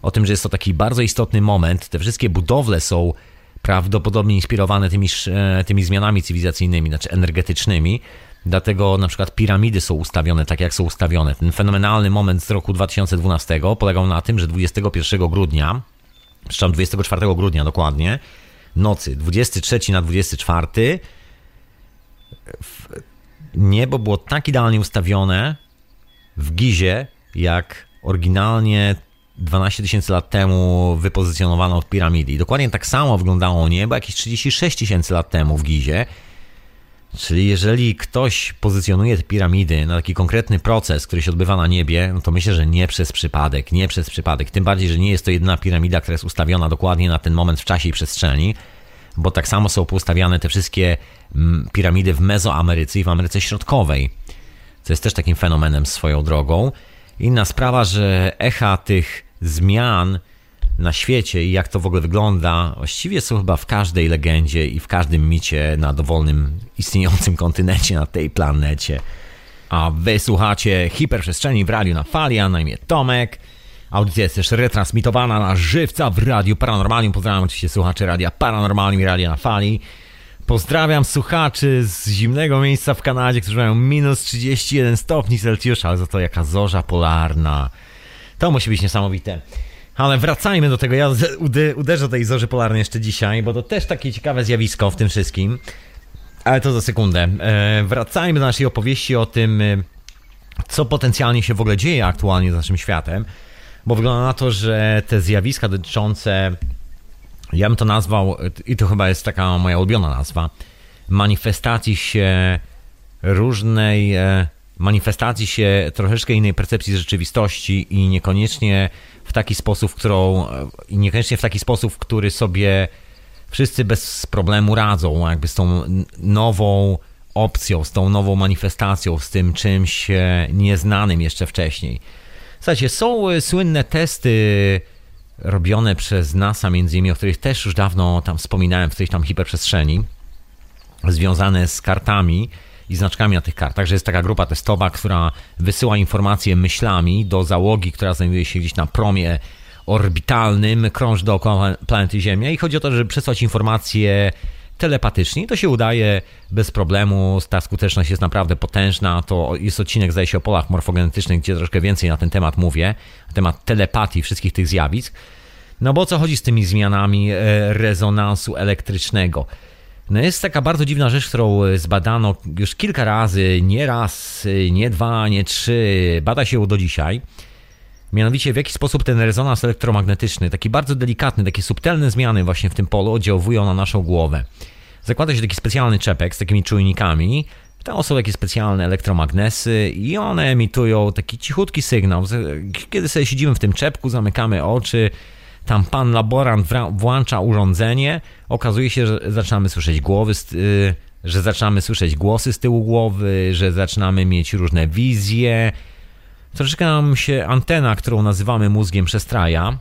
o tym, że jest to taki bardzo istotny moment. Te wszystkie budowle są prawdopodobnie inspirowane tymi, e, tymi zmianami cywilizacyjnymi, znaczy energetycznymi. Dlatego na przykład piramidy są ustawione tak, jak są ustawione. Ten fenomenalny moment z roku 2012 polegał na tym, że 21 grudnia, przepraszam, 24 grudnia dokładnie, nocy 23 na 24 niebo było tak idealnie ustawione w Gizie, jak oryginalnie 12 tysięcy lat temu wypozycjonowano w piramidy. I dokładnie tak samo wyglądało niebo jakieś 36 tysięcy lat temu w Gizie. Czyli jeżeli ktoś pozycjonuje te piramidy na taki konkretny proces, który się odbywa na niebie, no to myślę, że nie przez przypadek, nie przez przypadek. Tym bardziej, że nie jest to jedyna piramida, która jest ustawiona dokładnie na ten moment w czasie i przestrzeni, bo tak samo są poustawiane te wszystkie mm, piramidy w Mezoameryce i w Ameryce Środkowej, co jest też takim fenomenem swoją drogą. Inna sprawa, że echa tych zmian na świecie i jak to w ogóle wygląda, właściwie są chyba w każdej legendzie i w każdym micie na dowolnym istniejącym <laughs> kontynencie na tej planecie. A wy słuchacie hiperprzestrzeni w radiu na fali, a na imię Tomek. Audycja jest też retransmitowana na żywca w Radiu Paranormalium. Pozdrawiam oczywiście słuchaczy Radia Paranormalium i Radia na Fali. Pozdrawiam słuchaczy z zimnego miejsca w Kanadzie, którzy mają minus 31 stopni Celsjusza, ale za to jaka zorza polarna. To musi być niesamowite. Ale wracajmy do tego. Ja uderzę tej zorzy polarnej jeszcze dzisiaj, bo to też takie ciekawe zjawisko w tym wszystkim. Ale to za sekundę. E, wracajmy do naszej opowieści o tym, e, co potencjalnie się w ogóle dzieje aktualnie z naszym światem bo wygląda na to, że te zjawiska dotyczące, ja bym to nazwał, i to chyba jest taka moja ulubiona nazwa, manifestacji się różnej, e, manifestacji się troszeczkę innej percepcji rzeczywistości i niekoniecznie w taki sposób, którą, i niekoniecznie w taki sposób, który sobie wszyscy bez problemu radzą, jakby z tą nową opcją, z tą nową manifestacją, z tym czymś e, nieznanym jeszcze wcześniej. Słuchajcie, są e, słynne testy robione przez NASA, między innymi, o których też już dawno tam wspominałem w tej tam hiperprzestrzeni, związane z kartami i znaczkami na tych kartach, że jest taka grupa testowa, która wysyła informacje myślami do załogi, która znajduje się gdzieś na promie orbitalnym, krąży dookoła planety Ziemia i chodzi o to, żeby przesłać informacje telepatycznie. To się udaje bez problemu, ta skuteczność jest naprawdę potężna. To jest odcinek, zdaje się, o polach morfogenetycznych, gdzie troszkę więcej na ten temat mówię, na temat telepatii, wszystkich tych zjawisk. No bo o co chodzi z tymi zmianami e, rezonansu elektrycznego? No jest taka bardzo dziwna rzecz, którą zbadano już kilka razy, nie raz, nie dwa, nie trzy, bada się do dzisiaj. Mianowicie w jaki sposób ten rezonans elektromagnetyczny, taki bardzo delikatny, takie subtelne zmiany właśnie w tym polu oddziałują na naszą głowę. Zakłada się taki specjalny czepek z takimi czujnikami. Tam są takie specjalne elektromagnesy i one emitują taki cichutki sygnał. Kiedy sobie siedzimy w tym czepku, zamykamy oczy, tam pan laborant włącza urządzenie, okazuje się, że zaczynamy słyszeć głowy, y, że zaczynamy słyszeć głosy z tyłu głowy, że zaczynamy mieć różne wizje, troszeczkę nam się antena, którą nazywamy mózgiem, przestraja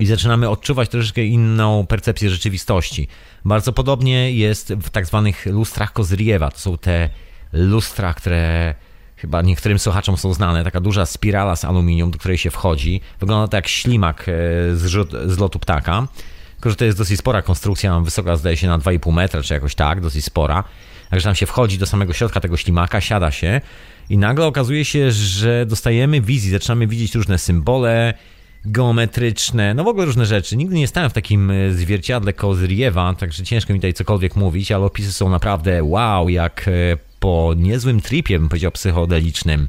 i zaczynamy odczuwać troszeczkę inną percepcję rzeczywistości. Bardzo podobnie jest w tak zwanych lustrach Kozriewa. To są te lustra, które chyba niektórym słuchaczom są znane. Taka duża spirala z aluminium, do której się wchodzi. Wygląda to jak ślimak e, z, z lotu ptaka. Tylko, że to jest dosyć spora konstrukcja, wysoka zdaje się na 2,5 metra, czy jakoś tak, dosyć spora. Także tam się wchodzi do samego środka tego ślimaka, siada się i nagle okazuje się, że dostajemy wizji, zaczynamy widzieć różne symbole geometryczne, no w ogóle różne rzeczy. Nigdy nie stałem w takim e, zwierciadle Kozriewa, także ciężko mi tutaj cokolwiek mówić, ale opisy są naprawdę wow, jak e, po niezłym tripie, bym powiedział, psychodelicznym.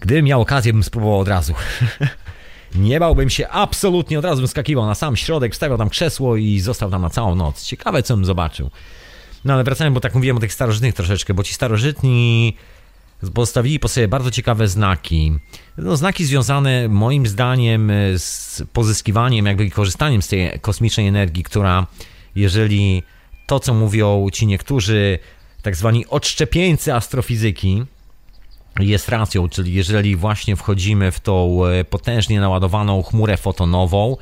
Gdybym miał okazję, bym spróbował od razu. <laughs> nie bałbym się absolutnie, od razu bym skakiwał na sam środek, wstawiał tam krzesło i został tam na całą noc. Ciekawe, co bym zobaczył. No ale wracając, bo tak mówiłem o tych starożytnych troszeczkę, bo ci starożytni postawili po sobie bardzo ciekawe znaki. No, znaki związane moim zdaniem z pozyskiwaniem, jakby korzystaniem z tej kosmicznej energii, która jeżeli to, co mówią ci niektórzy tak zwani odszczepieńcy astrofizyki, jest racją, czyli jeżeli właśnie wchodzimy w tą e, potężnie naładowaną chmurę fotonową,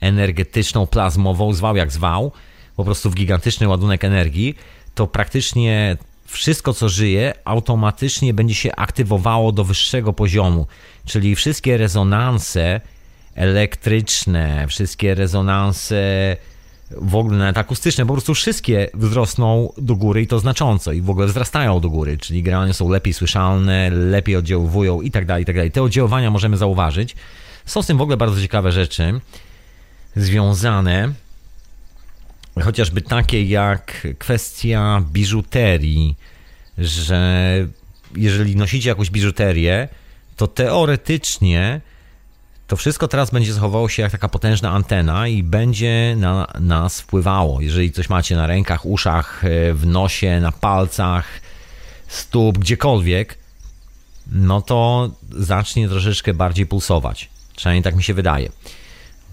energetyczną, plazmową, zwał jak zwał, po prostu w gigantyczny ładunek energii, to praktycznie wszystko, co żyje, automatycznie będzie się aktywowało do wyższego poziomu. Czyli wszystkie rezonanse elektryczne, wszystkie rezonanse w ogóle nawet akustyczne, po prostu wszystkie wzrosną do góry i to znacząco i w ogóle wzrastają do góry, czyli generalnie są lepiej słyszalne, lepiej oddziaływują i tak dalej, i tak dalej. Te oddziaływania możemy zauważyć. Są z tym w ogóle bardzo ciekawe rzeczy związane chociażby takie jak kwestia biżuterii, że jeżeli nosicie jakąś biżuterię, to teoretycznie to wszystko teraz będzie zachowało się jak taka potężna antena i będzie na nas wpływało. Jeżeli coś macie na rękach, uszach, w nosie, na palcach, stóp, gdziekolwiek, no to zacznie troszeczkę bardziej pulsować. Przynajmniej tak mi się wydaje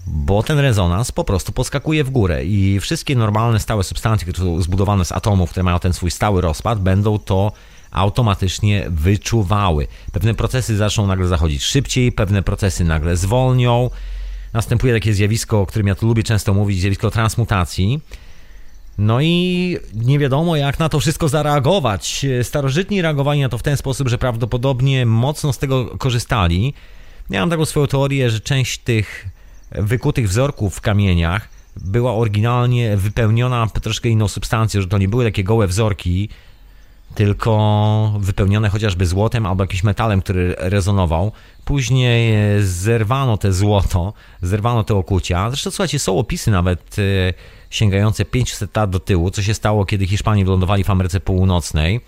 bo ten rezonans po prostu poskakuje w górę i wszystkie normalne, stałe substancje, które są zbudowane z atomów, które mają ten swój stały rozpad, będą to automatycznie wyczuwały. Pewne procesy zaczną nagle zachodzić szybciej, pewne procesy nagle zwolnią. następuje takie zjawisko, o którym ja tu lubię często mówić, zjawisko transmutacji. No i nie wiadomo, jak na to wszystko zareagować. Starożytni reagowali na to w ten sposób, że prawdopodobnie mocno z tego korzystali. Ja mam taką swoją teorię, że część tych wykutych wzorków w kamieniach była oryginalnie wypełniona troszkę inną substancją, że to nie były takie gołe wzorki, tylko wypełnione chociażby złotem albo jakimś metalem, który rezonował. Później zerwano te złoto, zerwano te okucia. Zresztą słuchajcie, są opisy nawet e, sięgające 500 lat do tyłu, co się stało, kiedy Hiszpanie wylądowali w Ameryce Północnej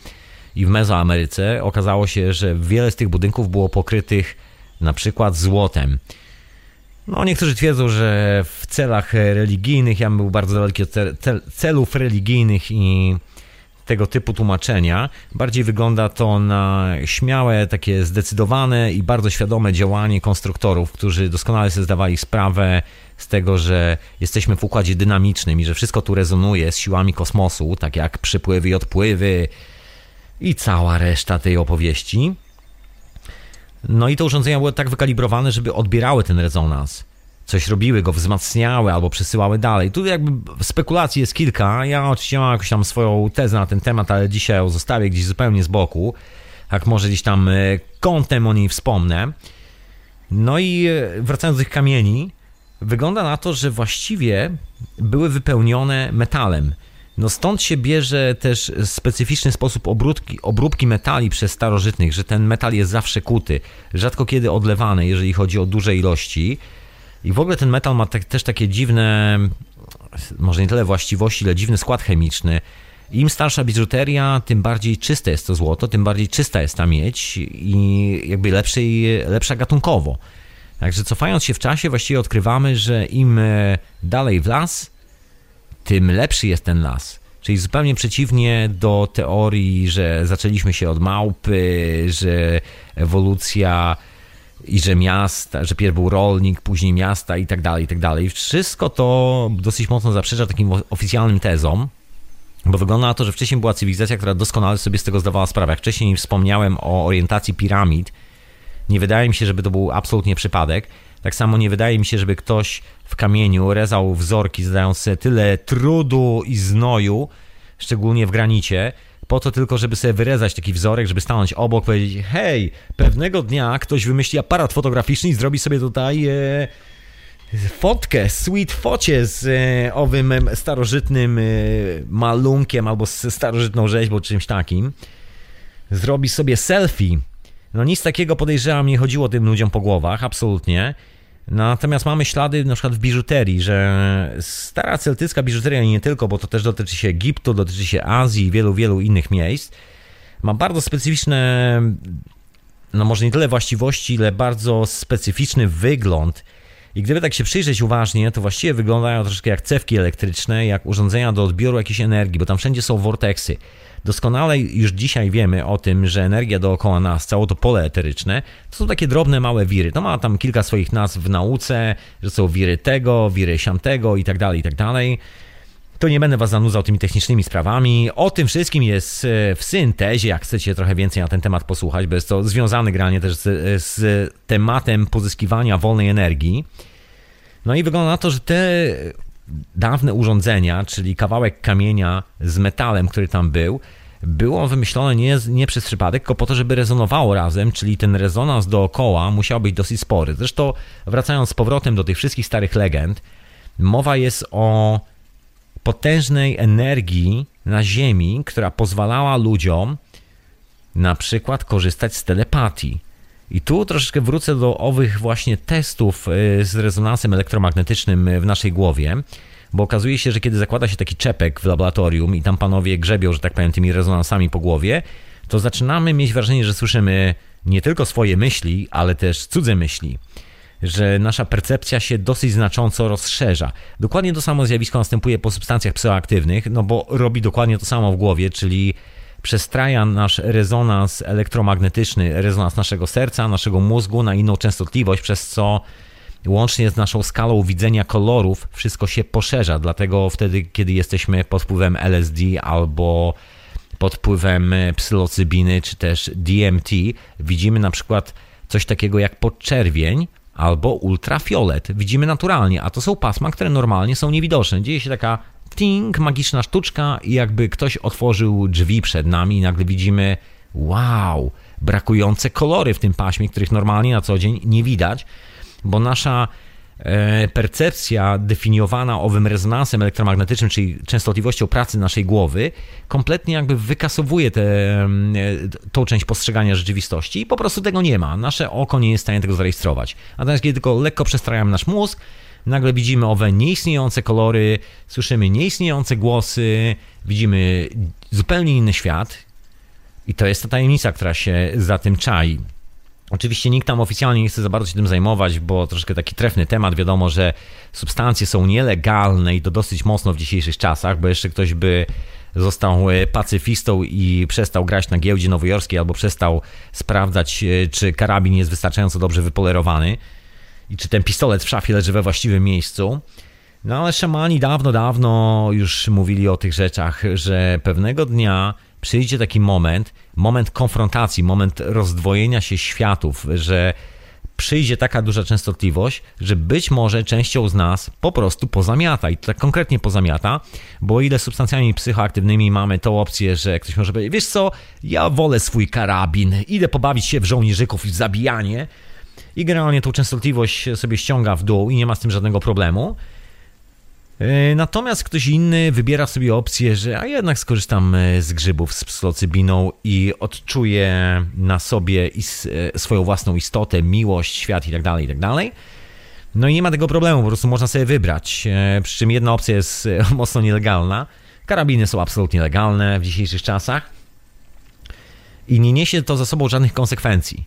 i w Mezoameryce. Okazało się, że wiele z tych budynków było pokrytych na przykład złotem. No, niektórzy twierdzą, że w celach religijnych, ja bym był bardzo daleki od celów religijnych i tego typu tłumaczenia. Bardziej wygląda to na śmiałe, takie zdecydowane i bardzo świadome działanie konstruktorów, którzy doskonale sobie zdawali sprawę z tego, że jesteśmy w układzie dynamicznym i że wszystko tu rezonuje z siłami kosmosu, tak jak przypływy i odpływy i cała reszta tej opowieści. No i te urządzenia były tak wykalibrowane, żeby odbierały ten rezonans. Coś robiły, go wzmacniały albo przesyłały dalej. Tu jakby spekulacji jest kilka. Ja oczywiście mam jakąś tam swoją tezę na ten temat, ale dzisiaj ją zostawię gdzieś zupełnie z boku. Jak może gdzieś tam e, kątem o niej wspomnę. No i e, wracając do tych kamieni, wygląda na to, że właściwie były wypełnione metalem. No stąd się bierze też specyficzny sposób obróbki, obróbki metali przez starożytnych, że ten metal jest zawsze kuty, rzadko kiedy odlewany, jeżeli chodzi o duże ilości. I w ogóle ten metal ma tak, też takie dziwne, może nie tyle właściwości, ile dziwny skład chemiczny. Im starsza biżuteria, tym bardziej czyste jest to złoto, tym bardziej czysta jest ta miedź i jakby lepszej, lepsza gatunkowo. Także cofając się w czasie, właściwie odkrywamy, że im dalej w las, tym lepszy jest ten las. Czyli zupełnie przeciwnie do teorii, że zaczęliśmy się od małpy, że ewolucja i że miasta, że pierw był rolnik, później miasta i tak dalej, i tak dalej. Wszystko to dosyć mocno zaprzecza takim oficjalnym tezom, bo wygląda na to, że wcześniej była cywilizacja, która doskonale sobie z tego zdawała sprawę. Jak wcześniej wspomniałem o orientacji piramid, nie wydaje mi się, żeby to był absolutnie przypadek. Tak samo nie wydaje mi się, żeby ktoś w kamieniu rezał wzorki, zadając sobie tyle trudu i znoju, szczególnie w granicie, po to tylko, żeby sobie wyrezać taki wzorek, żeby stanąć obok, powiedzieć: Hej, pewnego dnia ktoś wymyśli aparat fotograficzny i zrobi sobie tutaj. E, fotkę, sweet focie z e, owym starożytnym e, malunkiem albo z starożytną rzeźbą, czymś takim. Zrobi sobie selfie no nic takiego podejrzewam nie chodziło tym ludziom po głowach, absolutnie. Natomiast mamy ślady na przykład w biżuterii, że stara celtycka biżuteria nie tylko, bo to też dotyczy się Egiptu, dotyczy się Azji i wielu, wielu innych miejsc, ma bardzo specyficzne, no może nie tyle właściwości, ile bardzo specyficzny wygląd. I gdyby tak się przyjrzeć uważnie, to właściwie wyglądają troszkę jak cewki elektryczne, jak urządzenia do odbioru jakiejś energii, bo tam wszędzie są vorteksy. Doskonale już dzisiaj wiemy o tym, że energia dookoła nas, całe to pole eteryczne, to są takie drobne, małe wiry. To ma tam kilka swoich nazw w nauce, że są wiry tego, wiry siamtego i tak dalej, i tak dalej. To nie będę was zanudzał tymi technicznymi sprawami. O tym wszystkim jest e, w syntezie, jak chcecie trochę więcej na ten temat posłuchać, bo jest to związane granie też z, z tematem pozyskiwania wolnej energii. No i wygląda na to, że te dawne urządzenia, czyli kawałek kamienia z metalem, który tam był, było wymyślone nie, nie przez przypadek, tylko po to, żeby rezonowało razem, czyli ten rezonans dookoła musiał być dosyć spory. Zresztą, wracając z powrotem do tych wszystkich starych legend, mowa jest o potężnej energii na Ziemi, która pozwalała ludziom na przykład korzystać z telepatii. I tu troszeczkę wrócę do owych właśnie testów y, z rezonansem elektromagnetycznym w naszej głowie, bo okazuje się, że kiedy zakłada się taki czepek w laboratorium i tam panowie grzebią, że tak powiem, tymi rezonansami po głowie, to zaczynamy mieć wrażenie, że słyszymy nie tylko swoje myśli, ale też cudze myśli. Że nasza percepcja się dosyć znacząco rozszerza. Dokładnie to samo zjawisko następuje po substancjach psychoaktywnych, no bo robi dokładnie to samo w głowie, czyli przestraja nasz rezonans elektromagnetyczny, rezonans naszego serca, naszego mózgu na inną częstotliwość, przez co łącznie z naszą skalą widzenia kolorów wszystko się poszerza. Dlatego wtedy, kiedy jesteśmy pod wpływem LSD albo pod wpływem psylocybiny czy też DMT, widzimy na przykład coś takiego jak podczerwień, albo ultrafiolet. Widzimy naturalnie, a to są pasma, które normalnie są niewidoczne. Dzieje się taka ting, magiczna sztuczka i jakby ktoś otworzył drzwi przed nami i nagle widzimy wow, brakujące kolory w tym paśmie, których normalnie na co dzień nie widać, bo nasza e, percepcja definiowana owym rezonansem elektromagnetycznym, czyli częstotliwością pracy naszej głowy, kompletnie jakby wykasowuje tę e, tą część postrzegania rzeczywistości i po prostu tego nie ma. Nasze oko nie jest w stanie tego zarejestrować. Natomiast kiedy tylko lekko przestrajamy nasz mózg, nagle widzimy owe nieistniejące kolory, słyszymy nieistniejące głosy, widzimy zupełnie inny świat. I to jest ta tajemnica, która się za tym czai. Oczywiście nikt tam oficjalnie nie chce za bardzo się tym zajmować, bo troszkę taki trefny temat. Wiadomo, że substancje są nielegalne i to dosyć mocno w dzisiejszych czasach, bo jeszcze ktoś by został e, pacyfistą i przestał grać na giełdzie nowojorskiej albo przestał sprawdzać, e, czy karabin jest wystarczająco dobrze wypolerowany i czy ten pistolet w szafie leży we właściwym miejscu. No ale szamani dawno, dawno już mówili o tych rzeczach, że pewnego dnia przyjdzie taki moment, moment konfrontacji, moment rozdwojenia się światów, że przyjdzie taka duża częstotliwość, że być może częścią z nas po prostu pozamiata i to tak konkretnie pozamiata, bo ile substancjami psychoaktywnymi mamy tą opcję, że ktoś może powiedzieć, wiesz co, ja wolę swój karabin, idę pobawić się w żołnierzyków i w zabijanie, i generalnie tą częstotliwość sobie ściąga w dół i nie ma z tym żadnego problemu. E, natomiast ktoś inny wybiera sobie opcję, że a jednak skorzystam e, z grzybów z psylocybiną i odczuję na sobie e, swoją własną istotę, miłość, świat itd., tak itd. Tak no i nie ma tego problemu, po prostu można sobie wybrać. Przy czym jedna opcja jest <laughs> mocno nielegalna. Karabiny są absolutnie legalne w dzisiejszych czasach i nie niesie to za sobą żadnych konsekwencji.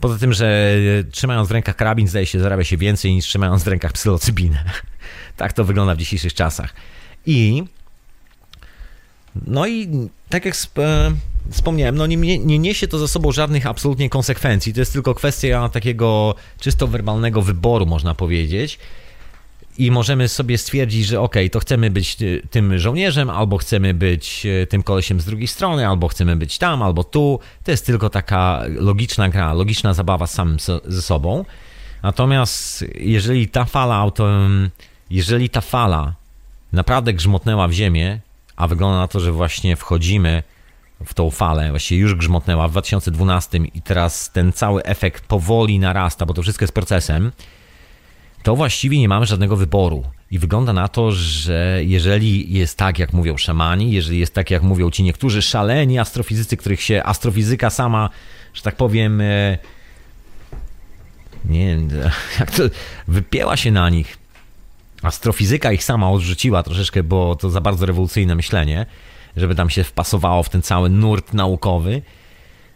Poza tym, że trzymając w rękach karabin, zdaje się, zarabia się więcej niż trzymając w rękach psylocybinę. <laughs> tak to wygląda w dzisiejszych czasach. I no i tak jak wspomniałem, no nie, nie niesie to za sobą żadnych absolutnie konsekwencji. To jest tylko kwestia takiego czysto werbalnego wyboru, można powiedzieć i możemy sobie stwierdzić, że ok, to chcemy być e, tym żołnierzem, albo chcemy być e, tym kolesiem z drugiej strony, albo chcemy być tam, albo tu. To jest tylko taka logiczna gra, logiczna zabawa z samym ze sobą. Natomiast jeżeli ta fala auto, jeżeli ta fala naprawdę grzmotnęła w ziemię, a wygląda na to, że właśnie wchodzimy w tą falę, właściwie już grzmotnęła w 2012 i teraz ten cały efekt powoli narasta, bo to wszystko jest procesem, to właściwie nie mamy żadnego wyboru. I wygląda na to, że jeżeli jest tak, jak mówią szamani, jeżeli jest tak, jak mówią ci niektórzy szaleni astrofizycy, których się astrofizyka sama, że tak powiem, e, nie wiem, <laughs> jak to wypięła się na nich. Astrofizyka ich sama odrzuciła troszeczkę, bo to za bardzo rewolucyjne myślenie, żeby tam się wpasowało w ten cały nurt naukowy.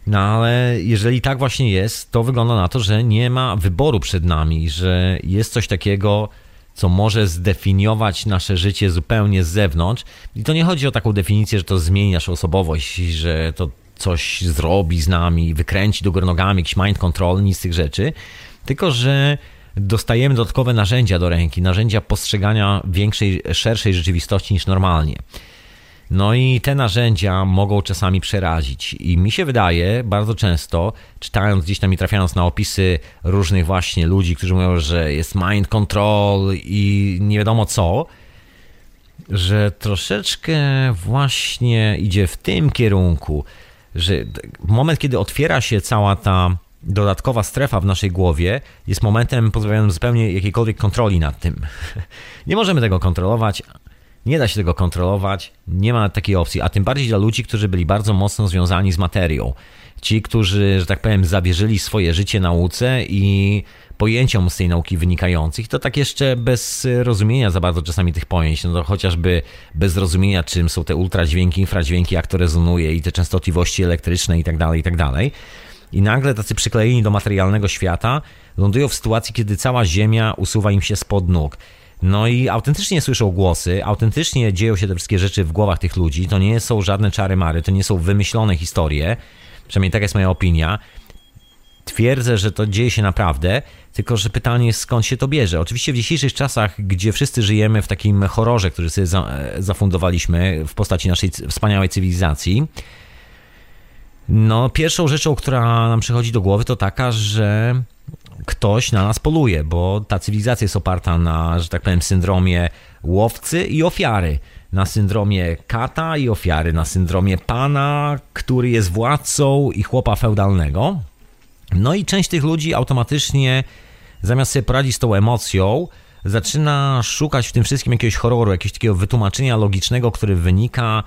No ale jeżeli tak właśnie jest, to wygląda na to, że nie ma wyboru przed nami, że jest coś takiego, co może zdefiniować nasze życie zupełnie z zewnątrz. I to nie chodzi o taką definicję, że to zmieni naszą osobowość, że to coś zrobi z nami, wykręci do nogami, jakiś mind control, nic z tych rzeczy, tylko że dostajemy dodatkowe narzędzia do ręki, narzędzia postrzegania większej, szerszej rzeczywistości niż normalnie. No i te narzędzia mogą czasami przerazić. I mi się wydaje, bardzo często, czytając gdzieś tam i trafiając na opisy różnych właśnie ludzi, którzy mówią, że jest mind control i nie wiadomo co, że troszeczkę właśnie idzie w tym kierunku, że moment, kiedy otwiera się cała ta dodatkowa strefa w naszej głowie, jest momentem pozbawionym zupełnie jakiejkolwiek kontroli nad tym. <laughs> Nie możemy tego kontrolować, nie da się tego kontrolować, nie ma takiej opcji, a tym bardziej dla ludzi, którzy byli bardzo mocno związani z materią. Ci, którzy, że tak powiem, zawierzyli swoje życie nauce i pojęciom z tej nauki wynikających, to tak jeszcze bez rozumienia za bardzo czasami tych pojęć, no to chociażby bez zrozumienia, czym są te ultradźwięki, infradźwięki, jak to rezonuje i te częstotliwości elektryczne i tak dalej, i tak dalej. I nagle tacy przyklejeni do materialnego świata lądują w sytuacji, kiedy cała Ziemia usuwa im się spod nóg. No i autentycznie słyszą głosy, autentycznie dzieją się te wszystkie rzeczy w głowach tych ludzi. To nie są żadne czary-mary, to nie są wymyślone historie. Przynajmniej taka jest moja opinia. Twierdzę, że to dzieje się naprawdę, tylko że pytanie jest skąd się to bierze. Oczywiście w dzisiejszych czasach, gdzie wszyscy żyjemy w takim horrorze, który sobie zafundowaliśmy w postaci naszej wspaniałej cywilizacji, no pierwszą rzeczą, która nam przychodzi do głowy to taka, że ktoś na nas poluje, bo ta cywilizacja jest oparta na, że tak powiem, syndromie łowcy i ofiary. Na syndromie kata i ofiary, na syndromie pana, który jest władcą i chłopa feudalnego. No i część tych ludzi automatycznie, zamiast sobie poradzić z tą emocją, zaczyna szukać w tym wszystkim jakiegoś horroru, jakiegoś takiego wytłumaczenia logicznego, który wynika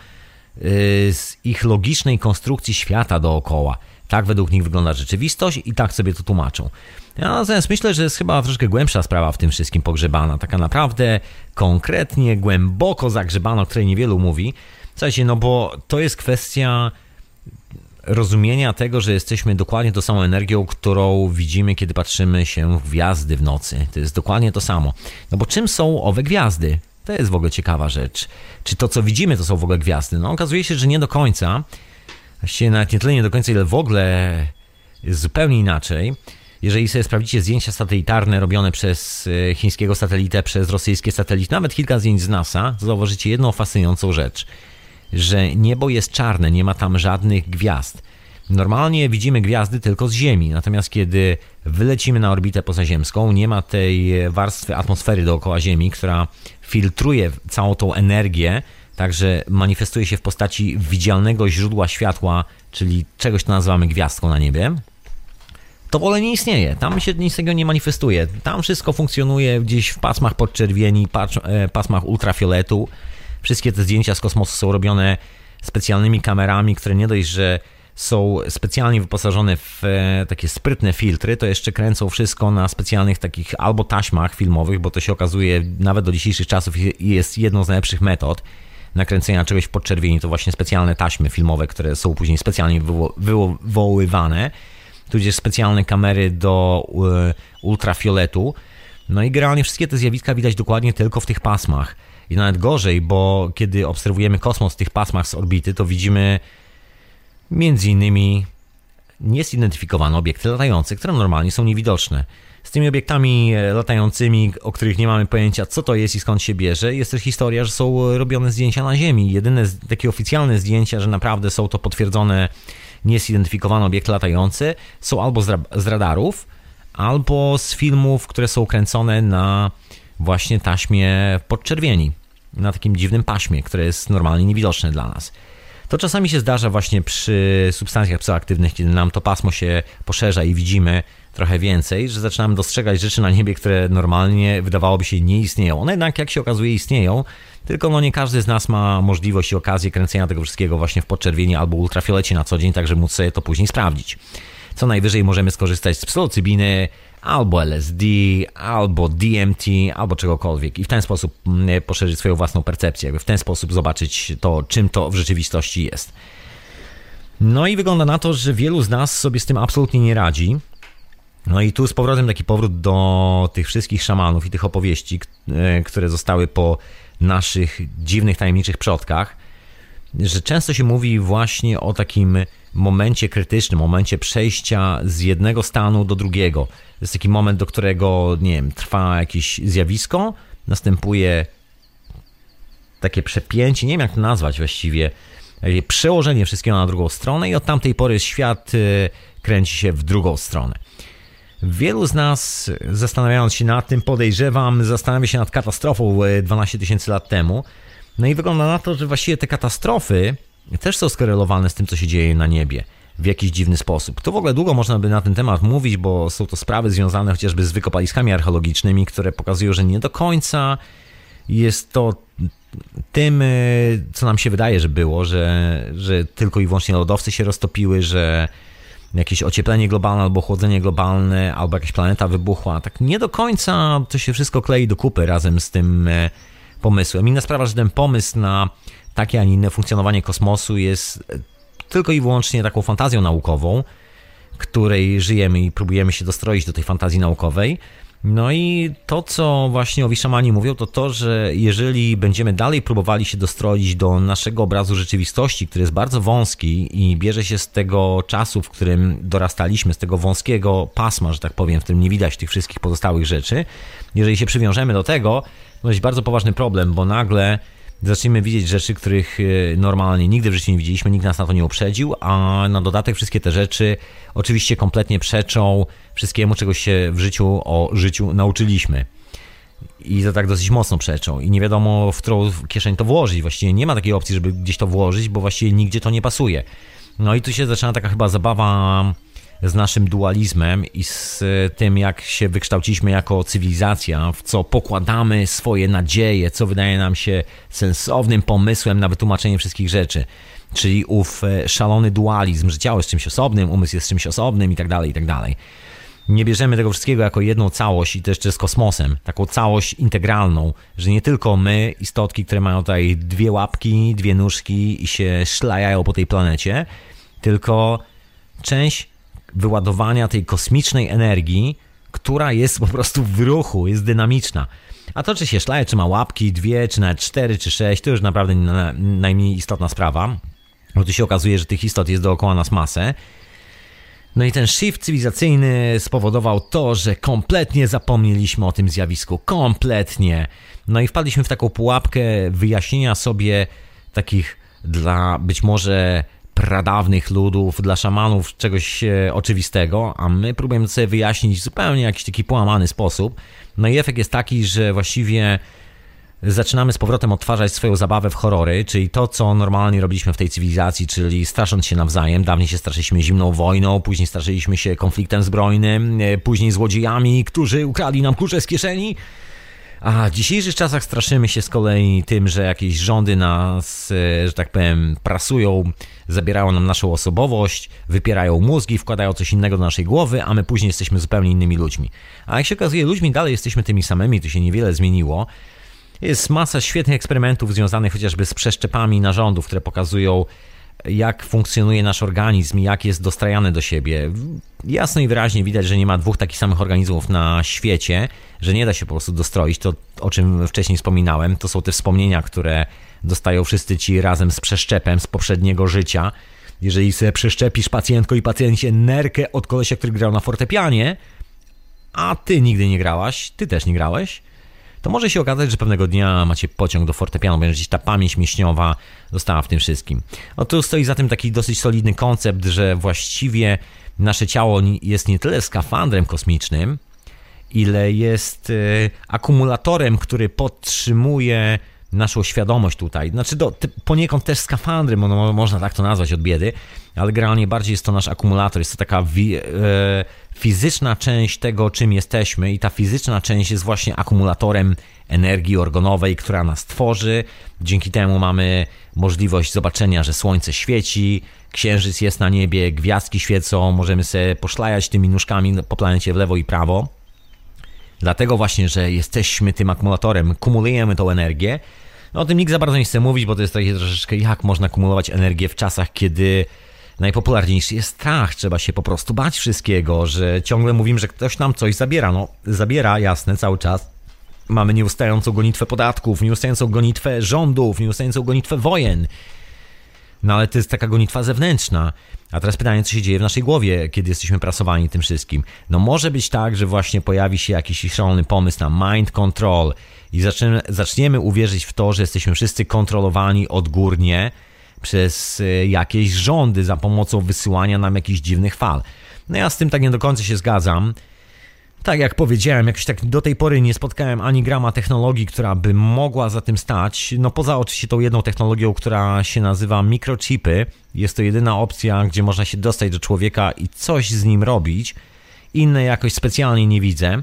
z ich logicznej konstrukcji świata dookoła. Tak według nich wygląda rzeczywistość i tak sobie to tłumaczą. Ja natomiast myślę, że jest chyba troszkę głębsza sprawa w tym wszystkim pogrzebana. Taka naprawdę konkretnie, głęboko zagrzebana, o której niewielu mówi. Słuchajcie, no bo to jest kwestia rozumienia tego, że jesteśmy dokładnie tą samą energią, którą widzimy, kiedy patrzymy się w gwiazdy w nocy. To jest dokładnie to samo. No bo czym są owe gwiazdy? To jest w ogóle ciekawa rzecz. Czy to, co widzimy, to są w ogóle gwiazdy? No okazuje się, że nie do końca. Właściwie nawet nie tyle nie do końca, ile w ogóle zupełnie inaczej. Jeżeli sobie sprawdzicie zdjęcia satelitarne robione przez e, chińskiego satelitę, przez rosyjskie satelity, nawet kilka zdjęć z NASA, zauważycie jedną fascynującą rzecz, że niebo jest czarne, nie ma tam żadnych gwiazd. Normalnie widzimy gwiazdy tylko z Ziemi, natomiast kiedy wylecimy na orbitę pozaziemską, nie ma tej warstwy atmosfery dookoła Ziemi, która filtruje całą tą energię, także manifestuje się w postaci widzialnego źródła światła, czyli czegoś, co nazywamy gwiazdką na niebie to w ogóle nie istnieje. Tam się nic tego nie manifestuje. Tam wszystko funkcjonuje gdzieś w pasmach podczerwieni, e, pasmach ultrafioletu. Wszystkie te zdjęcia z kosmosu są robione specjalnymi kamerami, które nie dość, że są specjalnie wyposażone w e, takie sprytne filtry, to jeszcze kręcą wszystko na specjalnych takich albo taśmach filmowych, bo to się okazuje nawet do dzisiejszych czasów jest jedną z najlepszych metod nakręcenia czegoś w podczerwieni. To właśnie specjalne taśmy filmowe, które są później specjalnie wywoływane tudzież specjalne kamery do e, ultrafioletu. No i generalnie wszystkie te zjawiska widać dokładnie tylko w tych pasmach. I nawet gorzej, bo kiedy obserwujemy kosmos w tych pasmach z orbity, to widzimy między innymi niezidentyfikowane obiekty latające, które normalnie są niewidoczne. Z tymi obiektami e, latającymi, o których nie mamy pojęcia, co to jest i skąd się bierze, jest też historia, że są robione zdjęcia na Ziemi. Jedyne takie oficjalne zdjęcia, że naprawdę są to potwierdzone niezidentyfikowane obiekty latające są albo z radarów, albo z filmów, które są kręcone na właśnie taśmie podczerwieni, na takim dziwnym paśmie, które jest normalnie niewidoczne dla nas. To czasami się zdarza właśnie przy substancjach psychoaktywnych, kiedy nam to pasmo się poszerza i widzimy trochę więcej, że zaczynamy dostrzegać rzeczy na niebie, które normalnie wydawałoby się nie istnieją. One jednak, jak się okazuje, istnieją, tylko no nie każdy z nas ma możliwość i okazję kręcenia tego wszystkiego właśnie w podczerwieni albo ultrafiolecie na co dzień, tak żeby móc sobie to później sprawdzić. Co najwyżej możemy skorzystać z psylocybiny, albo LSD, albo DMT, albo czegokolwiek i w ten sposób mm, poszerzyć swoją własną percepcję, jakby w ten sposób zobaczyć to, czym to w rzeczywistości jest. No i wygląda na to, że wielu z nas sobie z tym absolutnie nie radzi. No i tu z powrotem taki powrót do tych wszystkich szamanów i tych opowieści, e, które zostały po naszych dziwnych, tajemniczych przodkach, że często się mówi właśnie o takim momencie krytycznym, momencie przejścia z jednego stanu do drugiego. To jest taki moment, do którego, nie wiem, trwa jakieś zjawisko, następuje takie przepięcie, nie wiem jak to nazwać właściwie, przełożenie wszystkiego na drugą stronę i od tamtej pory świat e, kręci się w drugą stronę. Wielu z nas, zastanawiając się nad tym, podejrzewam, zastanawia się nad katastrofą 12 e, tysięcy lat temu. No i wygląda na to, że właściwie te katastrofy też są skorelowane z tym, co się dzieje na niebie w jakiś dziwny sposób. To w ogóle długo można by na ten temat mówić, bo są to sprawy związane chociażby z wykopaliskami archeologicznymi, które pokazują, że nie do końca jest to tym, e, co nam się wydaje, że było, że, że tylko i wyłącznie lodowce się roztopiły, że jakieś ocieplenie globalne albo chłodzenie globalne, albo jakaś planeta wybuchła. Tak nie do końca to się wszystko klei do kupy razem z tym e, pomysłem. Inna sprawa, że ten pomysł na takie, a nie inne funkcjonowanie kosmosu jest e, tylko i wyłącznie taką fantazją naukową, której żyjemy i próbujemy się dostroić do tej fantazji naukowej. No i to, co właśnie owi szamani mówią, to to, że jeżeli będziemy dalej próbowali się dostroić do naszego obrazu rzeczywistości, który jest bardzo wąski i bierze się z tego czasu, w którym dorastaliśmy, z tego wąskiego pasma, że tak powiem, w którym nie widać tych wszystkich pozostałych rzeczy, jeżeli się przywiążemy do tego, to jest bardzo poważny problem, bo nagle zaczniemy widzieć rzeczy, których e, normalnie nigdy w życiu nie widzieliśmy, nikt nas na to nie uprzedził, a na dodatek wszystkie te rzeczy oczywiście kompletnie przeczą wszystkiemu, czego się w życiu o życiu nauczyliśmy. I to tak dosyć mocno przeczą. I nie wiadomo, w którą kieszeń to włożyć. Właściwie nie ma takiej opcji, żeby gdzieś to włożyć, bo właściwie nigdzie to nie pasuje. No i tu się zaczyna taka chyba zabawa z naszym dualizmem i z tym, jak się wykształciliśmy jako cywilizacja, w co pokładamy swoje nadzieje, co wydaje nam się sensownym pomysłem na wytłumaczenie wszystkich rzeczy. Czyli ów e, szalony dualizm, że ciało jest czymś osobnym, umysł jest czymś osobnym i tak dalej, i tak dalej. Nie bierzemy tego wszystkiego jako jedną całość i jeszcze z kosmosem, taką całość integralną, że nie tylko my, istotki, które mają tutaj dwie łapki, dwie nóżki i się szlajają po tej planecie, tylko część wyładowania tej kosmicznej energii, która jest po prostu w ruchu, jest dynamiczna. A to, czy się szlaje, czy ma łapki, dwie, czy nawet cztery, czy sześć, to już naprawdę najmniej istotna sprawa. Bo tu się okazuje, że tych istot jest dookoła nas masę. No i ten shift cywilizacyjny spowodował to, że kompletnie zapomnieliśmy o tym zjawisku. Kompletnie. No i wpadliśmy w taką pułapkę wyjaśnienia sobie takich dla być może pradawnych ludów, dla szamanów czegoś e, oczywistego, a my próbujemy sobie wyjaśnić zupełnie jakiś taki połamany sposób. No i efekt jest taki, że właściwie zaczynamy z powrotem odtwarzać swoją zabawę w horrory, czyli to, co normalnie robiliśmy w tej cywilizacji, czyli strasząc się nawzajem. Dawniej się straszyliśmy zimną wojną, później straszyliśmy się konfliktem zbrojnym, e, później złodziejami, którzy ukradli nam kurze z kieszeni. A w dzisiejszych czasach straszymy się z kolei tym, że jakieś rządy nas, e, że tak powiem, prasują, zabierają nam naszą osobowość, wypierają mózgi, wkładają coś innego do naszej głowy, a my później jesteśmy zupełnie innymi ludźmi. A jak się okazuje, ludźmi dalej jesteśmy tymi samymi, to się niewiele zmieniło. Jest masa świetnych eksperymentów związanych chociażby z przeszczepami narządów, które pokazują, jak funkcjonuje nasz organizm i jak jest dostrajany do siebie. Jasno i wyraźnie widać, że nie ma dwóch takich samych organizmów na świecie, że nie da się po prostu dostroić. To, o czym wcześniej wspominałem, to są te wspomnienia, które dostają wszyscy ci razem z przeszczepem z poprzedniego życia. Jeżeli sobie przeszczepisz pacjentko i pacjencie nerkę od kolesia, który grał na fortepianie, a ty nigdy nie grałaś, ty też nie grałeś, to może się okazać, że pewnego dnia macie pociąg do fortepianu, będzie gdzieś ta pamięć mięśniowa została w tym wszystkim. No tu stoi za tym taki dosyć solidny koncept, że właściwie nasze ciało jest nie tyle skafandrem kosmicznym, ile jest y, akumulatorem, który podtrzymuje naszą świadomość tutaj. Znaczy do, poniekąd też skafandrem, no, można tak to nazwać od biedy, ale generalnie bardziej jest to nasz akumulator, jest to taka wi- e, fizyczna część tego, czym jesteśmy i ta fizyczna część jest właśnie akumulatorem energii organowej, która nas tworzy. Dzięki temu mamy możliwość zobaczenia, że słońce świeci, księżyc jest na niebie, gwiazdki świecą, możemy sobie poszlajać tymi nóżkami po planecie w lewo i prawo. Dlatego właśnie, że jesteśmy tym akumulatorem, kumulujemy tą energię. No o tym nikt za bardzo nie chce mówić, bo to jest takie troszeczkę jak można kumulować energię w czasach, kiedy najpopularniejszy jest strach. Trzeba się po prostu bać wszystkiego, że ciągle mówimy, że ktoś nam coś zabiera. No, zabiera, jasne, cały czas. Mamy nieustającą gonitwę podatków, nieustającą gonitwę rządów, nieustającą gonitwę wojen. No ale to jest taka gonitwa zewnętrzna. A teraz pytanie, co się dzieje w naszej głowie, kiedy jesteśmy prasowani tym wszystkim. No może być tak, że właśnie pojawi się jakiś szalony pomysł na mind control i zaczniemy, zaczniemy uwierzyć w to, że jesteśmy wszyscy kontrolowani odgórnie przez e, jakieś rządy za pomocą wysyłania nam jakichś dziwnych fal. No ja z tym tak nie do końca się zgadzam. Tak jak powiedziałem, jakoś tak do tej pory nie spotkałem ani grama technologii, która by mogła za tym stać. No poza oczywiście tą jedną technologią, która się nazywa mikrochipy. Jest to jedyna opcja, gdzie można się dostać do człowieka i coś z nim robić. Inne jakoś specjalnie nie widzę.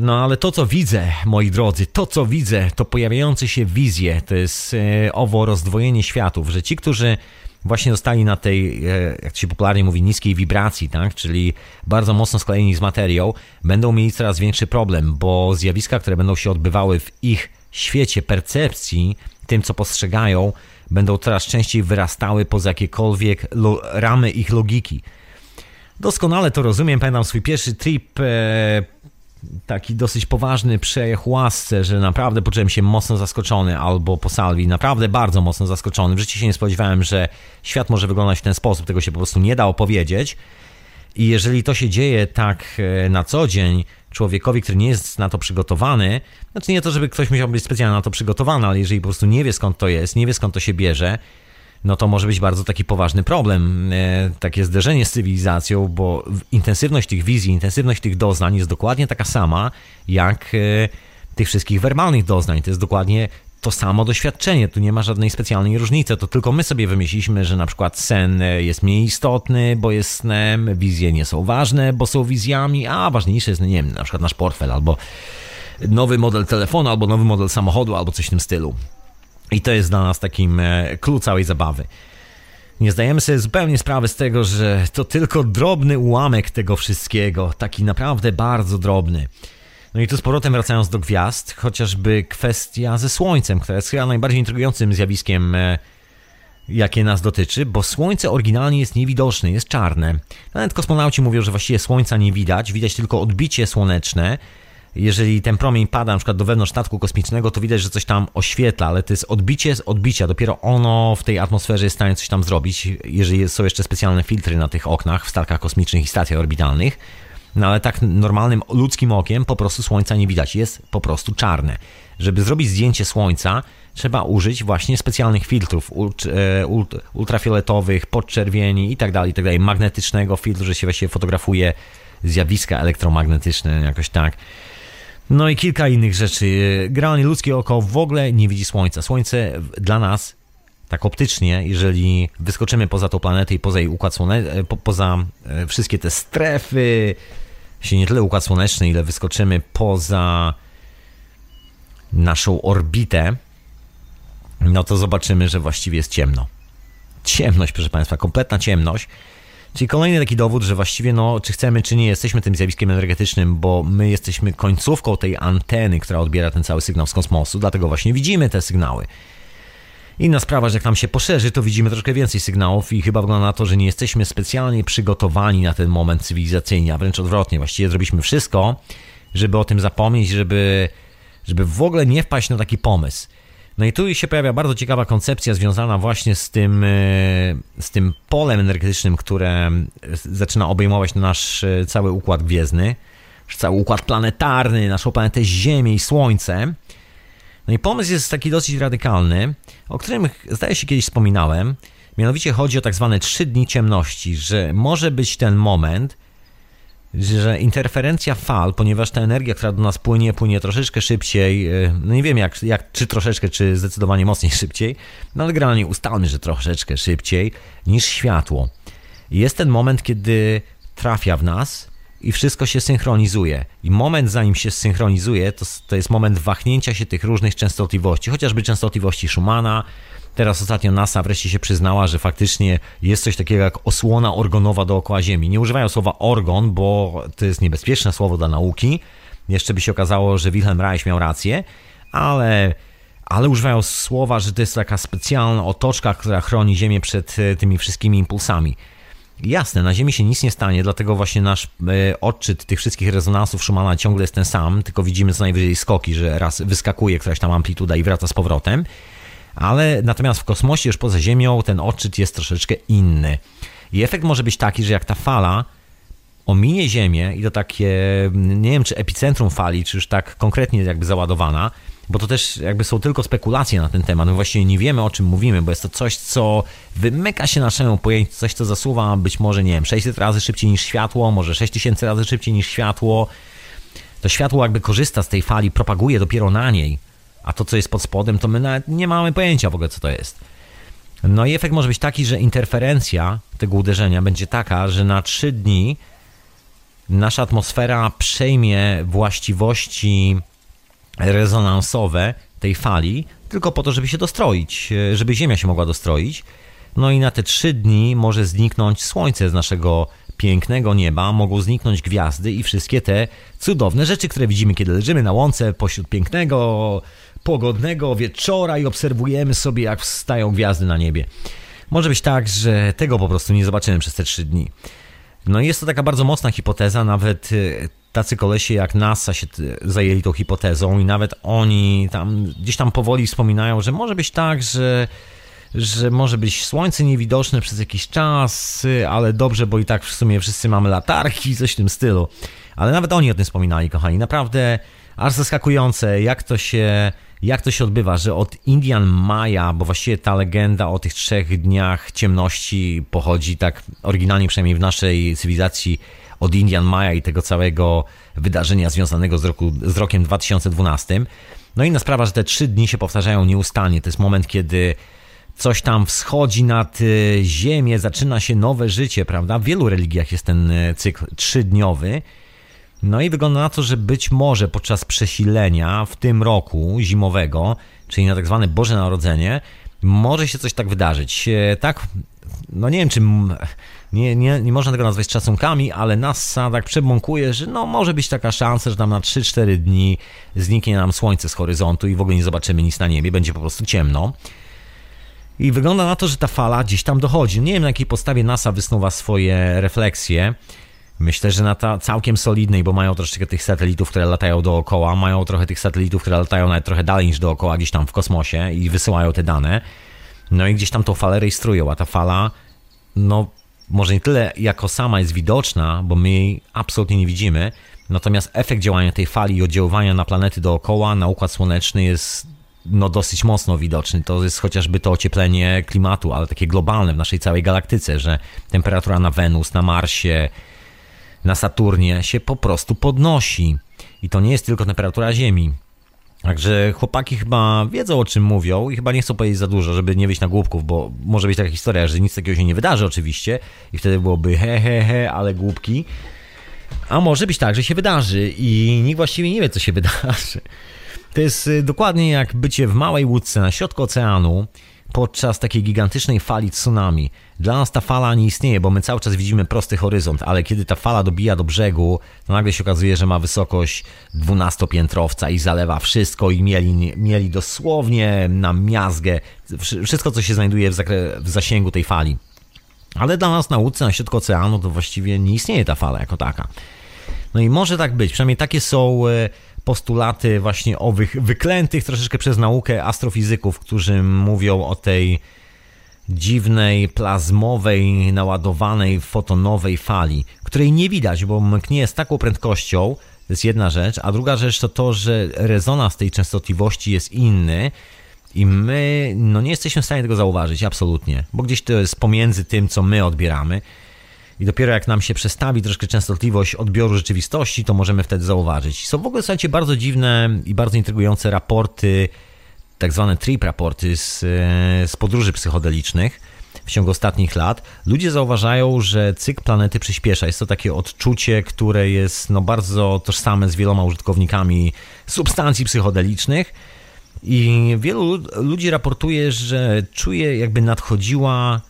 No ale to, co widzę, moi drodzy, to, co widzę, to pojawiające się wizje, to jest e, owo rozdwojenie światów, że ci, którzy właśnie zostali na tej, e, jak się popularnie mówi, niskiej wibracji, tak? czyli bardzo mocno sklejeni z materią, będą mieli coraz większy problem, bo zjawiska, które będą się odbywały w ich świecie percepcji, tym co postrzegają, będą coraz częściej wyrastały poza jakiekolwiek ramy ich logiki. Doskonale to rozumiem. Pamiętam swój pierwszy trip e, taki dosyć poważny przejech łasce, że naprawdę poczułem się mocno zaskoczony albo po salwi, naprawdę bardzo mocno zaskoczony. W życiu się nie spodziewałem, że świat może wyglądać w ten sposób, tego się po prostu nie da opowiedzieć. I jeżeli to się dzieje tak e, na co dzień, człowiekowi, który nie jest na to przygotowany, znaczy nie to, żeby ktoś musiał być specjalnie na to przygotowany, ale jeżeli po prostu nie wie skąd to jest, nie wie skąd to się bierze, no to może być bardzo taki poważny problem, e, takie zderzenie z cywilizacją, bo intensywność tych wizji, intensywność tych doznań jest dokładnie taka sama, jak e, tych wszystkich werbalnych doznań. To jest dokładnie to samo doświadczenie. Tu nie ma żadnej specjalnej różnicy. To tylko my sobie wymyśliliśmy, że na przykład sen jest mniej istotny, bo jest snem, wizje nie są ważne, bo są wizjami, a ważniejsze jest, no nie wiem, na przykład nasz portfel albo nowy model telefonu, albo nowy model samochodu, albo coś w tym stylu. I to jest dla nas takim e, całej zabawy. Nie zdajemy sobie zupełnie sprawy z tego, że to tylko drobny ułamek tego wszystkiego, taki naprawdę bardzo drobny. No i tu z powrotem wracając do gwiazd, chociażby kwestia ze Słońcem, która jest chyba najbardziej intrygującym zjawiskiem, e, jakie nas dotyczy, bo Słońce oryginalnie jest niewidoczne, jest czarne. Nawet kosmonauci mówią, że właściwie Słońca nie widać, widać tylko odbicie słoneczne. Jeżeli ten promień pada na przykład do wewnątrz statku kosmicznego, to widać, że coś tam oświetla, ale to jest odbicie z odbicia. Dopiero ono w tej atmosferze jest w stanie coś tam zrobić, jeżeli są jeszcze specjalne filtry na tych oknach w statkach kosmicznych i stacjach orbitalnych. No ale tak normalnym ludzkim okiem po prostu słońca nie widać, jest po prostu czarne. Żeby zrobić zdjęcie słońca, trzeba użyć właśnie specjalnych filtrów e, ultrafioletowych, podczerwieni i tak dalej, tak magnetycznego filtru, że się właściwie fotografuje zjawiska elektromagnetyczne, jakoś tak. No i kilka innych rzeczy. Generalnie ludzkie oko w ogóle nie widzi słońca. Słońce dla nas tak optycznie, jeżeli wyskoczymy poza tą planetę i poza jej układ słoneczny, e, po, poza e, wszystkie te strefy, się nie tyle układ słoneczny, ile wyskoczymy poza naszą orbitę, no to zobaczymy, że właściwie jest ciemno. Ciemność, proszę Państwa, kompletna ciemność. Czyli kolejny taki dowód, że właściwie, no, czy chcemy, czy nie, jesteśmy tym zjawiskiem energetycznym, bo my jesteśmy końcówką tej anteny, która odbiera ten cały sygnał z kosmosu, dlatego właśnie widzimy te sygnały. Inna sprawa, że jak nam się poszerzy, to widzimy troszkę więcej sygnałów i chyba wygląda na to, że nie jesteśmy specjalnie przygotowani na ten moment cywilizacyjnie, a wręcz odwrotnie. Właściwie zrobiliśmy wszystko, żeby o tym zapomnieć, żeby, żeby w ogóle nie wpaść na taki pomysł. No i tu się pojawia bardzo ciekawa koncepcja związana właśnie z tym, e, z tym polem energetycznym, które zaczyna obejmować nasz e, cały układ gwiezdny, cały układ planetarny, naszą planetę Ziemię i Słońce. No i pomysł jest taki dosyć radykalny, o którym zdaje się kiedyś wspominałem. Mianowicie chodzi o tak zwane trzy dni ciemności, że może być ten moment, że interferencja fal, ponieważ ta energia, która do nas płynie, płynie troszeczkę szybciej, e, no nie wiem jak, jak czy troszeczkę, czy zdecydowanie mocniej <laughs> szybciej, no ale generalnie ustalmy, że troszeczkę szybciej niż światło. Jest ten moment, kiedy trafia w nas i wszystko się synchronizuje. I moment, zanim się synchronizuje, to, to jest moment wahnięcia się tych różnych częstotliwości, chociażby częstotliwości Schumana. Teraz ostatnio NASA wreszcie się przyznała, że faktycznie jest coś takiego jak osłona organowa dookoła Ziemi. Nie używają słowa organ, bo to jest niebezpieczne słowo dla nauki. Jeszcze by się okazało, że Wilhelm Reich miał rację, ale ale używają słowa, że to jest taka specjalna otoczka, która chroni Ziemię przed e, tymi wszystkimi impulsami. Jasne, na Ziemi się nic nie stanie, dlatego właśnie nasz e, odczyt tych wszystkich rezonansów Schumana ciągle jest ten sam, tylko widzimy co najwyżej skoki, że raz wyskakuje któraś tam amplituda i wraca z powrotem. Ale natomiast w kosmosie, już poza Ziemią, ten odczyt jest troszeczkę inny. I efekt może być taki, że jak ta fala ominie Ziemię i to takie, nie wiem czy epicentrum fali, czy już tak konkretnie jakby załadowana, bo to też jakby są tylko spekulacje na ten temat. My właściwie nie wiemy o czym mówimy, bo jest to coś, co wymyka się naszemu pojęciu, coś, co zasuwa być może, nie wiem, 600 razy szybciej niż światło, może 6000 razy szybciej niż światło. To światło jakby korzysta z tej fali, propaguje dopiero na niej, a to, co jest pod spodem, to my nawet nie mamy pojęcia w ogóle, co to jest. No i efekt może być taki, że interferencja tego uderzenia będzie taka, że na 3 dni nasza atmosfera przejmie właściwości rezonansowe tej fali, tylko po to, żeby się dostroić, żeby Ziemia się mogła dostroić. No i na te trzy dni może zniknąć Słońce z naszego pięknego nieba, mogą zniknąć gwiazdy i wszystkie te cudowne rzeczy, które widzimy, kiedy leżymy na łące pośród pięknego, pogodnego wieczora i obserwujemy sobie, jak wstają gwiazdy na niebie. Może być tak, że tego po prostu nie zobaczymy przez te trzy dni. No jest to taka bardzo mocna hipoteza, nawet e, tacy kolesie jak NASA się zajęli tą hipotezą i nawet oni tam gdzieś tam powoli wspominają, że może być tak, że że może być słońce niewidoczne przez jakiś czas, ale dobrze, bo i tak w sumie wszyscy mamy latarki, coś w tym stylu. Ale nawet oni o tym wspominali, kochani. Naprawdę aż zaskakujące, jak to się, jak to się odbywa, że od Indian Maya, bo właściwie ta legenda o tych trzech dniach ciemności pochodzi tak oryginalnie, przynajmniej w naszej cywilizacji, od Indian Maya i tego całego wydarzenia związanego z, roku, z rokiem 2012. No inna sprawa, że te trzy dni się powtarzają nieustannie. To jest moment, kiedy coś tam wschodzi nad y, ziemię, zaczyna się nowe życie, prawda? W wielu religiach jest ten y, cykl trzydniowy. No i wygląda na to, że być może podczas przesilenia w tym roku zimowego, czyli na tak zwane Boże Narodzenie, może się coś tak wydarzyć. E, tak, no nie wiem, czy nie, nie, nie można tego nazwać szacunkami, ale NASA tak przebąkuje, że no może być taka szansa, że tam na 3-4 dni zniknie nam słońce z horyzontu i w ogóle nie zobaczymy nic na niebie, będzie po prostu ciemno. I wygląda na to, że ta fala gdzieś tam dochodzi. Nie wiem, na jakiej podstawie NASA wysnuwa swoje refleksje. Myślę, że na ta całkiem solidnej, bo mają troszeczkę tych satelitów, które latają dookoła, mają trochę tych satelitów, które latają nawet trochę dalej niż dookoła, gdzieś tam w kosmosie i wysyłają te dane. No i gdzieś tam tą falę rejestrują, a ta fala, no może nie tyle jako sama jest widoczna, bo my jej absolutnie nie widzimy, natomiast efekt działania tej fali i oddziaływania na planety dookoła, na układ słoneczny jest no dosyć mocno widoczny. To jest chociażby to ocieplenie klimatu, ale takie globalne w naszej całej galaktyce, że temperatura na Wenus, na Marsie, na Saturnie się po prostu podnosi. I to nie jest tylko temperatura Ziemi. Także chłopaki chyba wiedzą o czym mówią i chyba nie chcą powiedzieć za dużo, żeby nie wyjść na głupków, bo może być taka historia, że nic takiego się nie wydarzy oczywiście i wtedy byłoby he he he, ale głupki. A może być tak, że się wydarzy i nikt właściwie nie wie, co się wydarzy. To jest y, dokładnie jak bycie w małej łódce na środku oceanu podczas takiej gigantycznej fali tsunami. Dla nas ta fala nie istnieje, bo my cały czas widzimy prosty horyzont, ale kiedy ta fala dobija do brzegu, to nagle się okazuje, że ma wysokość dwunastopiętrowca i zalewa wszystko i mieli, mieli dosłownie na miazgę wszystko, co się znajduje w, w zasięgu tej fali. Ale dla nas na łódce na środku oceanu to właściwie nie istnieje ta fala jako taka. No i może tak być, przynajmniej takie są e, postulaty właśnie owych wyklętych troszeczkę przez naukę astrofizyków, którzy mówią o tej dziwnej, plazmowej, naładowanej fotonowej fali, której nie widać, bo mknie z taką prędkością, to jest jedna rzecz, a druga rzecz to to, że rezonans tej częstotliwości jest inny i my no nie jesteśmy w stanie tego zauważyć, absolutnie, bo gdzieś to jest pomiędzy tym, co my odbieramy i dopiero jak nam się przestawi troszkę częstotliwość odbioru rzeczywistości, to możemy wtedy zauważyć. Są w ogóle, słuchajcie, bardzo dziwne i bardzo intrygujące raporty, tak zwane trip raporty z, e, z podróży psychodelicznych w ciągu ostatnich lat. Ludzie zauważają, że cykl planety przyspiesza. Jest to takie odczucie, które jest no, bardzo tożsame z wieloma użytkownikami substancji psychodelicznych. I wielu ludzi raportuje, że czuje, jakby nadchodziła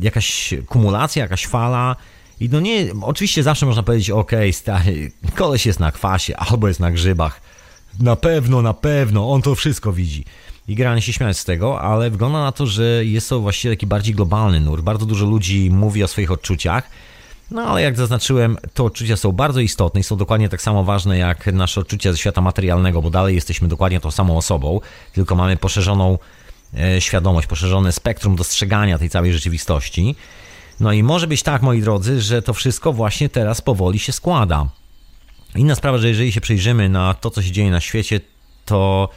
jakaś kumulacja, jakaś fala i no nie, oczywiście zawsze można powiedzieć, ok, stary, koleś jest na kwasie albo jest na grzybach. Na pewno, na pewno, on to wszystko widzi. I generalnie się śmiać z tego, ale wygląda na to, że jest to właściwie taki bardziej globalny nurt. Bardzo dużo ludzi mówi o swoich odczuciach, no ale jak zaznaczyłem, te odczucia są bardzo istotne i są dokładnie tak samo ważne jak nasze odczucia ze świata materialnego, bo dalej jesteśmy dokładnie tą samą osobą, tylko mamy poszerzoną e, świadomość, poszerzone spektrum dostrzegania tej całej rzeczywistości. No i może być tak, moi drodzy, że to wszystko właśnie teraz powoli się składa. Inna sprawa, że jeżeli się przyjrzymy na to, co się dzieje na świecie, to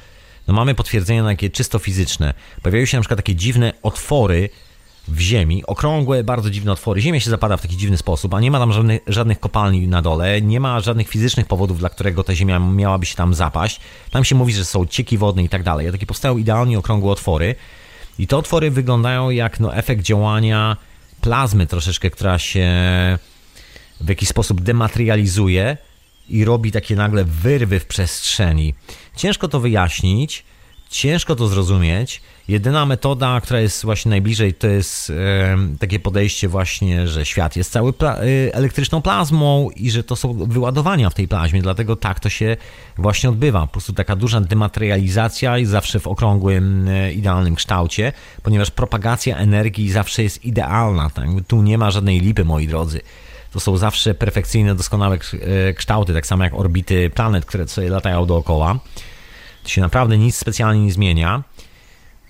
no mamy potwierdzenia takie czysto fizyczne. Pojawiają się na przykład takie dziwne otwory w ziemi, okrągłe, bardzo dziwne otwory. Ziemia się zapada w taki dziwny sposób, a nie ma tam żadnych, żadnych kopalni na dole, nie ma żadnych fizycznych powodów, dla którego ta ziemia miałaby się tam zapaść. Tam się mówi, że są cieki wodne i tak dalej. A takie powstają idealnie okrągłe otwory. I te otwory wyglądają jak no, efekt działania plazmy troszeczkę, która się w jakiś sposób dematerializuje i robi takie nagle wyrwy w przestrzeni. Ciężko to wyjaśnić, ciężko to zrozumieć. Jedyna metoda, która jest właśnie najbliżej, to jest e, takie podejście właśnie, że świat jest cały pla e, elektryczną plazmą i że to są wyładowania w tej plazmie, dlatego tak to się właśnie odbywa. Po prostu taka duża dematerializacja i zawsze w okrągłym, e, idealnym kształcie, ponieważ propagacja energii zawsze jest idealna. Tak? Tu nie ma żadnej lipy, moi drodzy. To są zawsze perfekcyjne, doskonałe e, kształty, tak samo jak orbity planet, które sobie latają dookoła. To się naprawdę nic specjalnie nie zmienia.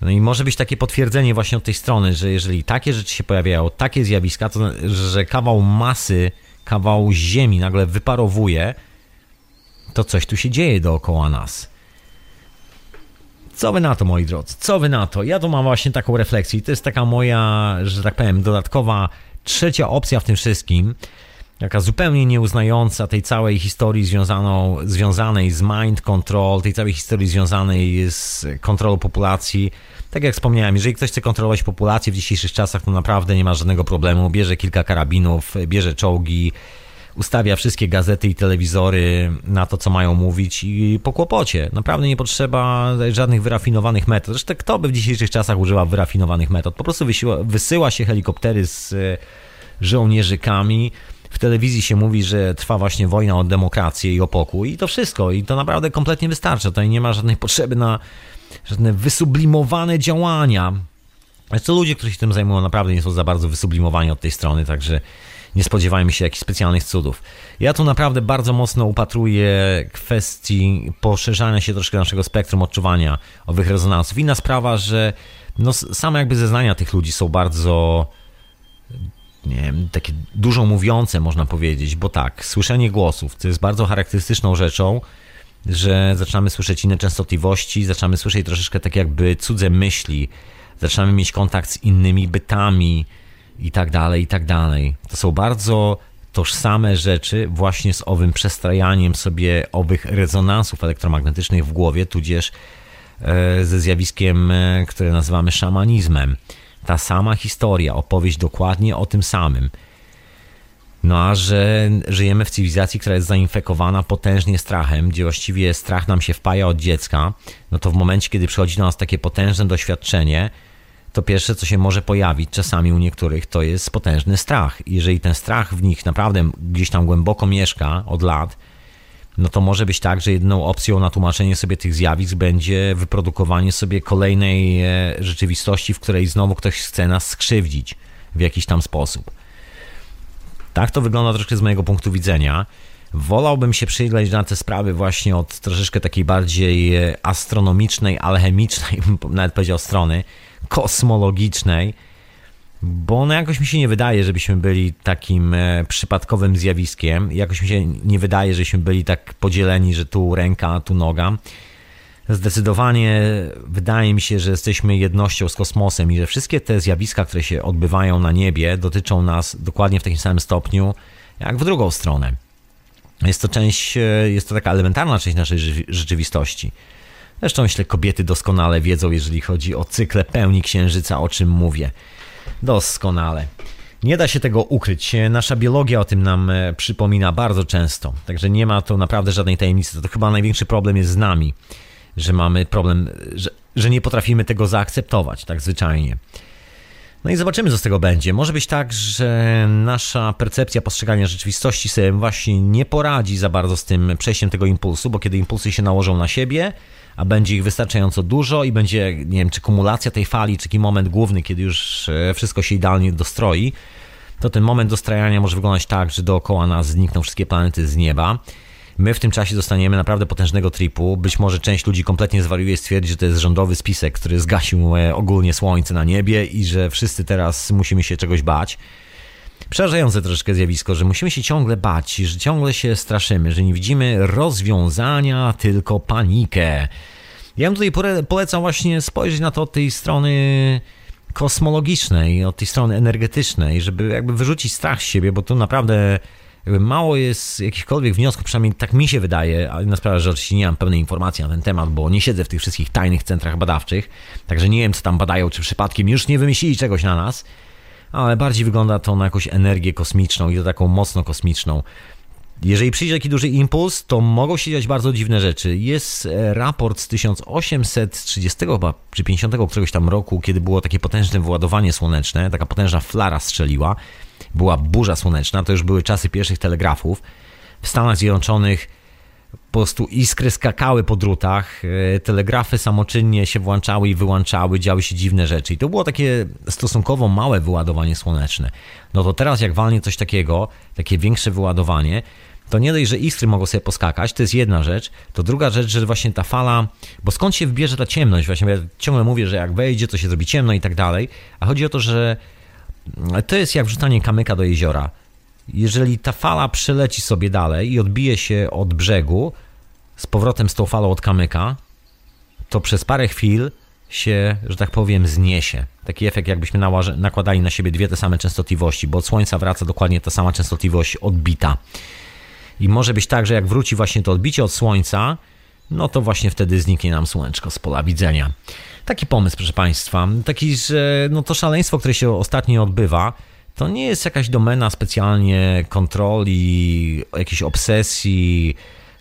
No i może być takie potwierdzenie właśnie od tej strony, że jeżeli takie rzeczy się pojawiają, takie zjawiska, to że kawał masy, kawał ziemi nagle wyparowuje, to coś tu się dzieje dookoła nas. Co wy na to, moi drodzy? Co wy na to? Ja tu mam właśnie taką refleksję i to jest taka moja, że tak powiem, dodatkowa trzecia opcja w tym wszystkim, taka zupełnie nieuznająca tej całej historii związaną, związanej z mind control, tej całej historii związanej z kontrolą populacji. Tak jak wspomniałem, jeżeli ktoś chce kontrolować populację w dzisiejszych czasach, to naprawdę nie ma żadnego problemu. Bierze kilka karabinów, bierze czołgi, ustawia wszystkie gazety i telewizory na to, co mają mówić i po kłopocie. Naprawdę nie potrzeba żadnych wyrafinowanych metod. Zresztą kto by w dzisiejszych czasach używał wyrafinowanych metod? Po prostu wysyła, wysyła się helikoptery z e, żołnierzykami. W telewizji się mówi, że trwa właśnie wojna o demokrację i o pokój i to wszystko. I to naprawdę kompletnie wystarcza. Tutaj nie ma żadnej potrzeby na żadne wysublimowane działania. Zresztą ludzie, którzy się tym zajmują, naprawdę nie są za bardzo wysublimowani od tej strony, także nie spodziewajmy się jakichś specjalnych cudów. Ja tu naprawdę bardzo mocno upatruję kwestii poszerzania się troszkę naszego spektrum odczuwania owych rezonansów. Inna sprawa, że no, same jakby zeznania tych ludzi są bardzo nie takie dużo mówiące, można powiedzieć, bo tak, słyszenie głosów to jest bardzo charakterystyczną rzeczą, że zaczynamy słyszeć inne częstotliwości, zaczynamy słyszeć troszeczkę tak jakby cudze myśli, zaczynamy mieć kontakt z innymi bytami, i tak dalej, i tak dalej. To są bardzo tożsame rzeczy właśnie z owym przestrajaniem sobie owych rezonansów elektromagnetycznych w głowie, tudzież e, ze zjawiskiem, e, które nazywamy szamanizmem. Ta sama historia, opowieść dokładnie o tym samym. No a że żyjemy w cywilizacji, która jest zainfekowana potężnie strachem, gdzie właściwie strach nam się wpaja od dziecka, no to w momencie, kiedy przychodzi do nas takie potężne doświadczenie, to pierwsze, co się może pojawić czasami u niektórych, to jest potężny strach. Jeżeli ten strach w nich naprawdę gdzieś tam głęboko mieszka od lat, no to może być tak, że jedną opcją na tłumaczenie sobie tych zjawisk będzie wyprodukowanie sobie kolejnej e, rzeczywistości, w której znowu ktoś chce nas skrzywdzić w jakiś tam sposób. Tak to wygląda troszkę z mojego punktu widzenia. Wolałbym się przyjrzeć na te sprawy właśnie od troszeczkę takiej bardziej e, astronomicznej, alchemicznej, <laughs> nawet powiedział, strony kosmologicznej, bo no jakoś mi się nie wydaje, żebyśmy byli takim e, przypadkowym zjawiskiem. Jakoś mi się nie wydaje, żebyśmy byli tak podzieleni, że tu ręka, tu noga. Zdecydowanie wydaje mi się, że jesteśmy jednością z kosmosem i że wszystkie te zjawiska, które się odbywają na niebie, dotyczą nas dokładnie w takim samym stopniu, jak w drugą stronę. Jest to część, e, jest to taka elementarna część naszej rzeczywistości. Zresztą myślę, kobiety doskonale wiedzą, jeżeli chodzi o cykle pełni księżyca, o czym mówię. Doskonale. Nie da się tego ukryć. Nasza biologia o tym nam e, przypomina bardzo często. Także nie ma tu naprawdę żadnej tajemnicy. To chyba największy problem jest z nami, że mamy problem, że, że nie potrafimy tego zaakceptować, tak zwyczajnie. No i zobaczymy, co z tego będzie. Może być tak, że nasza percepcja postrzegania rzeczywistości sobie właśnie nie poradzi za bardzo z tym przejściem tego impulsu, bo kiedy impulsy się nałożą na siebie, a będzie ich wystarczająco dużo i będzie, nie wiem, czy kumulacja tej fali, czy taki moment główny, kiedy już e, wszystko się idealnie dostroi, to ten moment dostrajania może wyglądać tak, że dookoła nas znikną wszystkie planety z nieba. My w tym czasie dostaniemy naprawdę potężnego tripu. Być może część ludzi kompletnie zwariuje, stwierdzi, że to jest rządowy spisek, który zgasił e, ogólnie słońce na niebie i że wszyscy teraz musimy się czegoś bać. Przerażające troszkę zjawisko, że musimy się ciągle bać, że ciągle się straszymy, że nie widzimy rozwiązania, tylko panikę. Ja bym tutaj polecał właśnie spojrzeć na to od tej strony kosmologicznej, od tej strony energetycznej, żeby jakby wyrzucić strach z siebie, bo tu naprawdę mało jest jakichkolwiek wniosków, przynajmniej tak mi się wydaje, ale na sprawę, że oczywiście nie mam pełnej informacji na ten temat, bo nie siedzę w tych wszystkich tajnych centrach badawczych, także nie wiem, co tam badają, czy przypadkiem już nie wymyślili czegoś na nas, ale bardziej wygląda to na jakąś energię kosmiczną i to taką mocno kosmiczną. Jeżeli przyjdzie taki duży impuls, to mogą się dziać bardzo dziwne rzeczy. Jest e, raport z 1830 chyba, czy 50 któregoś tam roku, kiedy było takie potężne wyładowanie słoneczne, taka potężna flara strzeliła, była burza słoneczna, to już były czasy pierwszych telegrafów. W Stanach Zjednoczonych po prostu iskry skakały po drutach, e, telegrafy samoczynnie się włączały i wyłączały, działy się dziwne rzeczy. I to było takie stosunkowo małe wyładowanie słoneczne. No to teraz jak walnie coś takiego, takie większe wyładowanie, to nie dość, że iskry mogą sobie poskakać, to jest jedna rzecz, to druga rzecz, że właśnie ta fala, bo skąd się wbierze ta ciemność? Właśnie ja ciągle mówię, że jak wejdzie, to się zrobi ciemno i tak dalej, a chodzi o to, że to jest jak wrzucanie kamyka do jeziora. Jeżeli ta fala przeleci sobie dalej i odbije się od brzegu, z powrotem z tą falą od kamyka, to przez parę chwil się, że tak powiem, zniesie. Taki efekt, jakbyśmy nakładali na siebie dwie te same częstotliwości, bo od Słońca wraca dokładnie ta sama częstotliwość odbita. I może być tak, że jak wróci właśnie to odbicie od Słońca, no to właśnie wtedy zniknie nam Słoneczko z pola widzenia. Taki pomysł, proszę Państwa. Taki, że no to szaleństwo, które się ostatnio odbywa, to nie jest jakaś domena specjalnie kontroli, jakiejś obsesji,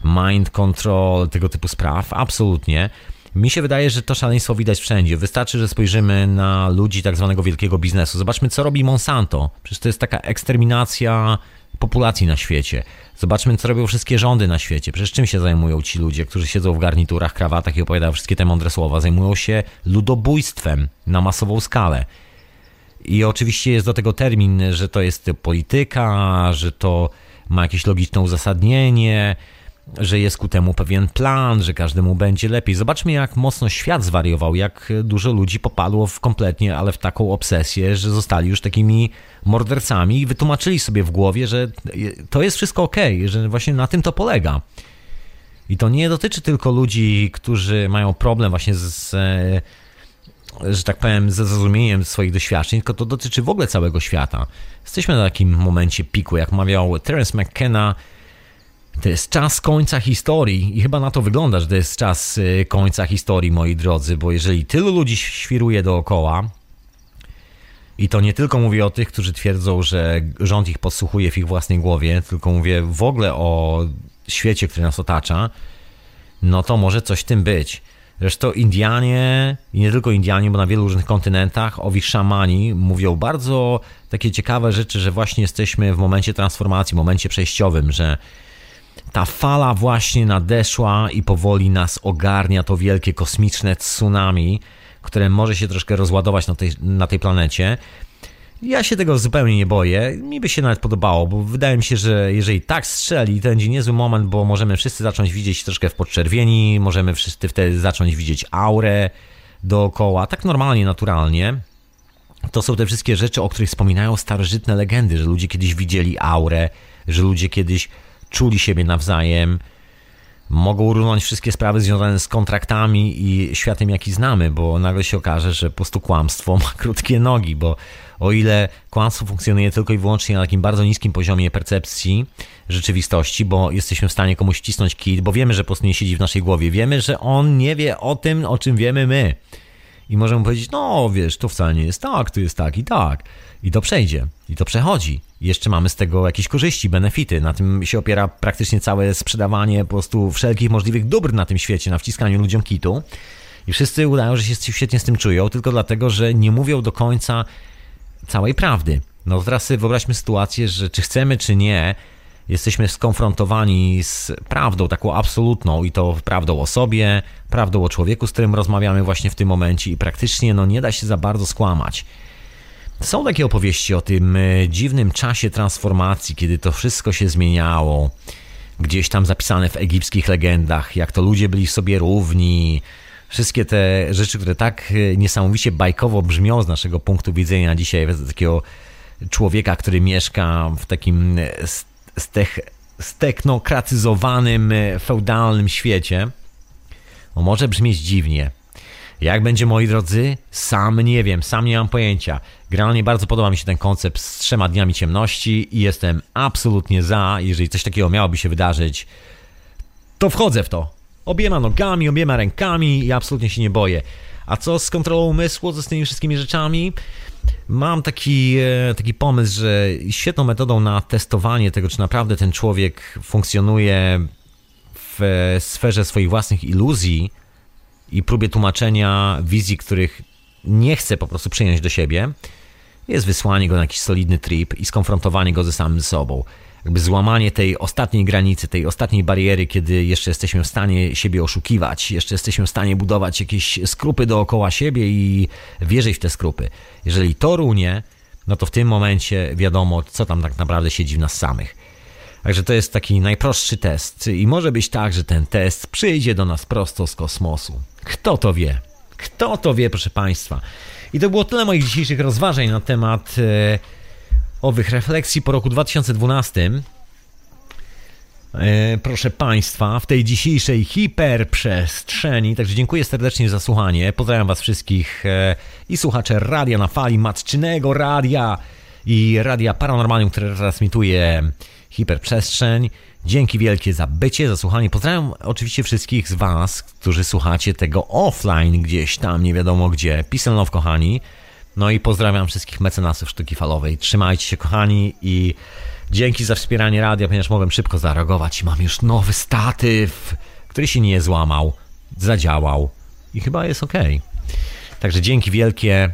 mind control, tego typu spraw. Absolutnie. Mi się wydaje, że to szaleństwo widać wszędzie. Wystarczy, że spojrzymy na ludzi tak zwanego wielkiego biznesu. Zobaczmy, co robi Monsanto. Przecież to jest taka eksterminacja populacji na świecie. Zobaczmy, co robią wszystkie rządy na świecie. Przecież czym się zajmują ci ludzie, którzy siedzą w garniturach, krawatach i opowiadają wszystkie te mądre słowa? Zajmują się ludobójstwem na masową skalę. I oczywiście jest do tego termin, że to jest polityka, że to ma jakieś logiczne uzasadnienie, że jest ku temu pewien plan, że każdemu będzie lepiej. Zobaczmy, jak mocno świat zwariował, jak dużo ludzi popadło w kompletnie, ale w taką obsesję, że zostali już takimi mordercami i wytłumaczyli sobie w głowie, że to jest wszystko ok, że właśnie na tym to polega. I to nie dotyczy tylko ludzi, którzy mają problem właśnie z, że tak powiem, ze zrozumieniem swoich doświadczeń, tylko to dotyczy w ogóle całego świata. Jesteśmy na takim momencie piku, jak mawiał Terence McKenna, to jest czas końca historii i chyba na to wygląda, że to jest czas y, końca historii, moi drodzy, bo jeżeli tylu ludzi świruje dookoła, i to nie tylko mówię o tych, którzy twierdzą, że rząd ich podsłuchuje w ich własnej głowie, tylko mówię w ogóle o świecie, który nas otacza, no to może coś tym być. Zresztą Indianie, i nie tylko Indianie, bo na wielu różnych kontynentach, owi szamani mówią bardzo takie ciekawe rzeczy, że właśnie jesteśmy w momencie transformacji, momencie przejściowym, że ta fala właśnie nadeszła i powoli nas ogarnia to wielkie kosmiczne tsunami, które może się troszkę rozładować na tej, na tej planecie. Ja się tego zupełnie nie boję. Mi by się nawet podobało, bo wydaje mi się, że jeżeli tak strzeli, to będzie niezły moment, bo możemy wszyscy zacząć widzieć troszkę w podczerwieni, możemy wszyscy wtedy zacząć widzieć aurę dookoła, tak normalnie, naturalnie. To są te wszystkie rzeczy, o których wspominają starożytne legendy, że ludzie kiedyś widzieli aurę, że ludzie kiedyś czuli siebie nawzajem, mogą runąć wszystkie sprawy związane z kontraktami i światem, jaki znamy, bo nagle się okaże, że po prostu kłamstwo ma krótkie nogi, bo o ile kłamstwo funkcjonuje tylko i wyłącznie na takim bardzo niskim poziomie percepcji rzeczywistości, bo jesteśmy w stanie komuś wcisnąć kit, bo wiemy, że po prostu nie siedzi w naszej głowie, wiemy, że on nie wie o tym, o czym wiemy my. I możemy powiedzieć, no wiesz, to wcale nie jest tak, to jest tak i tak. I to przejdzie, i to przechodzi. Jeszcze mamy z tego jakieś korzyści, benefity. Na tym się opiera praktycznie całe sprzedawanie po prostu wszelkich możliwych dóbr na tym świecie, na wciskaniu ludziom kitu. I wszyscy udają, że się świetnie z tym czują, tylko dlatego, że nie mówią do końca całej prawdy. No teraz sobie wyobraźmy sytuację, że czy chcemy, czy nie, jesteśmy skonfrontowani z prawdą taką absolutną i to prawdą o sobie, prawdą o człowieku, z którym rozmawiamy właśnie w tym momencie i praktycznie no nie da się za bardzo skłamać. Są takie opowieści o tym e, dziwnym czasie transformacji, kiedy to wszystko się zmieniało. Gdzieś tam zapisane w egipskich legendach, jak to ludzie byli sobie równi. Wszystkie te rzeczy, które tak e, niesamowicie bajkowo brzmią z naszego punktu widzenia dzisiaj, takiego człowieka, który mieszka w takim e, stech, steknokratyzowanym, feudalnym świecie. O, może brzmieć dziwnie, jak będzie, moi drodzy? Sam nie wiem, sam nie mam pojęcia. Generalnie bardzo podoba mi się ten koncept z trzema dniami ciemności i jestem absolutnie za. Jeżeli coś takiego miałoby się wydarzyć, to wchodzę w to. Obiema nogami, obiema rękami i absolutnie się nie boję. A co z kontrolą umysłu, z tymi wszystkimi rzeczami? Mam taki, e, taki pomysł, że świetną metodą na testowanie tego, czy naprawdę ten człowiek funkcjonuje w sferze swoich własnych iluzji, i próbie tłumaczenia wizji, których nie chce po prostu przyjąć do siebie, jest wysłanie go na jakiś solidny trip i skonfrontowanie go ze samym sobą. Jakby złamanie tej ostatniej granicy, tej ostatniej bariery, kiedy jeszcze jesteśmy w stanie siebie oszukiwać, jeszcze jesteśmy w stanie budować jakieś skrupy dookoła siebie i wierzyć w te skrupy. Jeżeli to runie, no to w tym momencie wiadomo, co tam tak naprawdę siedzi w nas samych. Także to jest taki najprostszy test. I może być tak, że ten test przyjdzie do nas prosto z kosmosu. Kto to wie? Kto to wie, proszę Państwa? I to było tyle moich dzisiejszych rozważań na temat e, owych refleksji po roku 2012. E, proszę Państwa, w tej dzisiejszej hiperprzestrzeni. Także dziękuję serdecznie za słuchanie. Pozdrawiam Was wszystkich e, i słuchacze Radia na Fali, Matczynego Radia i Radia Paranormalium, które transmituje hiperprzestrzeń. Dzięki wielkie za bycie, za słuchanie. Pozdrawiam oczywiście wszystkich z Was, którzy słuchacie tego offline gdzieś tam, nie wiadomo gdzie. Love, kochani. No i pozdrawiam wszystkich mecenasów sztuki falowej. Trzymajcie się, kochani, i dzięki za wspieranie radia, ponieważ mogłem szybko zareagować. Mam już nowy statyw, który się nie złamał, zadziałał i chyba jest ok. Także dzięki wielkie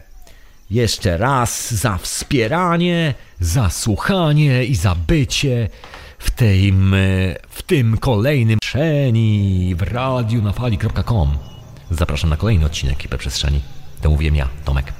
jeszcze raz za wspieranie, za słuchanie i za bycie w tym, w tym kolejnym przestrzeni w radiu na fali.com. Zapraszam na kolejny odcinek Hiperprzestrzeni. To mówię ja, Tomek.